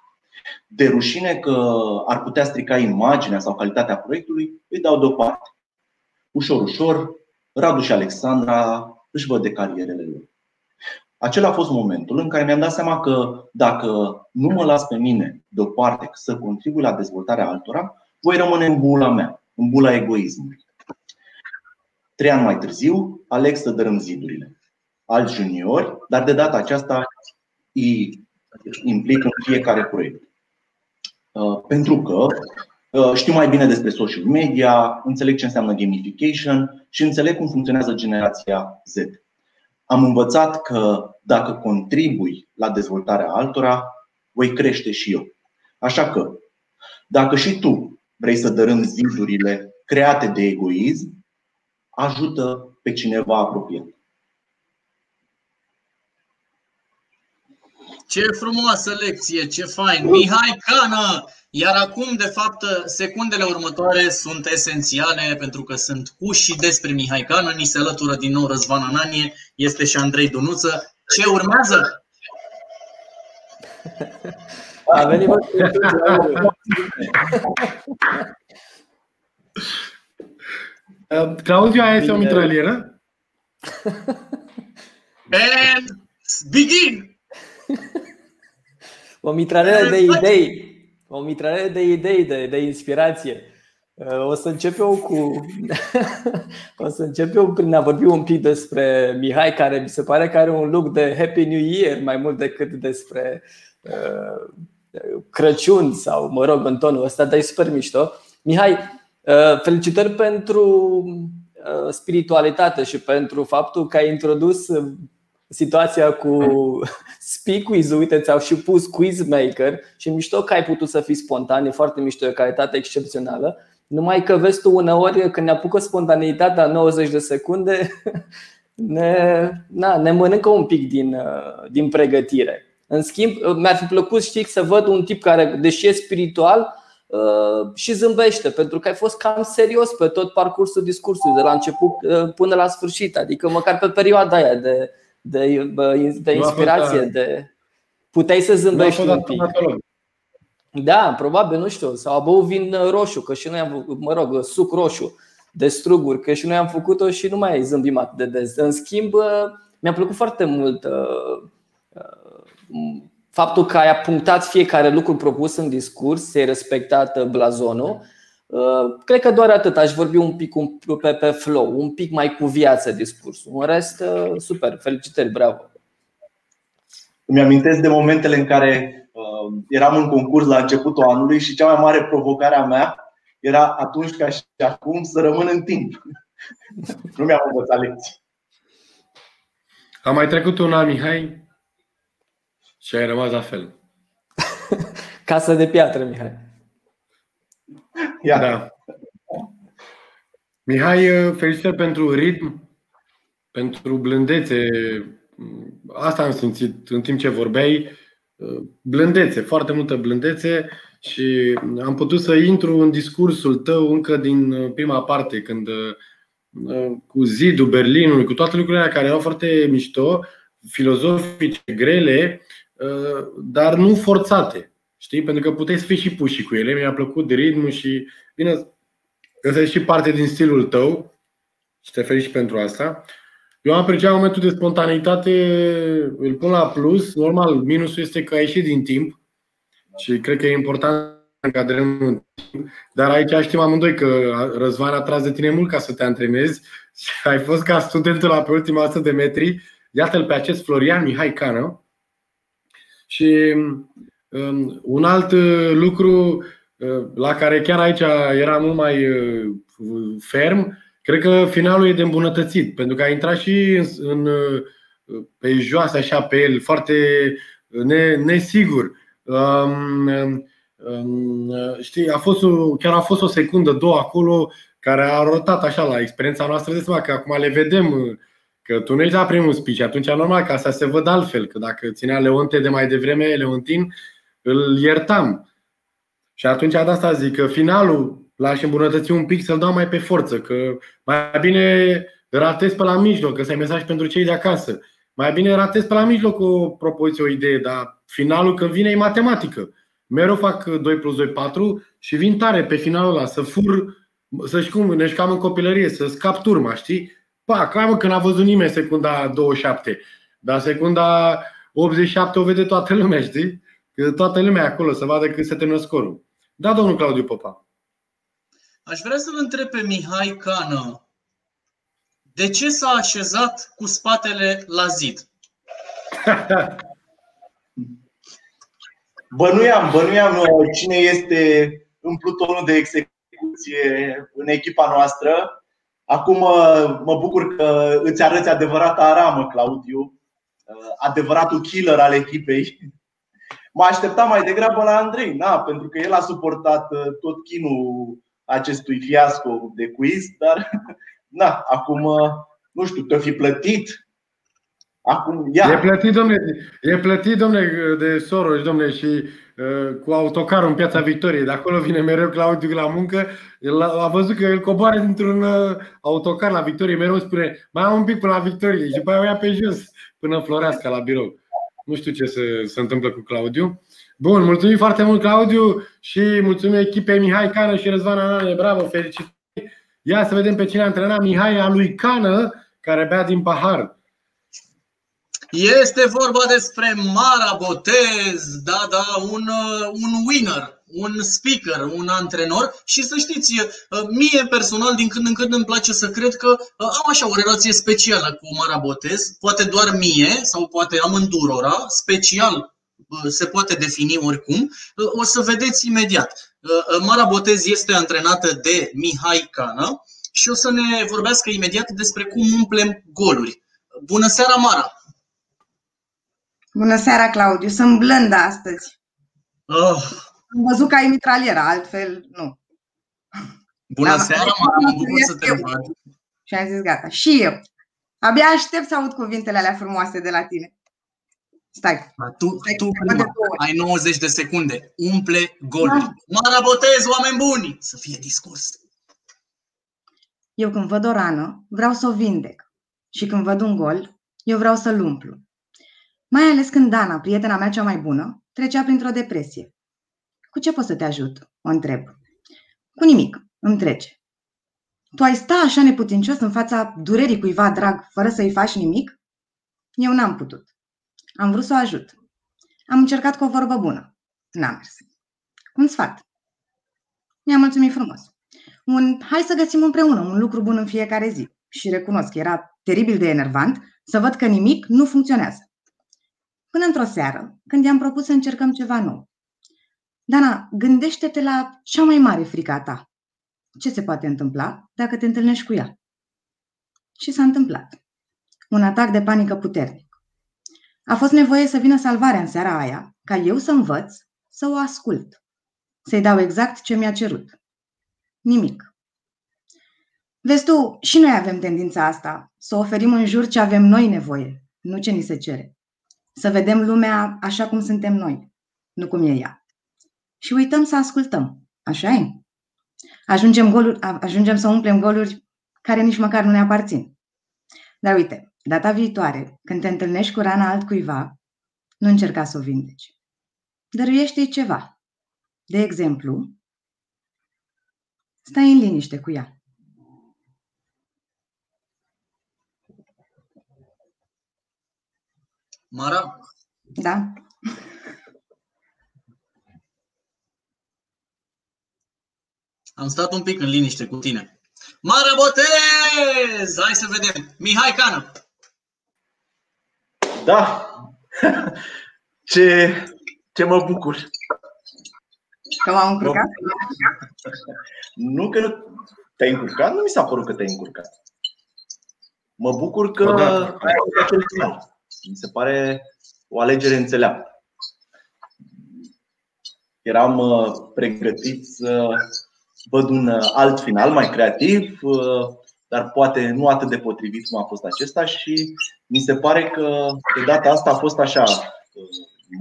Speaker 16: De rușine că ar putea strica imaginea sau calitatea proiectului, îi dau deoparte. Ușor, ușor, Radu și Alexandra își văd de carierele lor. Acela a fost momentul în care mi-am dat seama că dacă nu mă las pe mine deoparte să contribui la dezvoltarea altora, voi rămâne în bula mea, în bula egoismului. Trei ani mai târziu, aleg să dărâm zidurile. Alți juniori, dar de data aceasta îi implic în fiecare proiect. Uh, pentru că uh, știu mai bine despre social media, înțeleg ce înseamnă gamification și înțeleg cum funcționează generația Z. Am învățat că dacă contribui la dezvoltarea altora, voi crește și eu. Așa că, dacă și tu vrei să dărâm zidurile create de egoism, ajută pe cineva apropiat.
Speaker 1: Ce frumoasă lecție, ce fain! Mihai Cană! Iar acum, de fapt, secundele următoare sunt esențiale pentru că sunt cu și despre Mihai Cană. Ni se alătură din nou Răzvan Ananie, este și Andrei Dunuță. Ce urmează?
Speaker 8: A venit
Speaker 2: Claudiu, aia este o mitralieră?
Speaker 1: And begin!
Speaker 8: O mitralieră de idei. O mitralieră de idei, de, de inspirație. O să încep eu cu. o să încep eu prin a vorbi un pic despre Mihai, care mi se pare că are un look de Happy New Year mai mult decât despre uh, Crăciun sau, mă rog, în tonul ăsta, dar e super mișto. Mihai, uh, felicitări pentru uh, spiritualitate și pentru faptul că ai introdus situația cu speak quiz uite, ți-au și pus quiz maker și mișto că ai putut să fii spontan, e foarte mișto, e o calitate excepțională. Numai că vezi tu uneori când ne apucă spontaneitatea 90 de secunde, ne, na, ne mănâncă un pic din, din pregătire. În schimb, mi-ar fi plăcut, știi, să văd un tip care, deși e spiritual, și zâmbește, pentru că ai fost cam serios pe tot parcursul discursului, de la început până la sfârșit, adică măcar pe perioada aia de, de, de inspirație, de puteai să zâmbești un pic. Da, probabil, nu știu, sau a băut vin roșu, că și noi am, mă rog, suc roșu de struguri, că și noi am făcut-o și nu mai zâmbim atât de des. În schimb, mi-a plăcut foarte mult uh, uh, faptul că ai punctat fiecare lucru propus în discurs, ai respectat blazonul Uh, cred că doar atât. Aș vorbi un pic pe, pe flow, un pic mai cu viață discursul. În rest, uh, super, felicitări, bravo.
Speaker 16: Îmi amintesc de momentele în care uh, eram în concurs la începutul anului și cea mai mare provocare a mea era atunci ca și acum să rămân în timp. nu mi-am învățat lecții.
Speaker 2: A mai trecut un an, Mihai, și ai rămas la fel.
Speaker 8: Casă de piatră, Mihai.
Speaker 2: Ia. Da. Mihai, felicitări pentru ritm, pentru blândețe. Asta am simțit în timp ce vorbeai. Blândețe, foarte multă blândețe și am putut să intru în discursul tău încă din prima parte, când cu zidul Berlinului, cu toate lucrurile care erau foarte mișto, filozofice, grele, dar nu forțate. Știi? Pentru că puteai să fii și puși cu ele. Mi-a plăcut ritmul și bine, ăsta e și parte din stilul tău și te felicit pentru asta. Eu am apreciat momentul de spontaneitate, îl pun la plus. Normal, minusul este că ai ieșit din timp și cred că e important să încadrăm în timp. Dar aici știm amândoi că Răzvan a tras de tine mult ca să te antrenezi și ai fost ca studentul la pe ultima 100 de metri. Iată-l pe acest Florian Mihai Cană. Și un alt uh, lucru uh, la care chiar aici era mult mai uh, ferm, cred că finalul e de îmbunătățit, pentru că a intrat și în, pe joasă, așa, pe el, foarte nesigur. Um, um, știi, a fost o, chiar a fost o secundă, două acolo, care a rotat așa la experiența noastră de seama că acum le vedem Că tu nu ești la primul speech, atunci normal ca să se văd altfel. Că dacă ținea Leonte de mai devreme, Leontin, îl iertam. Și atunci de asta zic că finalul l-aș îmbunătăți un pic să-l dau mai pe forță, că mai bine ratez pe la mijloc, că să ai mesaj pentru cei de acasă. Mai bine ratez pe la mijloc o propoziție, o idee, dar finalul când vine e matematică. Mereu fac 2 plus 2, 4 și vin tare pe finalul ăla, să fur, să știu cum, ne cam în copilărie, să scap turma, știi? Pa, cam când a văzut nimeni secunda 27. Dar secunda 87 o vede toată lumea, știi? Că toată lumea e acolo să vadă cât se termină scorul. Da, domnul Claudiu Popa.
Speaker 1: Aș vrea să-l întreb pe Mihai Cană. De ce s-a așezat cu spatele la zid?
Speaker 16: Bănuiam, bănuiam uh, cine este în plutonul de execuție în echipa noastră. Acum uh, mă bucur că îți arăți adevărata aramă, Claudiu, uh, adevăratul killer al echipei. Mă așteptam mai degrabă la Andrei, na, pentru că el a suportat tot chinul acestui fiasco de quiz, dar na, acum nu știu, te-o fi plătit Acum, ia.
Speaker 2: E plătit, domne, e plătit, domne, de Soros, domne, și uh, cu autocarul în piața Victoriei. De acolo vine mereu Claudiu la muncă. El a văzut că el coboare dintr-un uh, autocar la Victorie, mereu spune, mai am un pic până la Victorie și după aia o ia pe jos până florească la birou. Nu știu ce se, se întâmplă cu Claudiu. Bun, mulțumim foarte mult, Claudiu, și mulțumim echipei Mihai Cană și Răzvan Anane. Bravo, felicitări! Ia să vedem pe cine a antrenat Mihai a lui Cană, care bea din pahar.
Speaker 1: Este vorba despre Mara Botez, da, da, un, uh, un winner, un speaker, un antrenor și să știți, uh, mie personal din când în când îmi place să cred că uh, am așa o relație specială cu Mara Botez, poate doar mie sau poate amândurora, special se poate defini oricum, o să vedeți imediat. Mara Botez este antrenată de Mihai Cană și o să ne vorbească imediat despre cum umplem goluri. Bună seara, Mara!
Speaker 17: Bună seara, Claudiu. Sunt blândă astăzi.
Speaker 1: Oh.
Speaker 17: Am văzut că ai mitraliera, altfel nu.
Speaker 1: Bună Dar seara, mă bucur să te văd.
Speaker 17: Și am zis gata. Și eu. Abia aștept să aud cuvintele alea frumoase de la tine. Stai.
Speaker 1: Tu, Stai, tu prima, ai 90 de secunde. Umple golul. Da. Mara botez, oameni buni! Să fie discurs.
Speaker 17: Eu când văd o rană, vreau să o vindec. Și când văd un gol, eu vreau să-l umplu. Mai ales când Dana, prietena mea cea mai bună, trecea printr-o depresie. Cu ce pot să te ajut? O întreb. Cu nimic, îmi trece. Tu ai sta așa neputincios în fața durerii cuiva drag, fără să-i faci nimic? Eu n-am putut. Am vrut să o ajut. Am încercat cu o vorbă bună. N-a mers. Un sfat. Mi-a mulțumit frumos. Un hai să găsim împreună un lucru bun în fiecare zi. Și recunosc că era teribil de enervant să văd că nimic nu funcționează. Până într-o seară, când i-am propus să încercăm ceva nou. Dana, gândește-te la cea mai mare frică a ta. Ce se poate întâmpla dacă te întâlnești cu ea? Și s-a întâmplat. Un atac de panică puternic. A fost nevoie să vină salvarea în seara aia, ca eu să învăț să o ascult. Să-i dau exact ce mi-a cerut. Nimic. Vezi tu, și noi avem tendința asta, să oferim în jur ce avem noi nevoie, nu ce ni se cere. Să vedem lumea așa cum suntem noi, nu cum e ea. Și uităm să ascultăm. Așa e? Ajungem, goluri, ajungem să umplem goluri care nici măcar nu ne aparțin. Dar uite, data viitoare, când te întâlnești cu rana altcuiva, nu încerca să o vindeci. Dăruiește-i ceva. De exemplu, stai în liniște cu ea.
Speaker 1: Mara?
Speaker 17: Da.
Speaker 1: Am stat un pic în liniște cu tine. Mare botez! Hai să vedem. Mihai Cană.
Speaker 16: Da. Ce, ce mă bucur.
Speaker 17: Că m-am încurcat?
Speaker 16: Nu că te-ai încurcat, nu mi s-a părut că te-ai încurcat. Mă bucur că ai avut acel final. Mi se pare o alegere înțeleaptă. Eram uh, pregătit să văd un uh, alt final mai creativ, uh, dar poate nu atât de potrivit cum a fost acesta și mi se pare că de data asta a fost așa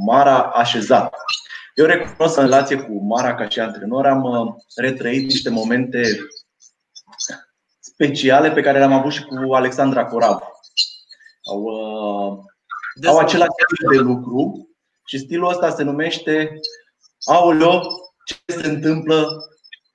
Speaker 16: Mara așezat. Eu recunosc în relație cu Mara ca și antrenor am retrăit niște momente speciale pe care le-am avut și cu Alexandra Corab. Au au același stil de lucru și stilul ăsta se numește Aoleo, ce se întâmplă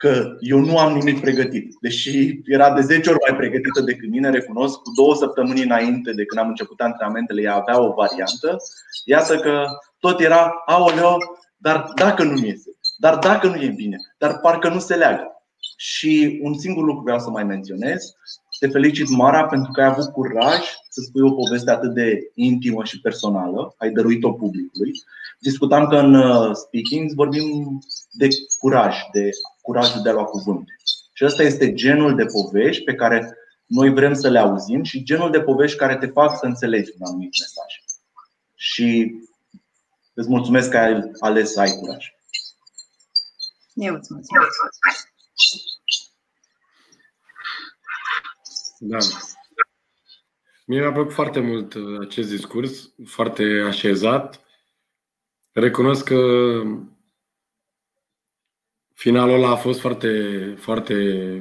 Speaker 16: că eu nu am nimic pregătit. Deși era de 10 ori mai pregătită decât mine, recunosc, cu două săptămâni înainte de când am început antrenamentele, ea avea o variantă. Iată că tot era, aoleo, dar dacă nu iese, dar dacă nu e bine, dar parcă nu se leagă. Și un singur lucru vreau să mai menționez. Te felicit, Mara, pentru că ai avut curaj să spui o poveste atât de intimă și personală, ai dăruit-o publicului. Discutam că în uh, speaking vorbim de curaj, de curajul de a lua cuvânt. Și ăsta este genul de povești pe care noi vrem să le auzim și genul de povești care te fac să înțelegi un anumit mesaj. Și îți mulțumesc că ai ales să ai curaj.
Speaker 17: Eu îți mulțumesc.
Speaker 2: Da. Mie mi-a plăcut foarte mult uh, acest discurs, foarte așezat. Recunosc că finalul ăla a fost foarte, foarte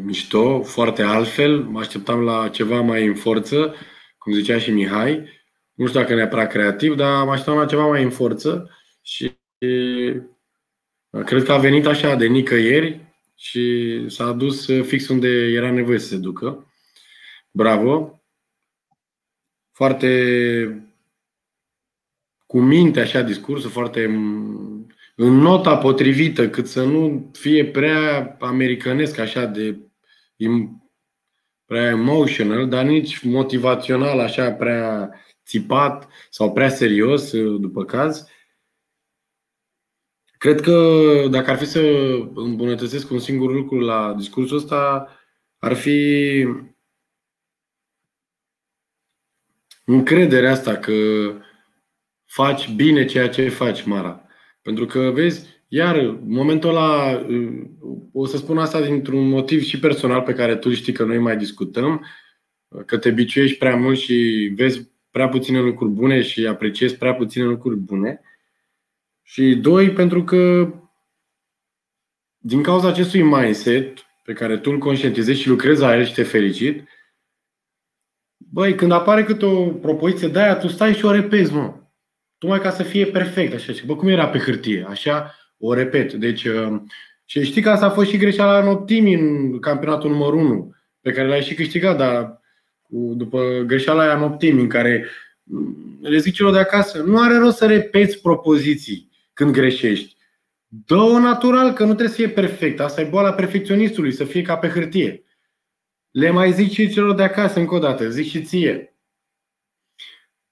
Speaker 2: mișto, foarte altfel. Mă așteptam la ceva mai în forță, cum zicea și Mihai. Nu știu dacă neapărat creativ, dar mă așteptam la ceva mai în forță și cred că a venit așa de nicăieri și s-a dus fix unde era nevoie să se ducă. Bravo! Foarte cu minte așa discursul, foarte în nota potrivită, cât să nu fie prea americanesc așa de prea emotional, dar nici motivațional așa prea țipat sau prea serios după caz. Cred că dacă ar fi să îmbunătățesc un singur lucru la discursul ăsta, ar fi încrederea asta că faci bine ceea ce faci, Mara. Pentru că, vezi, iar în momentul ăla, o să spun asta dintr-un motiv și personal pe care tu știi că noi mai discutăm, că te biciuiești prea mult și vezi prea puține lucruri bune și apreciezi prea puține lucruri bune. Și doi, pentru că din cauza acestui mindset pe care tu îl conștientizezi și lucrezi la el și te felicit, băi, când apare câte o propoziție de aia, tu stai și o repezi, mă. Tocmai ca să fie perfect, așa. Și, bă, cum era pe hârtie? Așa, o repet. Deci, uh, și știi că asta a fost și greșeala în optimi în campionatul numărul 1, pe care l-ai și câștigat, dar după greșeala aia în optimi, în care mm, le zic celor de acasă, nu are rost să repeți propoziții când greșești. Dă-o natural, că nu trebuie să fie perfect. Asta e boala perfecționistului, să fie ca pe hârtie. Le mai zic și celor de acasă încă o dată, zic și ție.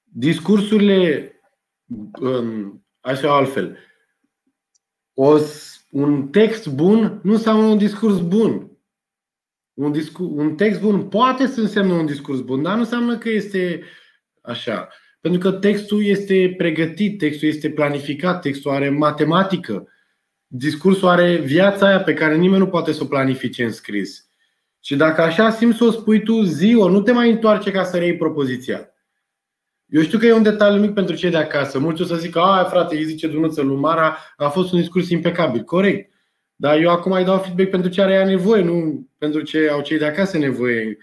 Speaker 2: Discursurile hai să altfel. O, un text bun nu înseamnă un discurs bun. Un, discurs, un text bun poate să însemne un discurs bun, dar nu înseamnă că este așa. Pentru că textul este pregătit, textul este planificat, textul are matematică. Discursul are viața aia pe care nimeni nu poate să o planifice în scris. Și dacă așa simți să o spui tu zi nu te mai întoarce ca să reiei propoziția. Eu știu că e un detaliu mic pentru cei de acasă. Mulți o să zică, a, frate, îi zice Dunuță lui Mara, a fost un discurs impecabil. Corect. Dar eu acum îi dau feedback pentru ce are ea nevoie, nu pentru ce au cei de acasă nevoie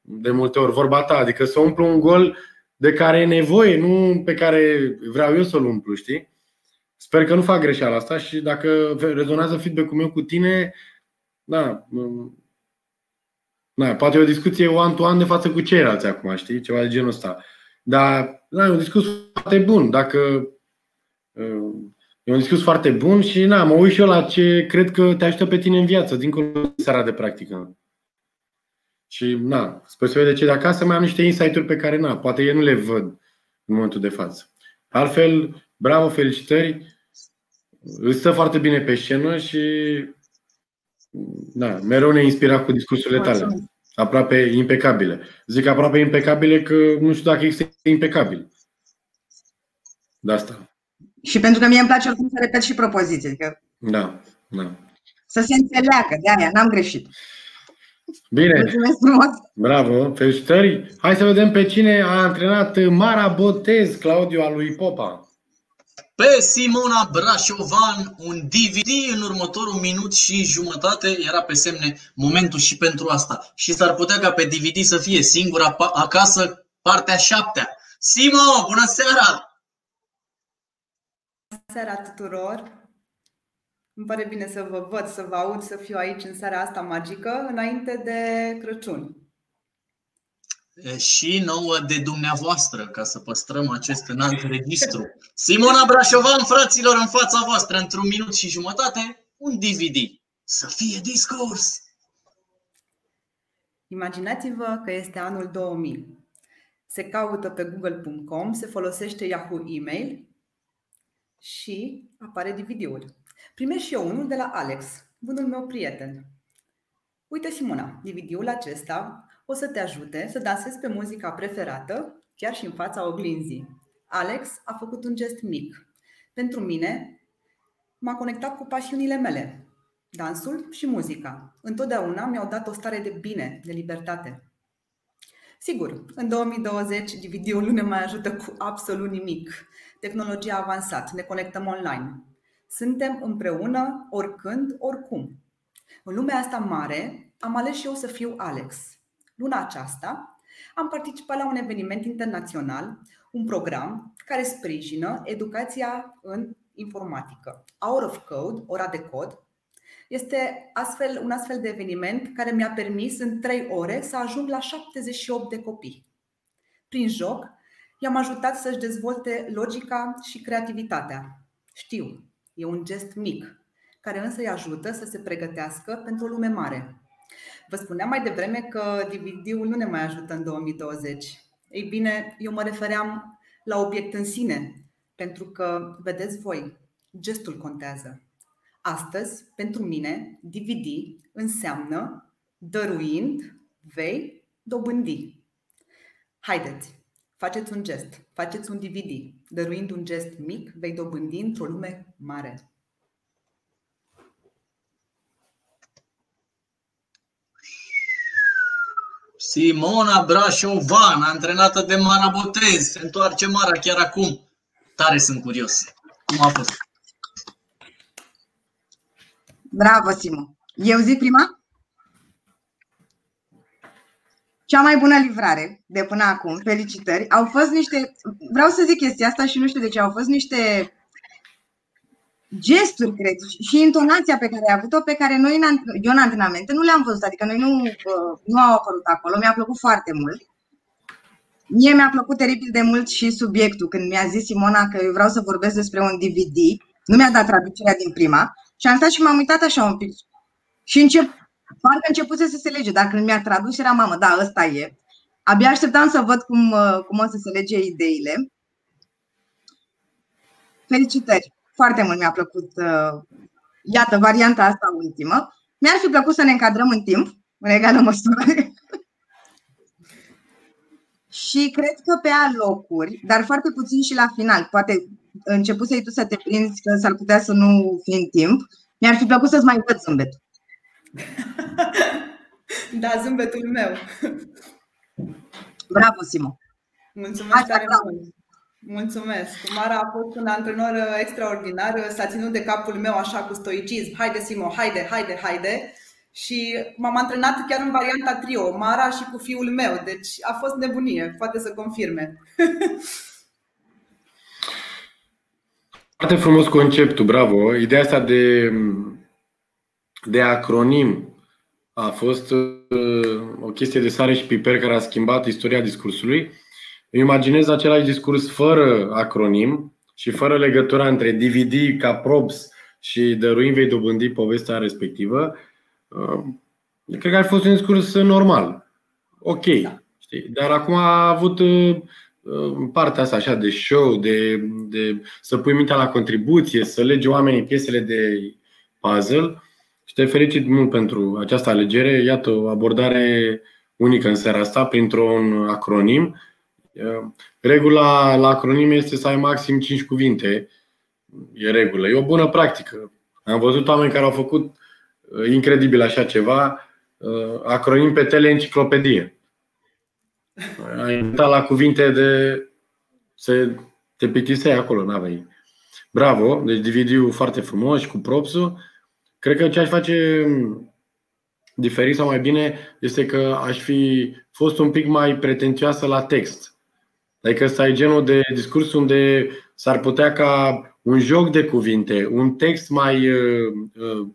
Speaker 2: de multe ori, vorba ta. Adică să umplu un gol de care e nevoie, nu pe care vreau eu să-l umplu, știi? Sper că nu fac greșeala asta și dacă rezonează feedback-ul meu cu tine, da, da, poate e o discuție one-to-one de față cu ceilalți acum, știi? Ceva de genul ăsta. Dar da, e un discurs foarte bun. Dacă e un discurs foarte bun și na, mă uit și eu la ce cred că te ajută pe tine în viață, dincolo de seara de practică. Și na, sper să vede ce de acasă, mai am niște insight-uri pe care na, poate eu nu le văd în momentul de față. Altfel, bravo, felicitări. Îți stă foarte bine pe scenă și da, mereu ne inspira cu discursurile tale aproape impecabile. Zic aproape impecabile că nu știu dacă este impecabil. De asta.
Speaker 17: Și pentru că mie îmi place oricum să repet și propoziții. Că...
Speaker 2: Da, da.
Speaker 17: Să se înțeleagă, de aia, n-am greșit.
Speaker 2: Bine.
Speaker 17: Mulțumesc frumos.
Speaker 2: Bravo, felicitări. Hai să vedem pe cine a antrenat Mara Botez, Claudiu al lui Popa
Speaker 1: pe Simona Brașovan un DVD în următorul minut și jumătate era pe semne momentul și pentru asta. Și s-ar putea ca pe DVD să fie singura acasă partea șaptea. Simo, bună seara!
Speaker 18: Bună seara tuturor!
Speaker 12: Îmi pare bine să vă văd, să vă aud, să fiu aici în seara asta magică, înainte de Crăciun.
Speaker 1: Și nouă de dumneavoastră, ca să păstrăm acest înalt registru. Simona Brașovan, fraților, în fața voastră, într-un minut și jumătate, un DVD. Să fie discurs!
Speaker 12: Imaginați-vă că este anul 2000. Se caută pe google.com, se folosește Yahoo Email și apare DVD-ul. Primești și eu unul de la Alex, bunul meu prieten. Uite, Simona, DVD-ul acesta o să te ajute să dansezi pe muzica preferată, chiar și în fața oglinzii. Alex a făcut un gest mic. Pentru mine, m-a conectat cu pasiunile mele, dansul și muzica. Întotdeauna mi-au dat o stare de bine, de libertate. Sigur, în 2020 DVD-ul nu ne mai ajută cu absolut nimic. Tehnologia a avansat, ne conectăm online. Suntem împreună oricând, oricum. În lumea asta mare, am ales și eu să fiu Alex. Luna aceasta am participat la un eveniment internațional, un program care sprijină educația în informatică. Hour of Code, ora de cod, este astfel, un astfel de eveniment care mi-a permis în 3 ore să ajung la 78 de copii. Prin joc, i-am ajutat să-și dezvolte logica și creativitatea. Știu, e un gest mic, care însă îi ajută să se pregătească pentru o lume mare. Vă spuneam mai devreme că DVD-ul nu ne mai ajută în 2020. Ei bine, eu mă refeream la obiect în sine, pentru că, vedeți voi, gestul contează. Astăzi, pentru mine, DVD înseamnă dăruind, vei dobândi. Haideți, faceți un gest, faceți un DVD. Dăruind un gest mic, vei dobândi într-o lume mare.
Speaker 1: Simona Brașovan, antrenată de Mara Botez, se întoarce Mara chiar acum. Tare sunt curios. Cum a fost?
Speaker 17: Bravo, Simo. Eu zic prima? Cea mai bună livrare de până acum, felicitări. Au fost niște, vreau să zic chestia asta și nu știu de ce, au fost niște gesturi, cred, și intonația pe care ai avut-o, pe care noi, eu în antrenamente, nu le-am văzut, adică noi nu, nu au apărut acolo, mi-a plăcut foarte mult. Mie mi-a plăcut teribil de mult și subiectul, când mi-a zis Simona că eu vreau să vorbesc despre un DVD, nu mi-a dat traducerea din prima și am stat și m-am uitat așa un pic. Și încep, parcă începuse să se lege, dar când mi-a tradus era mamă, da, ăsta e. Abia așteptam să văd cum, cum o să se lege ideile. Felicitări! Foarte mult mi-a plăcut, uh, iată, varianta asta ultimă. Mi-ar fi plăcut să ne încadrăm în timp, în egală măsură. și cred că pe alocuri, dar foarte puțin și la final, poate început să-i tu să te prinzi că s-ar putea să nu fie în timp, mi-ar fi plăcut să-ți mai văd zâmbetul.
Speaker 12: da, zâmbetul meu.
Speaker 17: Bravo, Simo.
Speaker 12: Mulțumesc tare mult. Mulțumesc. Mara a fost un antrenor uh, extraordinar, uh, s-a ținut de capul meu așa cu stoicism. Haide, Simo, haide, haide, haide. Și m-am antrenat chiar în varianta trio, Mara și cu fiul meu. Deci a fost nebunie, poate să confirme.
Speaker 2: Foarte frumos conceptul, bravo. Ideea asta de, de acronim a fost uh, o chestie de sare și piper care a schimbat istoria discursului îmi imaginez același discurs fără acronim și fără legătura între DVD ca props și dăruim vei dobândi povestea respectivă. Uh, cred că ar fi fost un discurs normal. Ok. Da. Știi? Dar acum a avut uh, partea asta așa de show, de, de să pui mintea la contribuție, să lege oamenii piesele de puzzle. Și te felicit mult pentru această alegere. Iată o abordare unică în seara asta printr-un acronim Regula la acronim este să ai maxim 5 cuvinte. E regulă. E o bună practică. Am văzut oameni care au făcut uh, incredibil așa ceva, uh, acronim pe teleenciclopedie. Ai uitat la cuvinte de să te plictiseai acolo, n-aveai. Bravo, deci DVD-ul foarte frumos și cu propsul. Cred că ce aș face diferit sau mai bine este că aș fi fost un pic mai pretențioasă la text. Adică ăsta e genul de discurs unde s-ar putea ca un joc de cuvinte, un text mai, uh, uh,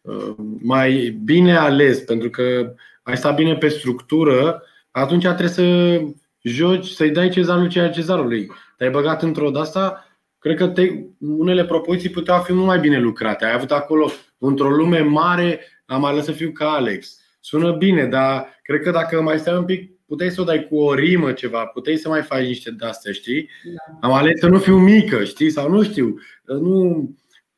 Speaker 2: uh, mai bine ales, pentru că ai stat bine pe structură, atunci trebuie să joci, să-i dai cezarul ceea cezarului. Te-ai băgat într-o de asta, cred că te, unele propoziții puteau fi mult mai bine lucrate. Ai avut acolo, într-o lume mare, am ales să fiu ca Alex. Sună bine, dar cred că dacă mai stai un pic, puteai să o dai cu o rimă ceva, puteai să mai faci niște de-astea, știi? Da. Am ales să nu fiu mică, știi? Sau nu știu. Nu,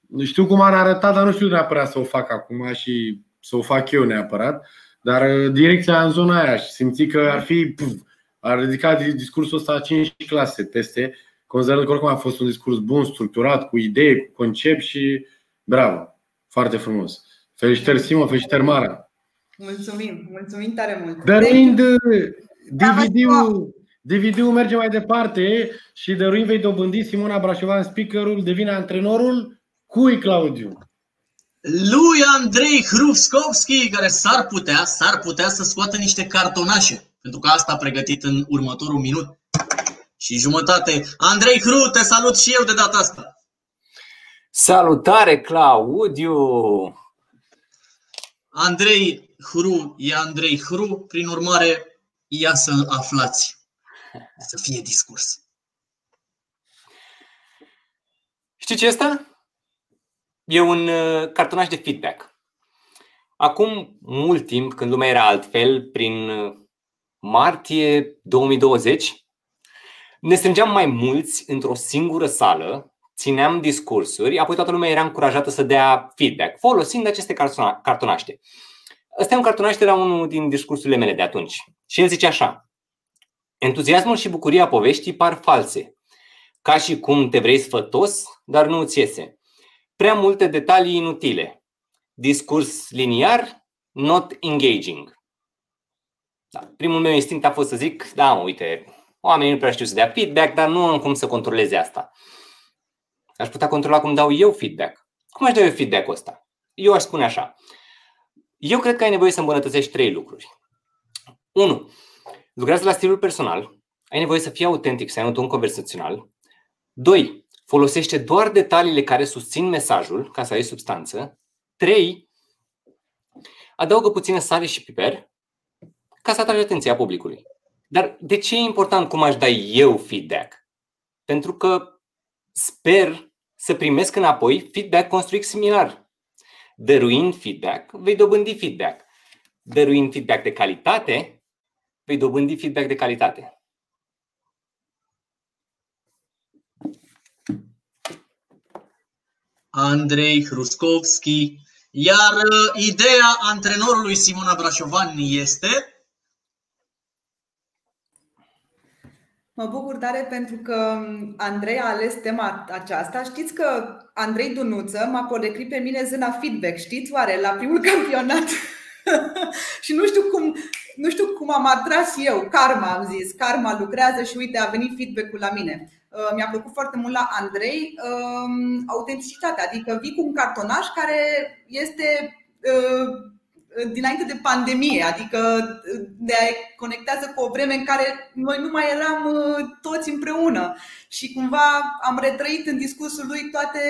Speaker 2: nu știu cum ar arăta, dar nu știu neapărat să o fac acum și să o fac eu neapărat. Dar uh, direcția în zona aia și simți că ar fi, puf, ar ridica discursul ăsta 5 clase peste, considerând că oricum a fost un discurs bun, structurat, cu idei, cu concept și bravo, foarte frumos. Felicitări Simo, felicitări Mara.
Speaker 12: Mulțumim, mulțumim tare mult.
Speaker 2: Dăruind DVD-ul, DVD-ul merge mai departe și dăruind vei dobândi Simona Brașovan speakerul, devine antrenorul cui, Claudiu?
Speaker 1: lui Andrei Hruskovski, care s-ar putea, s-ar putea să scoată niște cartonașe, pentru că asta a pregătit în următorul minut și jumătate. Andrei Hru, te salut și eu de data asta.
Speaker 11: Salutare, Claudiu!
Speaker 1: Andrei Hru e Andrei Hru, prin urmare, ia să aflați. Să fie discurs.
Speaker 11: Știi ce este? E un uh, cartonaș de feedback. Acum mult timp, când lumea era altfel, prin uh, martie 2020, ne strângeam mai mulți într-o singură sală, țineam discursuri, apoi toată lumea era încurajată să dea feedback, folosind aceste cartonaște. Ăsta e un cartonaș de la unul din discursurile mele de atunci. Și el zice așa. Entuziasmul și bucuria poveștii par false, ca și cum te vrei sfătos, dar nu ți iese prea multe detalii inutile. Discurs liniar, not engaging. Da. Primul meu instinct a fost să zic, da, uite, oamenii nu prea știu să dea feedback, dar nu am cum să controleze asta. Aș putea controla cum dau eu feedback. Cum aș da eu feedback-ul ăsta? Eu aș spune așa. Eu cred că ai nevoie să îmbunătățești trei lucruri. 1. Lucrează la stilul personal. Ai nevoie să fii autentic, să ai un ton conversațional. 2 folosește doar detaliile care susțin mesajul ca să ai substanță. 3. Adaugă puțină sare și piper ca să atragi atenția publicului. Dar de ce e important cum aș da eu feedback? Pentru că sper să primesc înapoi feedback construit similar. Dăruind feedback, vei dobândi feedback. Dăruind feedback de calitate, vei dobândi feedback de calitate.
Speaker 1: Andrei Hruskovski, iar uh, ideea antrenorului Simona Brașovan este
Speaker 12: Mă bucur tare pentru că um, Andrei a ales tema aceasta. Știți că Andrei Dunuță m-a polecrit pe mine zâna feedback, știți oare, la primul campionat? și nu știu cum, nu știu cum am atras eu, karma am zis, karma lucrează și uite a venit feedback-ul la mine. Uh, mi-a plăcut foarte mult la Andrei um, autenticitatea, adică vii cu un cartonaș care este uh, dinainte de pandemie, adică ne conectează cu o vreme în care noi nu mai eram uh, toți împreună și cumva am retrăit în discursul lui toate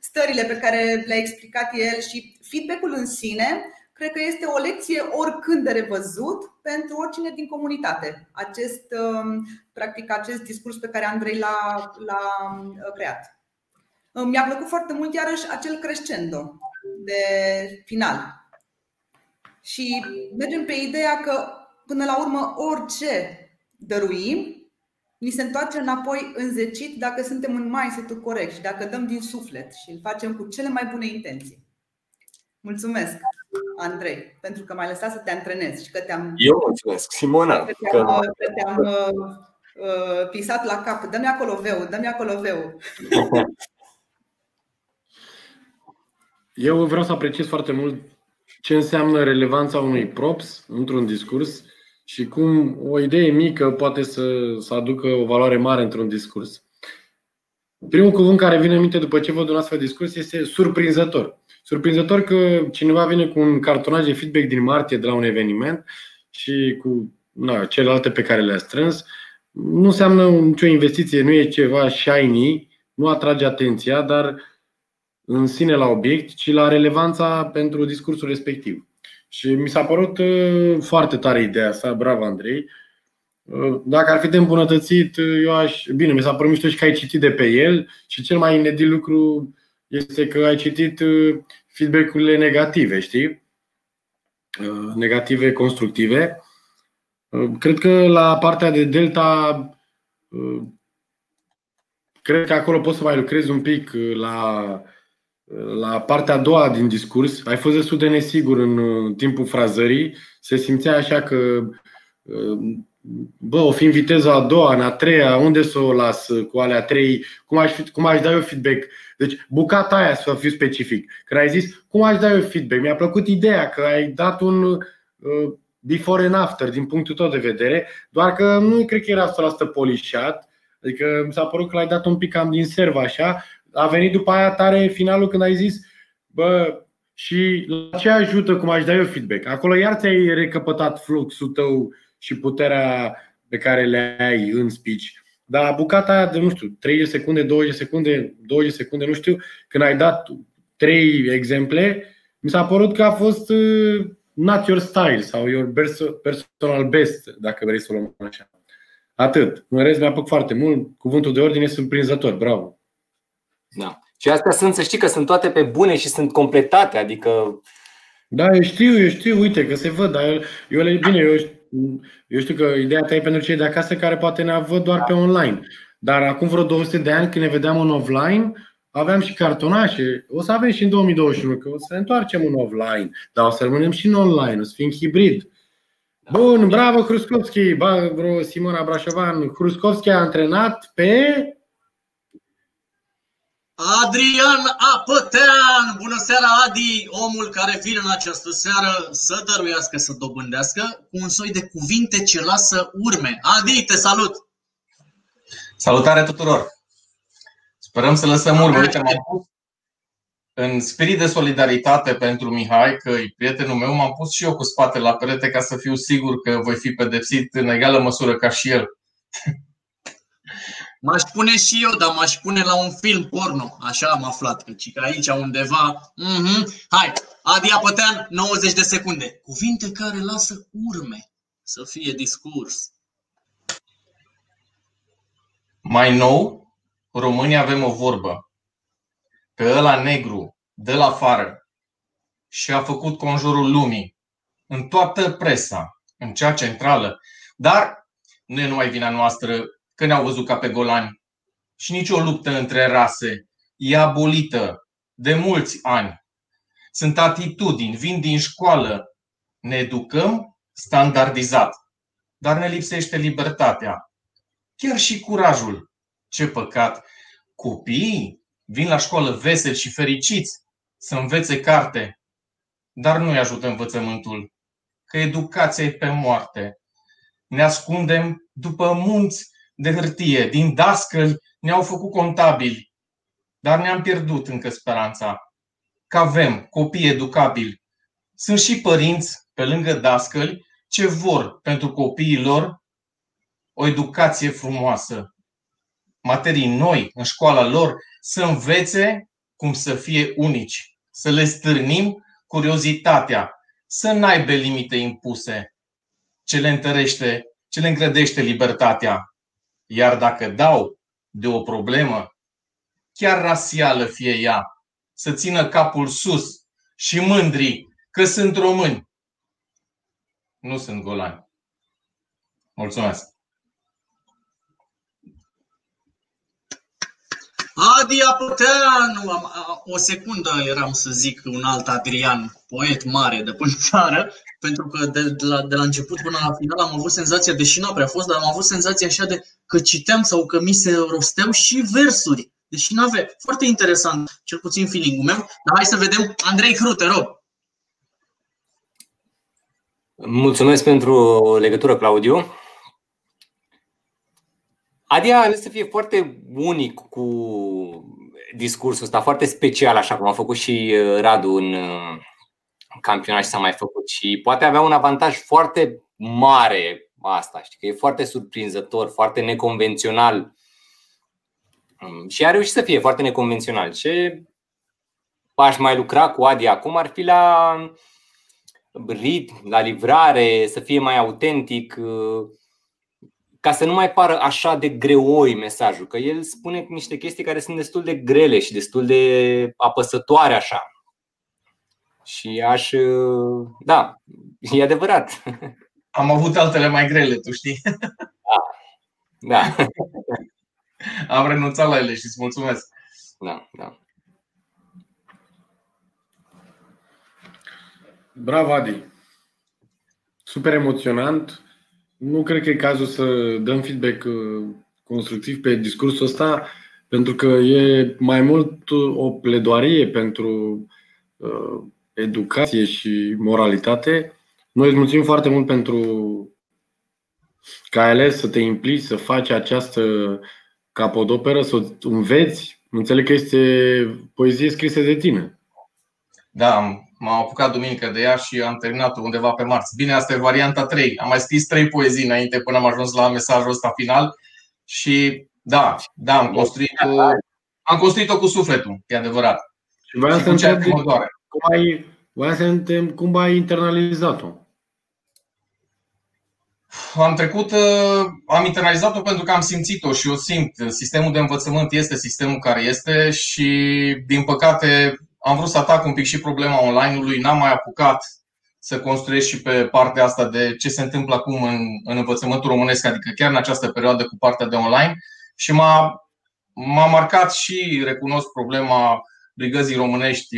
Speaker 12: stările pe care le-a explicat el și feedback-ul în sine cred că este o lecție oricând de revăzut pentru oricine din comunitate. Acest, um, practic, acest discurs pe care Andrei l-a, l-a um, creat. Mi-a plăcut foarte mult iarăși acel crescendo de final. Și mergem pe ideea că până la urmă orice dăruim, ni se întoarce înapoi înzecit dacă suntem în mindset corect și dacă dăm din suflet și îl facem cu cele mai bune intenții. Mulțumesc, Andrei, pentru că m-ai lăsat să te antrenezi și că te-am.
Speaker 11: Eu mulțumesc, Simona.
Speaker 12: Că te-am, că... te-am uh, uh, pisat la cap. Dă-mi acolo veu, dă-mi acolo veu.
Speaker 2: Eu vreau să apreciez foarte mult ce înseamnă relevanța unui props într-un discurs și cum o idee mică poate să, să aducă o valoare mare într-un discurs. Primul cuvânt care vine în minte după ce văd un astfel de discurs este surprinzător. Surprinzător că cineva vine cu un cartonaj de feedback din martie de la un eveniment și cu na, celelalte pe care le-a strâns. Nu înseamnă nicio investiție, nu e ceva shiny, nu atrage atenția, dar în sine la obiect, ci la relevanța pentru discursul respectiv. Și mi s-a părut uh, foarte tare ideea asta, bravo Andrei. Uh, dacă ar fi de îmbunătățit, uh, eu aș. Bine, mi s-a părut mișto și că ai citit de pe el și cel mai inedit lucru este că ai citit feedback-urile negative, știi? Negative, constructive. Cred că la partea de delta, cred că acolo poți să mai lucrezi un pic la la partea a doua din discurs, ai fost destul de nesigur în timpul frazării, se simțea așa că bă, o fi în viteza a doua, în a treia, unde să o las cu alea trei, cum aș, cum aș da eu feedback. Deci bucata aia să fiu specific. Când ai zis, cum aș da eu feedback? Mi-a plăcut ideea că ai dat un uh, before and after din punctul tău de vedere, doar că nu cred că era 100% polișat, adică mi s-a părut că l-ai dat un pic cam din serv așa a venit după aia tare finalul când ai zis, bă, și la ce ajută cum aș da eu feedback? Acolo iar ți-ai recăpătat fluxul tău și puterea pe care le ai în speech. Dar bucata aia de, nu știu, 30 secunde, 20 secunde, 20 secunde, nu știu, când ai dat trei exemple, mi s-a părut că a fost uh, not your style sau your personal best, dacă vrei să o luăm așa. Atât. În rest mi-a plăcut foarte mult. Cuvântul de ordine surprinzător. Bravo.
Speaker 11: Da. Și astea sunt, să știi că sunt toate pe bune și sunt completate, adică...
Speaker 2: Da, eu știu, eu știu, uite că se văd, dar eu, eu le, bine, eu, eu știu că ideea ta e pentru cei de acasă care poate ne văd doar pe online. Dar acum vreo 200 de ani, când ne vedeam în offline, aveam și cartonașe. O să avem și în 2021, că o să ne întoarcem în offline, dar o să rămânem și în online, o să fim hibrid. Bun, bravo Hruskovski, bravo Simona Brașovan. Hruskovski a antrenat pe
Speaker 1: Adrian Apătean! Bună seara, Adi! Omul care vine în această seară să dăruiască, să dobândească cu un soi de cuvinte ce lasă urme. Adi, te salut!
Speaker 18: Salutare tuturor! Sperăm să lăsăm urme. Uite, m-am pus în spirit de solidaritate pentru Mihai, că e prietenul meu, m-am pus și eu cu spatele la perete ca să fiu sigur că voi fi pedepsit în egală măsură ca și el.
Speaker 1: M-aș pune și eu, dar m-aș pune la un film porno. Așa am aflat, că aici undeva... Mm-hmm. Hai, Adi Apătean, 90 de secunde. Cuvinte care lasă urme să fie discurs.
Speaker 18: Mai nou, românii avem o vorbă. Pe ăla negru, de la afară, și a făcut conjurul lumii, în toată presa, în cea centrală. Dar nu e numai vina noastră că ne-au văzut ca pe golani. Și nicio luptă între rase e abolită de mulți ani. Sunt atitudini, vin din școală, ne educăm standardizat, dar ne lipsește libertatea, chiar și curajul. Ce păcat! Copiii vin la școală veseli și fericiți să învețe carte, dar nu-i ajută învățământul, că educația e pe moarte. Ne ascundem după munți de hârtie, din dascăli ne-au făcut contabili, dar ne-am pierdut încă speranța că avem copii educabili. Sunt și părinți, pe lângă dascăli, ce vor pentru copiii lor o educație frumoasă. Materii noi în școala lor să învețe cum să fie unici, să le stârnim curiozitatea, să n-aibă limite impuse, ce le întărește, ce le îngrădește libertatea. Iar dacă dau de o problemă, chiar rasială fie ea, să țină capul sus și mândri că sunt români. Nu sunt golani. Mulțumesc!
Speaker 1: Adi Apoteanu, o secundă eram să zic un alt Adrian, poet mare de până țară, pentru că de, de, la, de la început până la final am avut senzația, deși nu a prea fost, dar am avut senzația așa de că citeam sau că mi se rosteau și versuri. Deși nu avea. Foarte interesant, cel puțin feeling-ul meu. Dar hai să vedem. Andrei Cru, te rog.
Speaker 11: Mulțumesc pentru legătură, Claudiu. Adi a ales să fie foarte unic cu discursul ăsta, foarte special, așa cum a făcut și uh, Radu în uh, campionat și s-a mai făcut. Și poate avea un avantaj foarte mare asta, știi, că e foarte surprinzător, foarte neconvențional. Um, și a reușit să fie foarte neconvențional. Ce aș mai lucra cu Adi acum ar fi la ritm, la livrare, să fie mai autentic, uh, ca să nu mai pară așa de greoi mesajul, că el spune niște chestii care sunt destul de grele și destul de apăsătoare așa. Și aș. Uh, da, e adevărat.
Speaker 18: Am avut altele mai grele, tu știi?
Speaker 11: Da. da.
Speaker 18: Am renunțat la ele și îți mulțumesc.
Speaker 11: Da, da.
Speaker 2: Bravo, Adi! Super emoționant. Nu cred că e cazul să dăm feedback uh, constructiv pe discursul ăsta, pentru că e mai mult o pledoarie pentru uh, educație și moralitate. Noi îți mulțumim foarte mult pentru că ai ales să te implici, să faci această capodoperă, să o înveți. Înțeleg că este poezie scrisă de tine.
Speaker 18: Da, m-am apucat duminică de ea și am terminat undeva pe marți. Bine, asta e varianta 3. Am mai scris trei poezii înainte până am ajuns la mesajul ăsta final și da, da, am construit-o, am construit-o cu sufletul, e adevărat.
Speaker 2: Și vreau să întreb cum ai, vreau să întreb cum ai internalizat-o.
Speaker 18: Am trecut, am internalizat-o pentru că am simțit-o și o simt. Sistemul de învățământ este sistemul care este și, din păcate, am vrut să atac un pic și problema online-ului, n-am mai apucat să construiesc și pe partea asta de ce se întâmplă acum în, în învățământul românesc, adică chiar în această perioadă cu partea de online și m-a, m-a marcat și recunosc problema brigăzii românești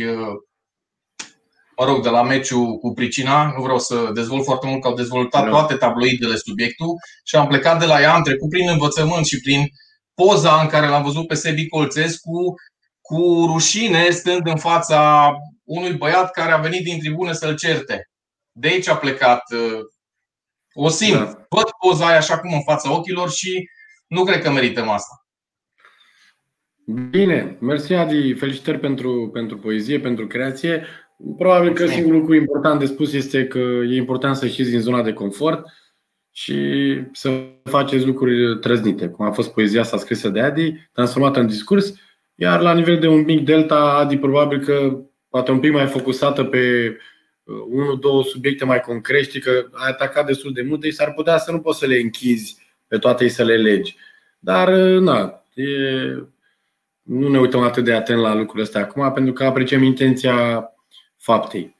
Speaker 18: mă rog, de la meciul cu Pricina, nu vreau să dezvolt foarte mult, că au dezvoltat toate tabloidele subiectul și am plecat de la ea, am trecut prin învățământ și prin poza în care l-am văzut pe Sebi Colțescu cu rușine stând în fața unui băiat care a venit din tribune să-l certe. De aici a plecat. Uh, o simt. Da. Văd poza aia așa cum în fața ochilor și nu cred că merităm asta.
Speaker 2: Bine, mersi Adi, felicitări pentru, pentru poezie, pentru creație. Probabil că singurul lucru important de spus este că e important să ieșiți din zona de confort și să faceți lucruri trăznite, cum a fost poezia asta scrisă de Adi, transformată în discurs iar la nivel de un mic delta, Adi probabil că poate un pic mai focusată pe uh, unul, două subiecte mai concrete, știi că ai atacat destul de mult, deci s-ar putea să nu poți să le închizi pe toate și să le legi. Dar, uh, na, e, nu ne uităm atât de atent la lucrurile astea acum, pentru că apreciem intenția faptei.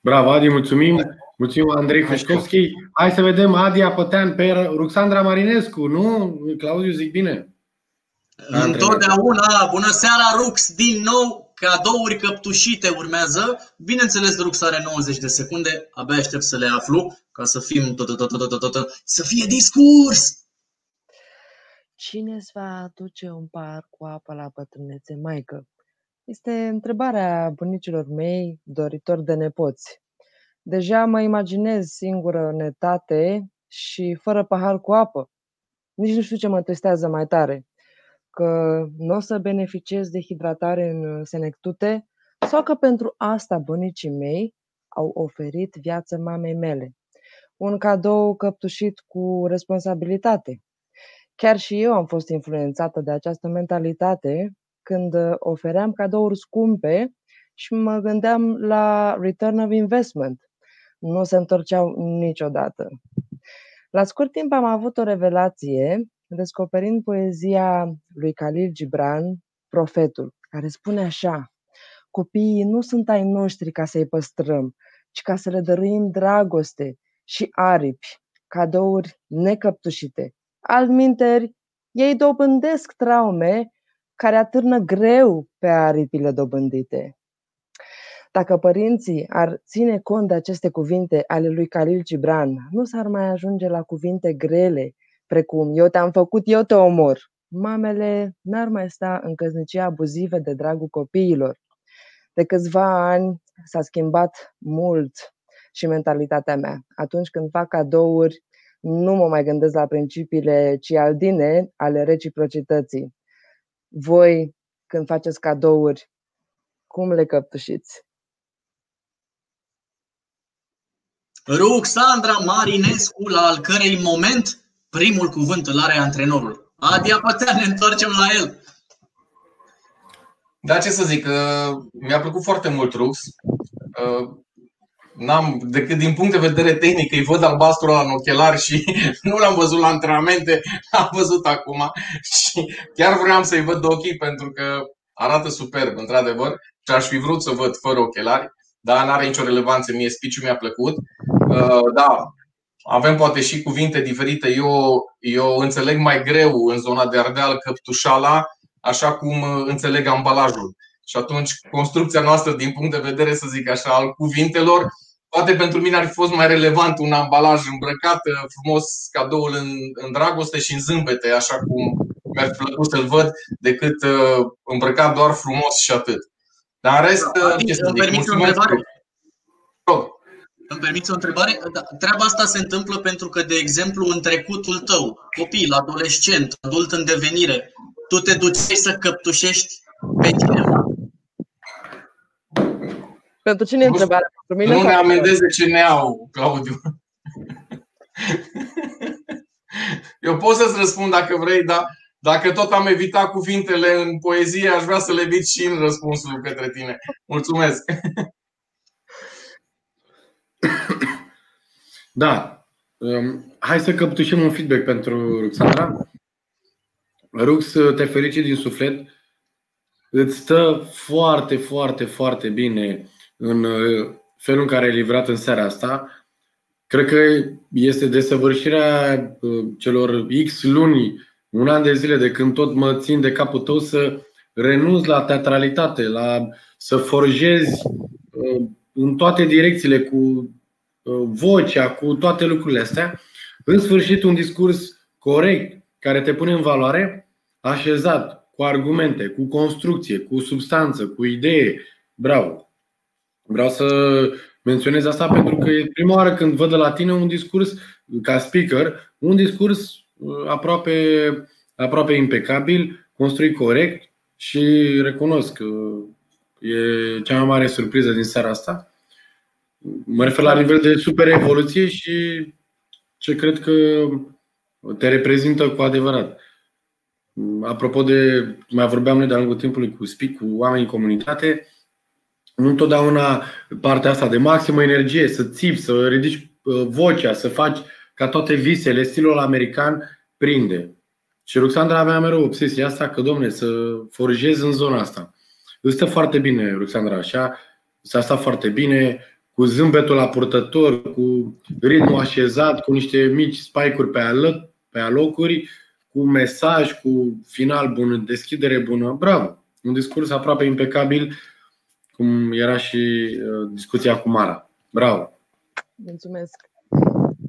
Speaker 2: Bravo, Adi, mulțumim! Mulțumim, Andrei Hășcovski. Hai să vedem Adi Apătean pe Ruxandra Marinescu, nu? Claudiu, zic bine?
Speaker 1: Întotdeauna, bună seara Rux, din nou cadouri căptușite urmează. Bineînțeles, Rux are 90 de secunde, abia aștept să le aflu, ca să fim tot, tot, tot, tot, tot, să fie discurs!
Speaker 10: Cine îți va aduce un par cu apă la bătrânețe, maică? Este întrebarea bunicilor mei, doritori de nepoți. Deja mă imaginez singură în etate și fără pahar cu apă. Nici nu știu ce mă testează mai tare că nu o să beneficiez de hidratare în uh, senectute sau că pentru asta bunicii mei au oferit viață mamei mele. Un cadou căptușit cu responsabilitate. Chiar și eu am fost influențată de această mentalitate când uh, ofeream cadouri scumpe și mă gândeam la return of investment. Nu se întorceau niciodată. La scurt timp am avut o revelație descoperind poezia lui Khalil Gibran, Profetul, care spune așa Copiii nu sunt ai noștri ca să-i păstrăm, ci ca să le dăruim dragoste și aripi, cadouri necăptușite. Altminteri, ei dobândesc traume care atârnă greu pe aripile dobândite. Dacă părinții ar ține cont de aceste cuvinte ale lui Khalil Gibran, nu s-ar mai ajunge la cuvinte grele precum eu te-am făcut, eu te omor. Mamele n-ar mai sta în căsnicie abuzive de dragul copiilor. De câțiva ani s-a schimbat mult și mentalitatea mea. Atunci când fac cadouri, nu mă mai gândesc la principiile cialdine ale reciprocității. Voi, când faceți cadouri, cum le căptușiți?
Speaker 1: Ruxandra Marinescu, la al cărei moment primul cuvânt îl are antrenorul. Adi Apătea, ne întoarcem la el.
Speaker 18: Da, ce să zic, uh, mi-a plăcut foarte mult Rux. Uh, n-am, decât din punct de vedere tehnic, îi văd albastru la în ochelari și nu l-am văzut la antrenamente, l-am văzut acum și chiar vreau să-i văd ochii pentru că arată superb, într-adevăr, și aș fi vrut să văd fără ochelari, dar nu are nicio relevanță, mie speech mi-a plăcut. Uh, da, avem poate și cuvinte diferite. Eu, eu înțeleg mai greu în zona de Ardeal căptușala, așa cum înțeleg ambalajul. Și atunci construcția noastră din punct de vedere, să zic așa, al cuvintelor, poate pentru mine ar fi fost mai relevant un ambalaj îmbrăcat frumos cadoul în, în dragoste și în zâmbete, așa cum mi-ar fi plăcut să-l văd, decât uh, îmbrăcat doar frumos și atât. Dar în rest, da, ce să zic, mulțumesc.
Speaker 1: Îmi permiți o întrebare? Da, treaba asta se întâmplă pentru că, de exemplu, în trecutul tău, copil, adolescent, adult în devenire, tu te duci să căptușești pe cineva.
Speaker 10: Pentru cine e întrebarea? Pentru
Speaker 18: mine nu ne amendeze ce ne au, Claudiu. Eu pot să-ți răspund dacă vrei, dar dacă tot am evitat cuvintele în poezie, aș vrea să le evit și în răspunsul către tine. Mulțumesc!
Speaker 2: Da. Um, hai să căptușim un feedback pentru Ruxandra. Rux, te felicit din suflet. Îți stă foarte, foarte, foarte bine în uh, felul în care ai livrat în seara asta. Cred că este desăvârșirea uh, celor X luni, un an de zile de când tot mă țin de capul tău să renunț la teatralitate, la să forjezi uh, în toate direcțiile cu vocea, cu toate lucrurile astea. În sfârșit, un discurs corect, care te pune în valoare, așezat, cu argumente, cu construcție, cu substanță, cu idee. Bravo! Vreau să menționez asta pentru că e prima oară când văd de la tine un discurs, ca speaker, un discurs uh, aproape, aproape impecabil, construit corect și recunosc că e cea mai mare surpriză din seara asta. Mă refer la nivel de super evoluție și ce cred că te reprezintă cu adevărat. Apropo de, mai vorbeam noi de-a lungul timpului cu speak, cu oameni în comunitate, nu întotdeauna partea asta de maximă energie, să țipi, să ridici uh, vocea, să faci ca toate visele, stilul american prinde. Și Ruxandra avea mereu obsesia asta că, domne, să forjez în zona asta. Îți stă foarte bine, Ruxandra, așa, s-a stat foarte bine, cu zâmbetul la purtător, cu ritmul așezat, cu niște mici spike-uri pe, alăt, pe alocuri, cu mesaj, cu final bun, deschidere bună. Bravo! Un discurs aproape impecabil, cum era și uh, discuția cu Mara. Bravo!
Speaker 10: Mulțumesc!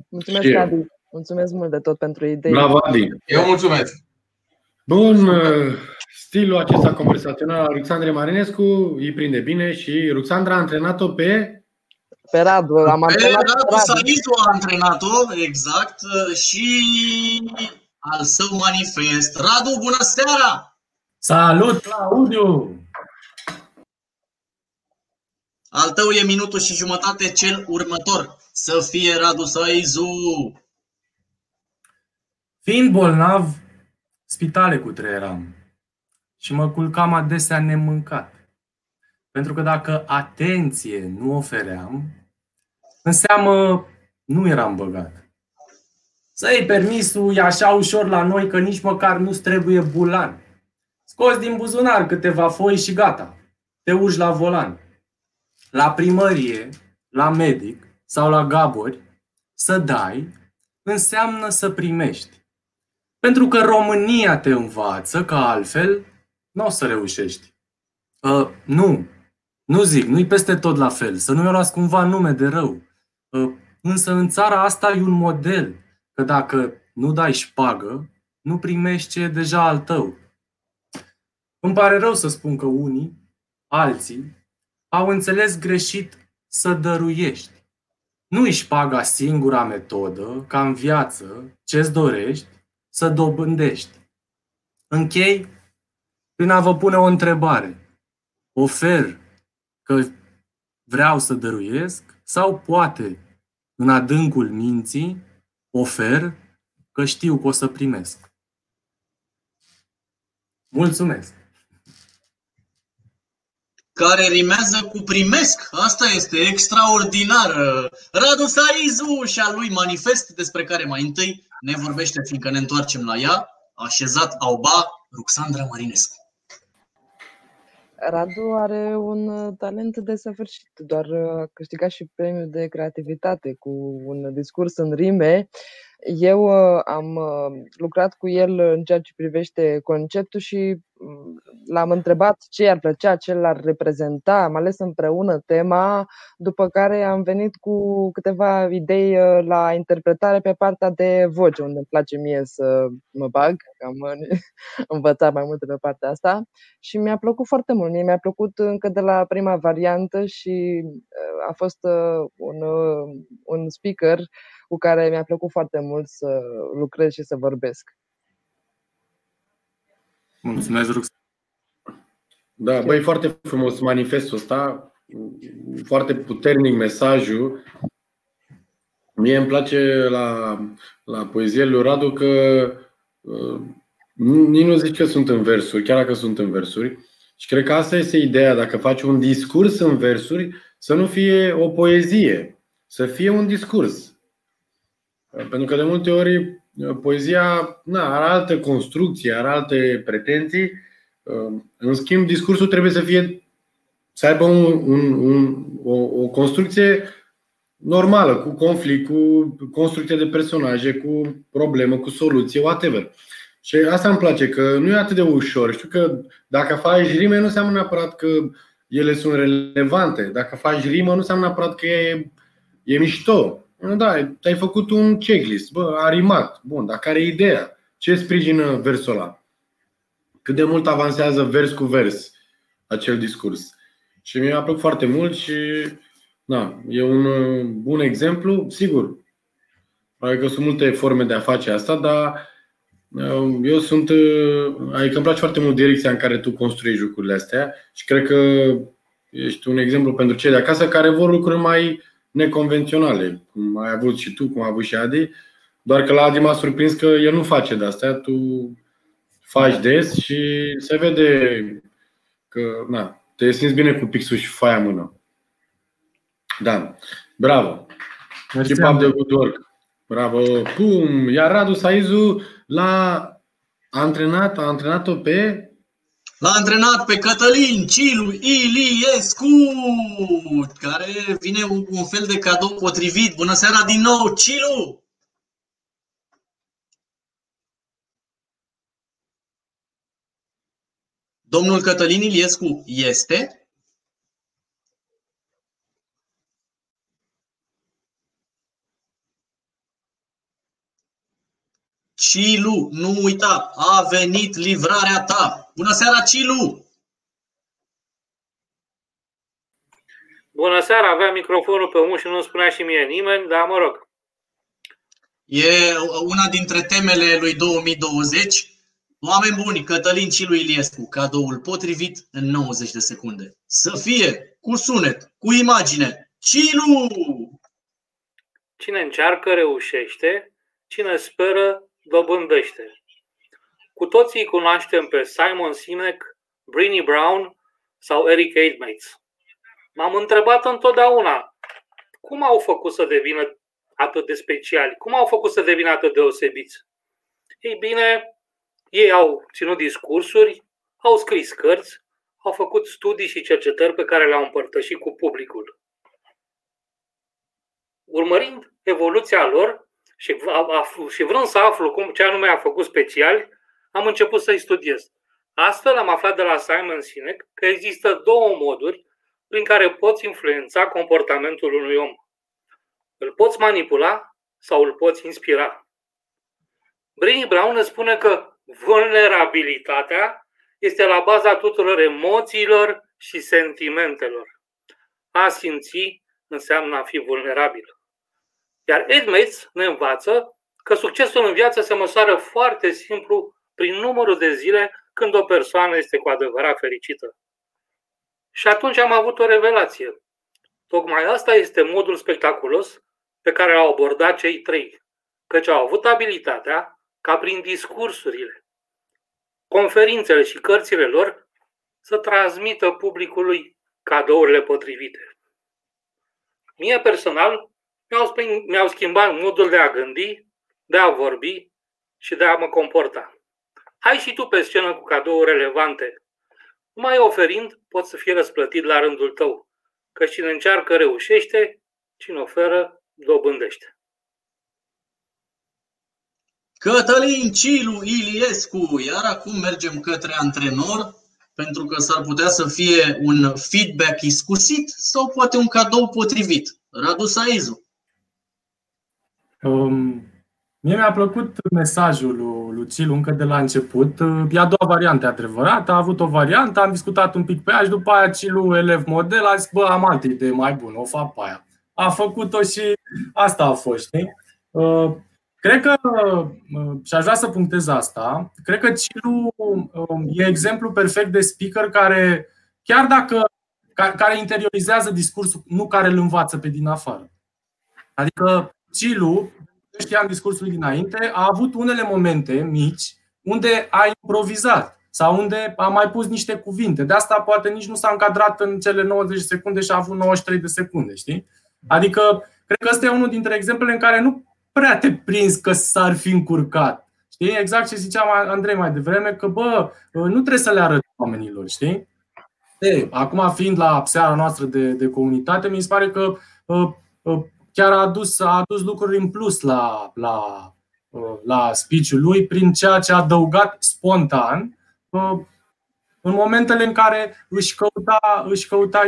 Speaker 10: Mulțumesc, și Adi! Mulțumesc mult de tot pentru idei.
Speaker 2: Bravo, Adi!
Speaker 18: Eu mulțumesc!
Speaker 2: Bun, uh, stilul acesta conversațional al Alexandrei Marinescu îi prinde bine și Ruxandra a antrenat-o pe
Speaker 10: pe Radu. Am pe antrenat
Speaker 1: Radu, Radu. Saizu a antrenat-o, exact, și al său manifest. Radu, bună seara!
Speaker 5: Salut, Claudiu!
Speaker 1: Al tău e minutul și jumătate cel următor. Să fie Radu Saizu!
Speaker 5: Fiind bolnav, spitale cu treieram și mă culcam adesea nemâncat. Pentru că dacă atenție nu ofeream, înseamnă nu eram băgat. Să iei permisul e așa ușor la noi că nici măcar nu-ți trebuie bulan. Scoți din buzunar câteva foi și gata. Te urci la volan. La primărie, la medic sau la gabori, să dai înseamnă să primești. Pentru că România te învață că altfel nu o să reușești. Uh, nu, nu zic, nu-i peste tot la fel, să nu mi luați cumva nume de rău. Ă, însă în țara asta e un model, că dacă nu dai șpagă, nu primești ce e deja al tău. Îmi pare rău să spun că unii, alții, au înțeles greșit să dăruiești. Nu-i șpaga singura metodă, ca în viață, ce-ți dorești, să dobândești. Închei prin a vă pune o întrebare. Ofer că vreau să dăruiesc sau poate în adâncul minții ofer că știu că o să primesc. Mulțumesc!
Speaker 1: care rimează cu primesc. Asta este extraordinar. Radu Saizu și a lui manifest, despre care mai întâi ne vorbește, fiindcă ne întoarcem la ea, așezat auba Ruxandra Marinescu.
Speaker 10: Radu are un talent desăvârșit, doar a câștigat și premiul de creativitate cu un discurs în rime. Eu uh, am uh, lucrat cu el în ceea ce privește conceptul și mm, l-am întrebat ce i-ar plăcea, ce l-ar reprezenta. Am ales împreună tema, după care am venit cu câteva idei uh, la interpretare pe partea de voce, unde îmi place mie să mă bag, că am învățat mai multe pe partea asta și mi-a plăcut foarte mult. Mie mi-a plăcut încă de la prima variantă și a fost un, un speaker cu care mi-a plăcut foarte mult să lucrez și să vorbesc.
Speaker 5: Mulțumesc, Rux.
Speaker 2: Da, băi, foarte frumos manifestul ăsta, foarte puternic mesajul. Mie îmi place la, la poezie lui Radu că uh, nici nu zic că sunt în versuri, chiar dacă sunt în versuri. Și cred că asta este ideea, dacă faci un discurs în versuri, să nu fie o poezie, să fie un discurs. Pentru că de multe ori poezia na, are altă construcție, are alte pretenții. În schimb, discursul trebuie să fie să aibă un, un, un, o, o construcție normală, cu conflict, cu construcție de personaje, cu problemă, cu soluție, whatever. Și asta îmi place, că nu e atât de ușor. Știu că dacă faci rime, nu înseamnă neapărat că ele sunt relevante. Dacă faci rimă, nu înseamnă neapărat că e, e mișto. Da, ai făcut un checklist. Bă, a rimat. Bun, dar care e ideea? Ce sprijină versul ăla? Cât de mult avansează vers cu vers acel discurs? Și mi-a plăcut foarte mult și da, e un uh, bun exemplu. Sigur, că sunt multe forme de a face asta, dar uh, eu sunt. Uh, adică îmi place foarte mult direcția în care tu construiești lucrurile astea și cred că ești un exemplu pentru cei de acasă care vor lucruri mai neconvenționale, cum ai avut și tu, cum a avut și Adi, doar că la Adi m-a surprins că el nu face de astea, tu faci des și se vede că na, te simți bine cu pixul și faia în mână. Da, bravo. Keep up the good work. Bravo. Pum! Iar Radu Saizu l-a antrenat, a antrenat-o pe
Speaker 1: L-a antrenat pe Cătălin Cilu Iliescu, care vine un fel de cadou potrivit. Bună seara din nou, Cilu! Domnul Cătălin Iliescu este? Cilu, nu uita, a venit livrarea ta. Bună seara, Cilu!
Speaker 13: Bună seara, avea microfonul pe mult și nu spunea și mie nimeni, dar mă rog.
Speaker 1: E una dintre temele lui 2020. Oameni buni, Cătălin Cilu Iliescu, cadoul potrivit în 90 de secunde. Să fie cu sunet, cu imagine. Cilu!
Speaker 13: Cine încearcă, reușește. Cine speră, dobândește. Cu toții îi cunoaștem pe Simon Sinek, Brini Brown sau Eric Aidmates. M-am întrebat întotdeauna cum au făcut să devină atât de speciali, cum au făcut să devină atât deosebiți. Ei bine, ei au ținut discursuri, au scris cărți, au făcut studii și cercetări pe care le-au împărtășit cu publicul. Urmărind evoluția lor, și, aflu, și vrând să aflu cum, ce anume a făcut special, am început să-i studiez. Astfel am aflat de la Simon Sinek că există două moduri prin care poți influența comportamentul unui om. Îl poți manipula sau îl poți inspira. Brini Brown ne spune că vulnerabilitatea este la baza tuturor emoțiilor și sentimentelor. A simți înseamnă a fi vulnerabil. Iar Edmates ne învață că succesul în viață se măsoară foarte simplu prin numărul de zile când o persoană este cu adevărat fericită. Și atunci am avut o revelație. Tocmai asta este modul spectaculos pe care l-au abordat cei trei, căci au avut abilitatea ca prin discursurile, conferințele și cărțile lor să transmită publicului cadourile potrivite. Mie personal mi-au, mi-au schimbat modul de a gândi, de a vorbi și de a mă comporta. Hai și tu pe scenă cu cadouri relevante. Mai oferind, poți să fie răsplătit la rândul tău, că cine încearcă reușește, cine oferă dobândește.
Speaker 1: Cătălin Cilu Iliescu, iar acum mergem către antrenor, pentru că s-ar putea să fie un feedback iscusit sau poate un cadou potrivit. Radu Saizu.
Speaker 5: Um, Mie mi-a plăcut mesajul lui Lucil încă de la început. E a doua variantă adevărată, a avut o variantă, am discutat un pic pe ea și după aia Cilu, elev model, a zis, bă, am altă idee mai bună, o fac pe aia. A făcut-o și asta a fost, știi? Uh, cred că, uh, și aș vrea să punctez asta, cred că Cilu um, e exemplu perfect de speaker care, chiar dacă, care interiorizează discursul, nu care îl învață pe din afară. Adică Cilu știam discursul dinainte, a avut unele momente mici unde a improvizat sau unde a mai pus niște cuvinte. De asta poate nici nu s-a încadrat în cele 90 de secunde și a avut 93 de secunde, știi? Adică, cred că ăsta e unul dintre exemplele în care nu prea te prins că s-ar fi încurcat. Știi? Exact ce zicea Andrei mai devreme, că bă, nu trebuie să le arăt oamenilor, știi? De, acum fiind la seara noastră de, de comunitate, mi se pare că uh, uh, chiar a adus, a adus lucruri în plus la, la, uh, la speech lui prin ceea ce a adăugat spontan uh, în momentele în care își căuta, își căuta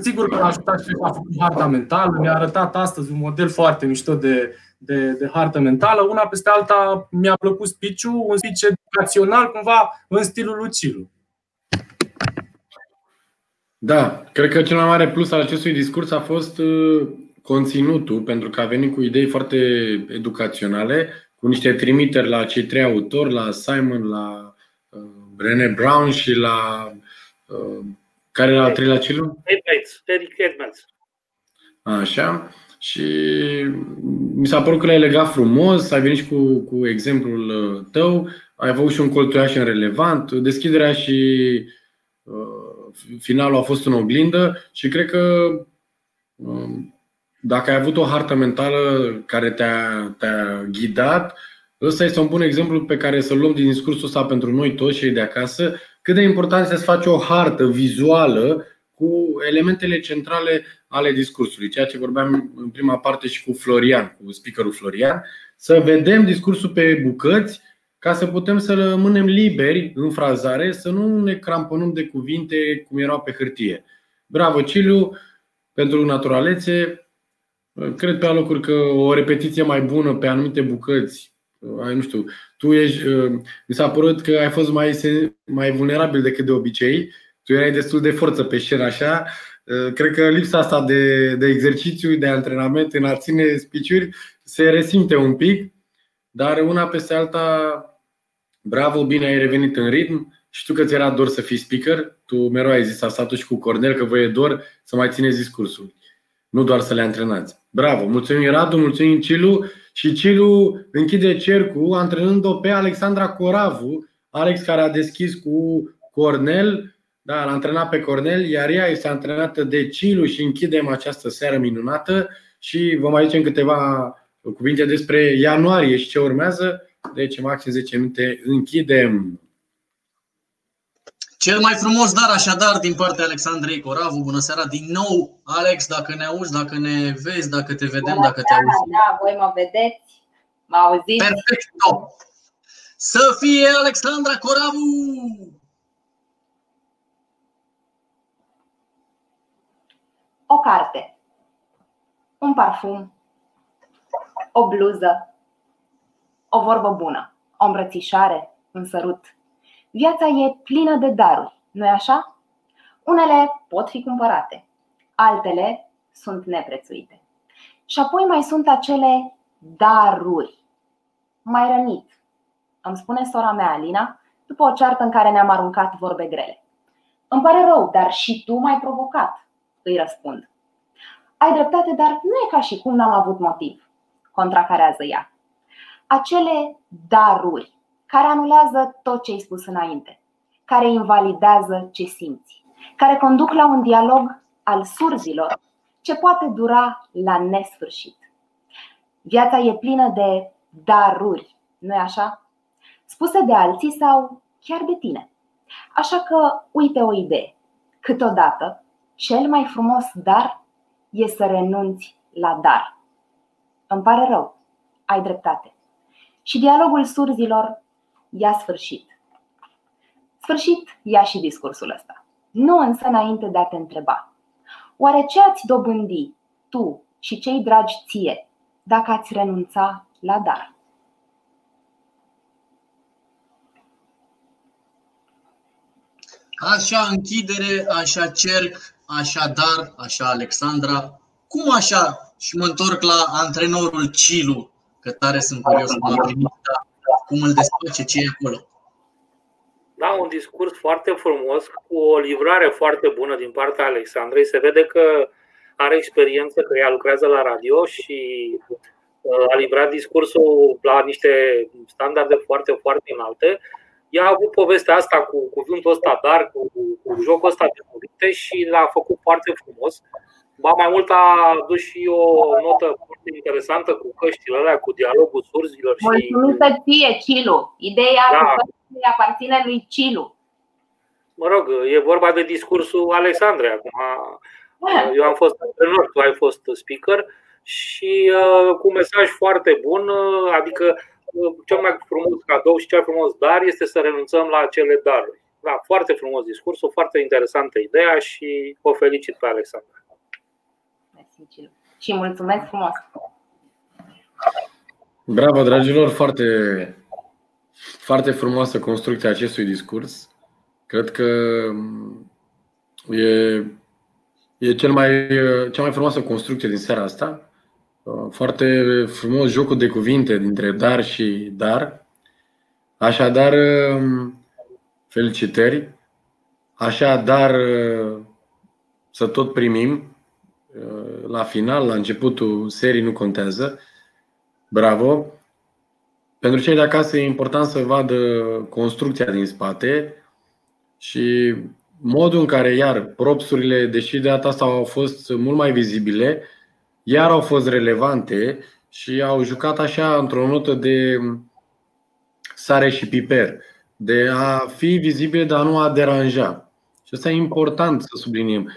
Speaker 5: Sigur că a ajutat și a făcut harta mentală, mi-a arătat astăzi un model foarte mișto de, de, de hartă mentală. Una peste alta mi-a plăcut speech un speech educațional cumva în stilul lui Cilu.
Speaker 2: Da, cred că cel mai mare plus al acestui discurs a fost uh, conținutul, pentru că a venit cu idei foarte educaționale, cu niște trimiteri la cei trei autori, la Simon, la uh, Brené Brown și la. Uh, care era al treilea celul?
Speaker 13: Eric Edmonds.
Speaker 2: Așa. Și mi s-a părut că l-ai legat frumos, ai venit și cu, cu exemplul uh, tău, ai avut și un call to action relevant, deschiderea și uh, finalul a fost în oglindă și cred că uh, dacă ai avut o hartă mentală care te-a, te-a ghidat, ăsta este un bun exemplu pe care să-l luăm din discursul ăsta pentru noi toți cei de acasă, cât de important este să faci o hartă vizuală cu elementele centrale ale discursului, ceea ce vorbeam în prima parte și cu Florian, cu speakerul Florian, să vedem discursul pe bucăți ca să putem să rămânem liberi în frazare, să nu ne cramponăm de cuvinte cum erau pe hârtie. Bravo, Ciliu, pentru naturalețe, Cred pe alocuri că o repetiție mai bună pe anumite bucăți, ai, nu știu, tu ești, uh, mi s-a părut că ai fost mai, mai vulnerabil decât de obicei, tu erai destul de forță pe scenă așa, uh, cred că lipsa asta de, de exercițiu, de antrenament în a ține spiciuri se resimte un pic, dar una peste alta, bravo, bine ai revenit în ritm. Știu că ți era dor să fii speaker, tu mereu ai zis asta tu și cu Cornel că vă e dor să mai țineți discursul, nu doar să le antrenați. Bravo! Mulțumim Radu, mulțumim Cilu și Cilu închide cercul antrenând-o pe Alexandra Coravu, Alex care a deschis cu Cornel, da, l-a antrenat pe Cornel, iar ea este antrenată de Cilu și închidem această seară minunată și vă mai zicem câteva cuvinte despre ianuarie și ce urmează. Deci, maxim 10 minute, închidem.
Speaker 1: Cel mai frumos dar așadar din partea Alexandrei Coravu. Bună seara din nou, Alex, dacă ne auzi, dacă ne vezi, dacă te vedem,
Speaker 15: Bună
Speaker 1: dacă te auzi.
Speaker 15: Da, voi mă vedeți, mă auziți.
Speaker 1: Perfect. Să fie Alexandra Coravu!
Speaker 15: O carte, un parfum, o bluză, o vorbă bună, o îmbrățișare, un sărut – Viața e plină de daruri, nu-i așa? Unele pot fi cumpărate, altele sunt neprețuite. Și apoi mai sunt acele daruri. Mai rănit, îmi spune sora mea Alina, după o ceartă în care ne-am aruncat vorbe grele. Îmi pare rău, dar și tu m-ai provocat, îi răspund. Ai dreptate, dar nu e ca și cum n-am avut motiv, contracarează ea. Acele daruri care anulează tot ce ai spus înainte, care invalidează ce simți, care conduc la un dialog al surzilor ce poate dura la nesfârșit. Viața e plină de daruri, nu-i așa? Spuse de alții sau chiar de tine. Așa că uite o idee. Câteodată, cel mai frumos dar e să renunți la dar. Îmi pare rău, ai dreptate. Și dialogul surzilor ia sfârșit. Sfârșit ia și discursul ăsta. Nu însă înainte de a te întreba. Oare ce ați dobândi tu și cei dragi ție dacă ați renunța la dar?
Speaker 1: Așa închidere, așa cerc, așa dar, așa Alexandra. Cum așa? Și mă întorc la antrenorul Cilu, că tare sunt curios cum a primit, cum îl despace, ce e acolo.
Speaker 13: Da, un discurs foarte frumos, cu o livrare foarte bună din partea Alexandrei. Se vede că are experiență, că ea lucrează la radio și uh, a livrat discursul la niște standarde foarte, foarte înalte. Ea a avut povestea asta cu cuvântul ăsta dar, cu, cu jocul ăsta de cuvinte și l-a făcut foarte frumos. Ba mai mult a adus și o notă foarte interesantă cu căștile alea, cu dialogul surzilor.
Speaker 15: Mulțumită și... ție, Cilu. Ideea da. căștile aparține lui Cilu.
Speaker 13: Mă rog, e vorba de discursul Alexandrei acum. Da. Eu am fost antrenor, tu ai fost speaker și uh, cu un mesaj foarte bun, uh, adică uh, cel mai frumos cadou și cel frumos dar este să renunțăm la acele daruri. Da, foarte frumos discursul, foarte interesantă ideea și o felicit pe Alexandra
Speaker 15: și mulțumesc frumos!
Speaker 2: Bravo, dragilor! Foarte, foarte frumoasă construcția acestui discurs. Cred că e, e cel mai, cea mai frumoasă construcție din seara asta. Foarte frumos jocul de cuvinte dintre dar și dar. Așadar, felicitări. Așadar, să tot primim la final, la începutul serii, nu contează. Bravo! Pentru cei de acasă e important să vadă construcția din spate și modul în care, iar, propsurile, deși de data asta au fost mult mai vizibile, iar au fost relevante și au jucat așa într-o notă de sare și piper, de a fi vizibile, dar nu a deranja. Și asta e important să subliniem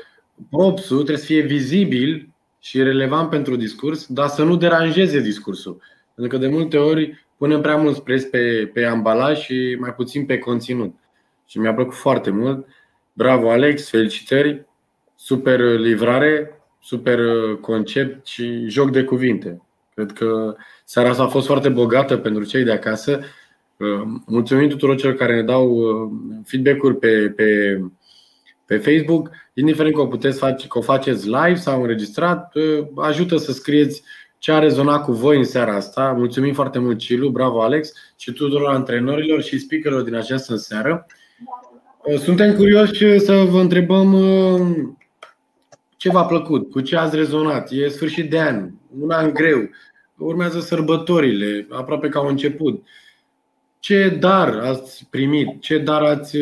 Speaker 2: propsul trebuie să fie vizibil și relevant pentru discurs, dar să nu deranjeze discursul. Pentru că de multe ori punem prea mult preț pe, pe ambalaj și mai puțin pe conținut. Și mi-a plăcut foarte mult. Bravo, Alex, felicitări! Super livrare, super concept și joc de cuvinte. Cred că seara asta a fost foarte bogată pentru cei de acasă. Mulțumim tuturor celor care ne dau feedback-uri pe, pe pe Facebook, indiferent că o puteți face, că o faceți live sau înregistrat, ajută să scrieți ce a rezonat cu voi în seara asta. Mulțumim foarte mult, Cilu, bravo Alex și tuturor antrenorilor și speakerilor din această seară. Suntem curioși să vă întrebăm ce v-a plăcut, cu ce ați rezonat. E sfârșit de an, un an greu, urmează sărbătorile, aproape ca au început. Ce dar ați primit, ce dar ați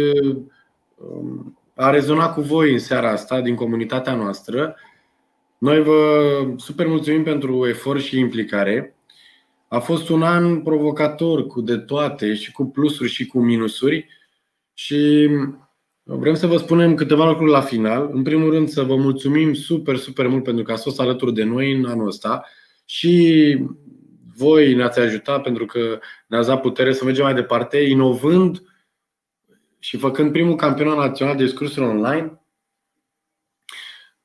Speaker 2: a rezonat cu voi în seara asta din comunitatea noastră. Noi vă super mulțumim pentru efort și implicare. A fost un an provocator cu de toate și cu plusuri și cu minusuri și vrem să vă spunem câteva lucruri la final. În primul rând să vă mulțumim super, super mult pentru că ați fost alături de noi în anul ăsta și voi ne-ați ajutat pentru că ne-ați dat putere să mergem mai departe, inovând și făcând primul campionat național de discursuri online,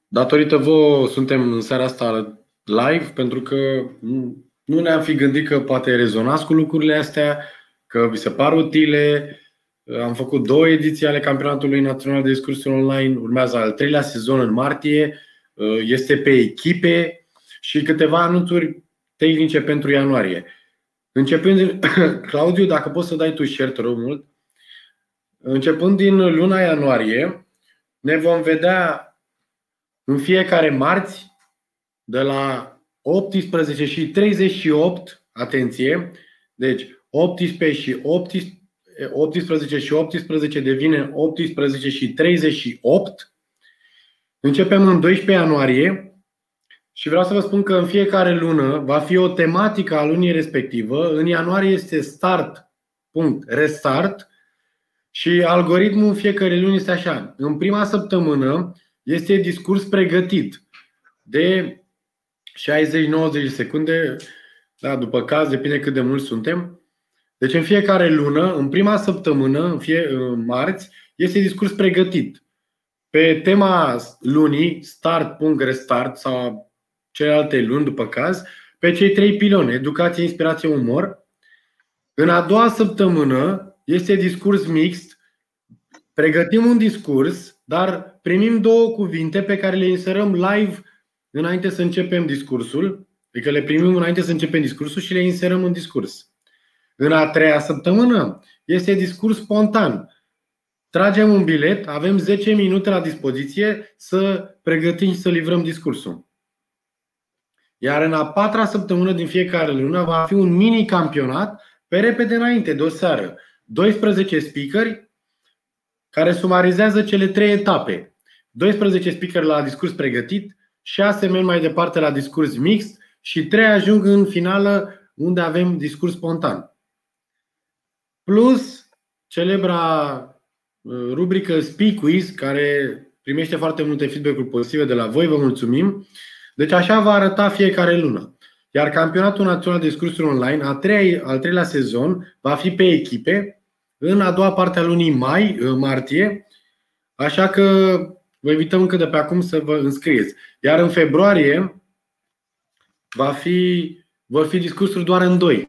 Speaker 2: datorită vouă suntem în seara asta live pentru că nu ne-am fi gândit că poate rezonați cu lucrurile astea, că vi se par utile. Am făcut două ediții ale campionatului național de discursuri online, urmează al treilea sezon în martie, este pe echipe și câteva anunțuri tehnice pentru ianuarie. Începând, Claudiu, dacă poți să dai tu share, te rog mult, Începând din luna ianuarie, ne vom vedea în fiecare marți de la 18 și 38, atenție, deci 18 și 18, 18 și 18 devine 18 și 38. Începem în 12 ianuarie și vreau să vă spun că în fiecare lună va fi o tematică a lunii respectivă. În ianuarie este start, punct, restart și algoritmul în fiecare luni este așa. În prima săptămână este discurs pregătit de 60-90 secunde, da, după caz, depinde cât de mulți suntem. Deci în fiecare lună, în prima săptămână, în, fie, în marți, este discurs pregătit. Pe tema lunii, start, punct, restart sau celelalte luni după caz, pe cei trei piloni, educație, inspirație, umor. În a doua săptămână este discurs mixt, pregătim un discurs, dar primim două cuvinte pe care le inserăm live înainte să începem discursul, adică le primim înainte să începem discursul și le inserăm în discurs. În a treia săptămână este discurs spontan. Tragem un bilet, avem 10 minute la dispoziție să pregătim și să livrăm discursul. Iar în a patra săptămână din fiecare lună va fi un mini campionat pe repede înainte, de o seară. 12 speakeri care sumarizează cele trei etape. 12 speakeri la discurs pregătit, 6 merg mai departe la discurs mixt și 3 ajung în finală unde avem discurs spontan. Plus celebra uh, rubrică Speak Quiz, care primește foarte multe feedback-uri pozitive de la voi, vă mulțumim. Deci așa va arăta fiecare lună. Iar campionatul național de discursuri online, a treia, al treilea sezon, va fi pe echipe în a doua parte a lunii mai, martie, așa că vă invităm încă de pe acum să vă înscrieți. Iar în februarie va fi, vor fi discursuri doar în doi.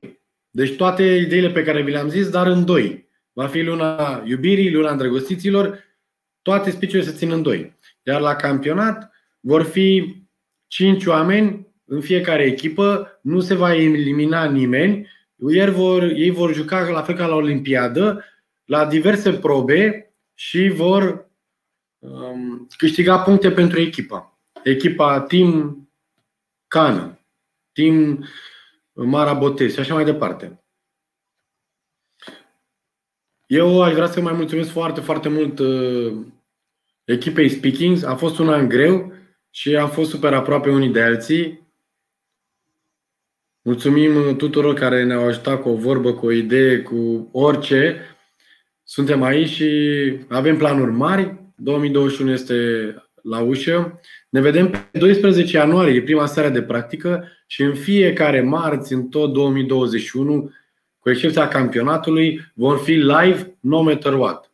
Speaker 2: Deci toate ideile pe care vi le-am zis, dar în doi. Va fi luna iubirii, luna îndrăgostiților, toate speech se țin în doi. Iar la campionat vor fi cinci oameni în fiecare echipă, nu se va elimina nimeni, ei vor, ei vor juca la fel ca la Olimpiadă, la diverse probe și vor um, câștiga puncte pentru echipa. Echipa Team Cană, Team Mara Botez și așa mai departe. Eu aș vrea să mai mulțumesc foarte, foarte mult uh, echipei Speakings. A fost un an greu și am fost super aproape unii de alții. Mulțumim tuturor care ne-au ajutat cu o vorbă, cu o idee, cu orice. Suntem aici și avem planuri mari. 2021 este la ușă. Ne vedem pe 12 ianuarie, prima seară de practică și în fiecare marți, în tot 2021, cu excepția campionatului, vor fi live no matter what,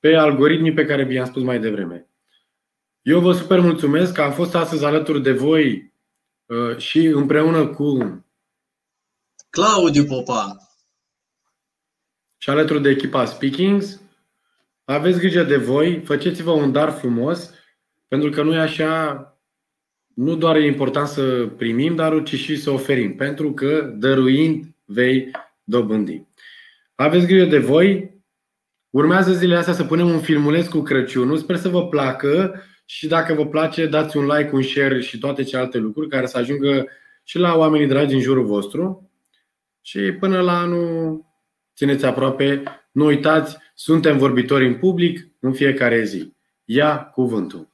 Speaker 2: pe algoritmii pe care vi-am spus mai devreme. Eu vă super mulțumesc că am fost astăzi alături de voi uh, și împreună cu
Speaker 1: Claudiu Popa
Speaker 2: și alături de echipa Speakings. Aveți grijă de voi, faceți-vă un dar frumos, pentru că nu e așa, nu doar e important să primim darul, ci și să oferim, pentru că dăruind vei dobândi. Aveți grijă de voi, urmează zilele astea să punem un filmuleț cu Crăciunul, sper să vă placă și dacă vă place, dați un like, un share și toate celelalte lucruri care să ajungă și la oamenii dragi în jurul vostru. Și până la anul, țineți aproape, nu uitați, suntem vorbitori în public în fiecare zi. Ia cuvântul!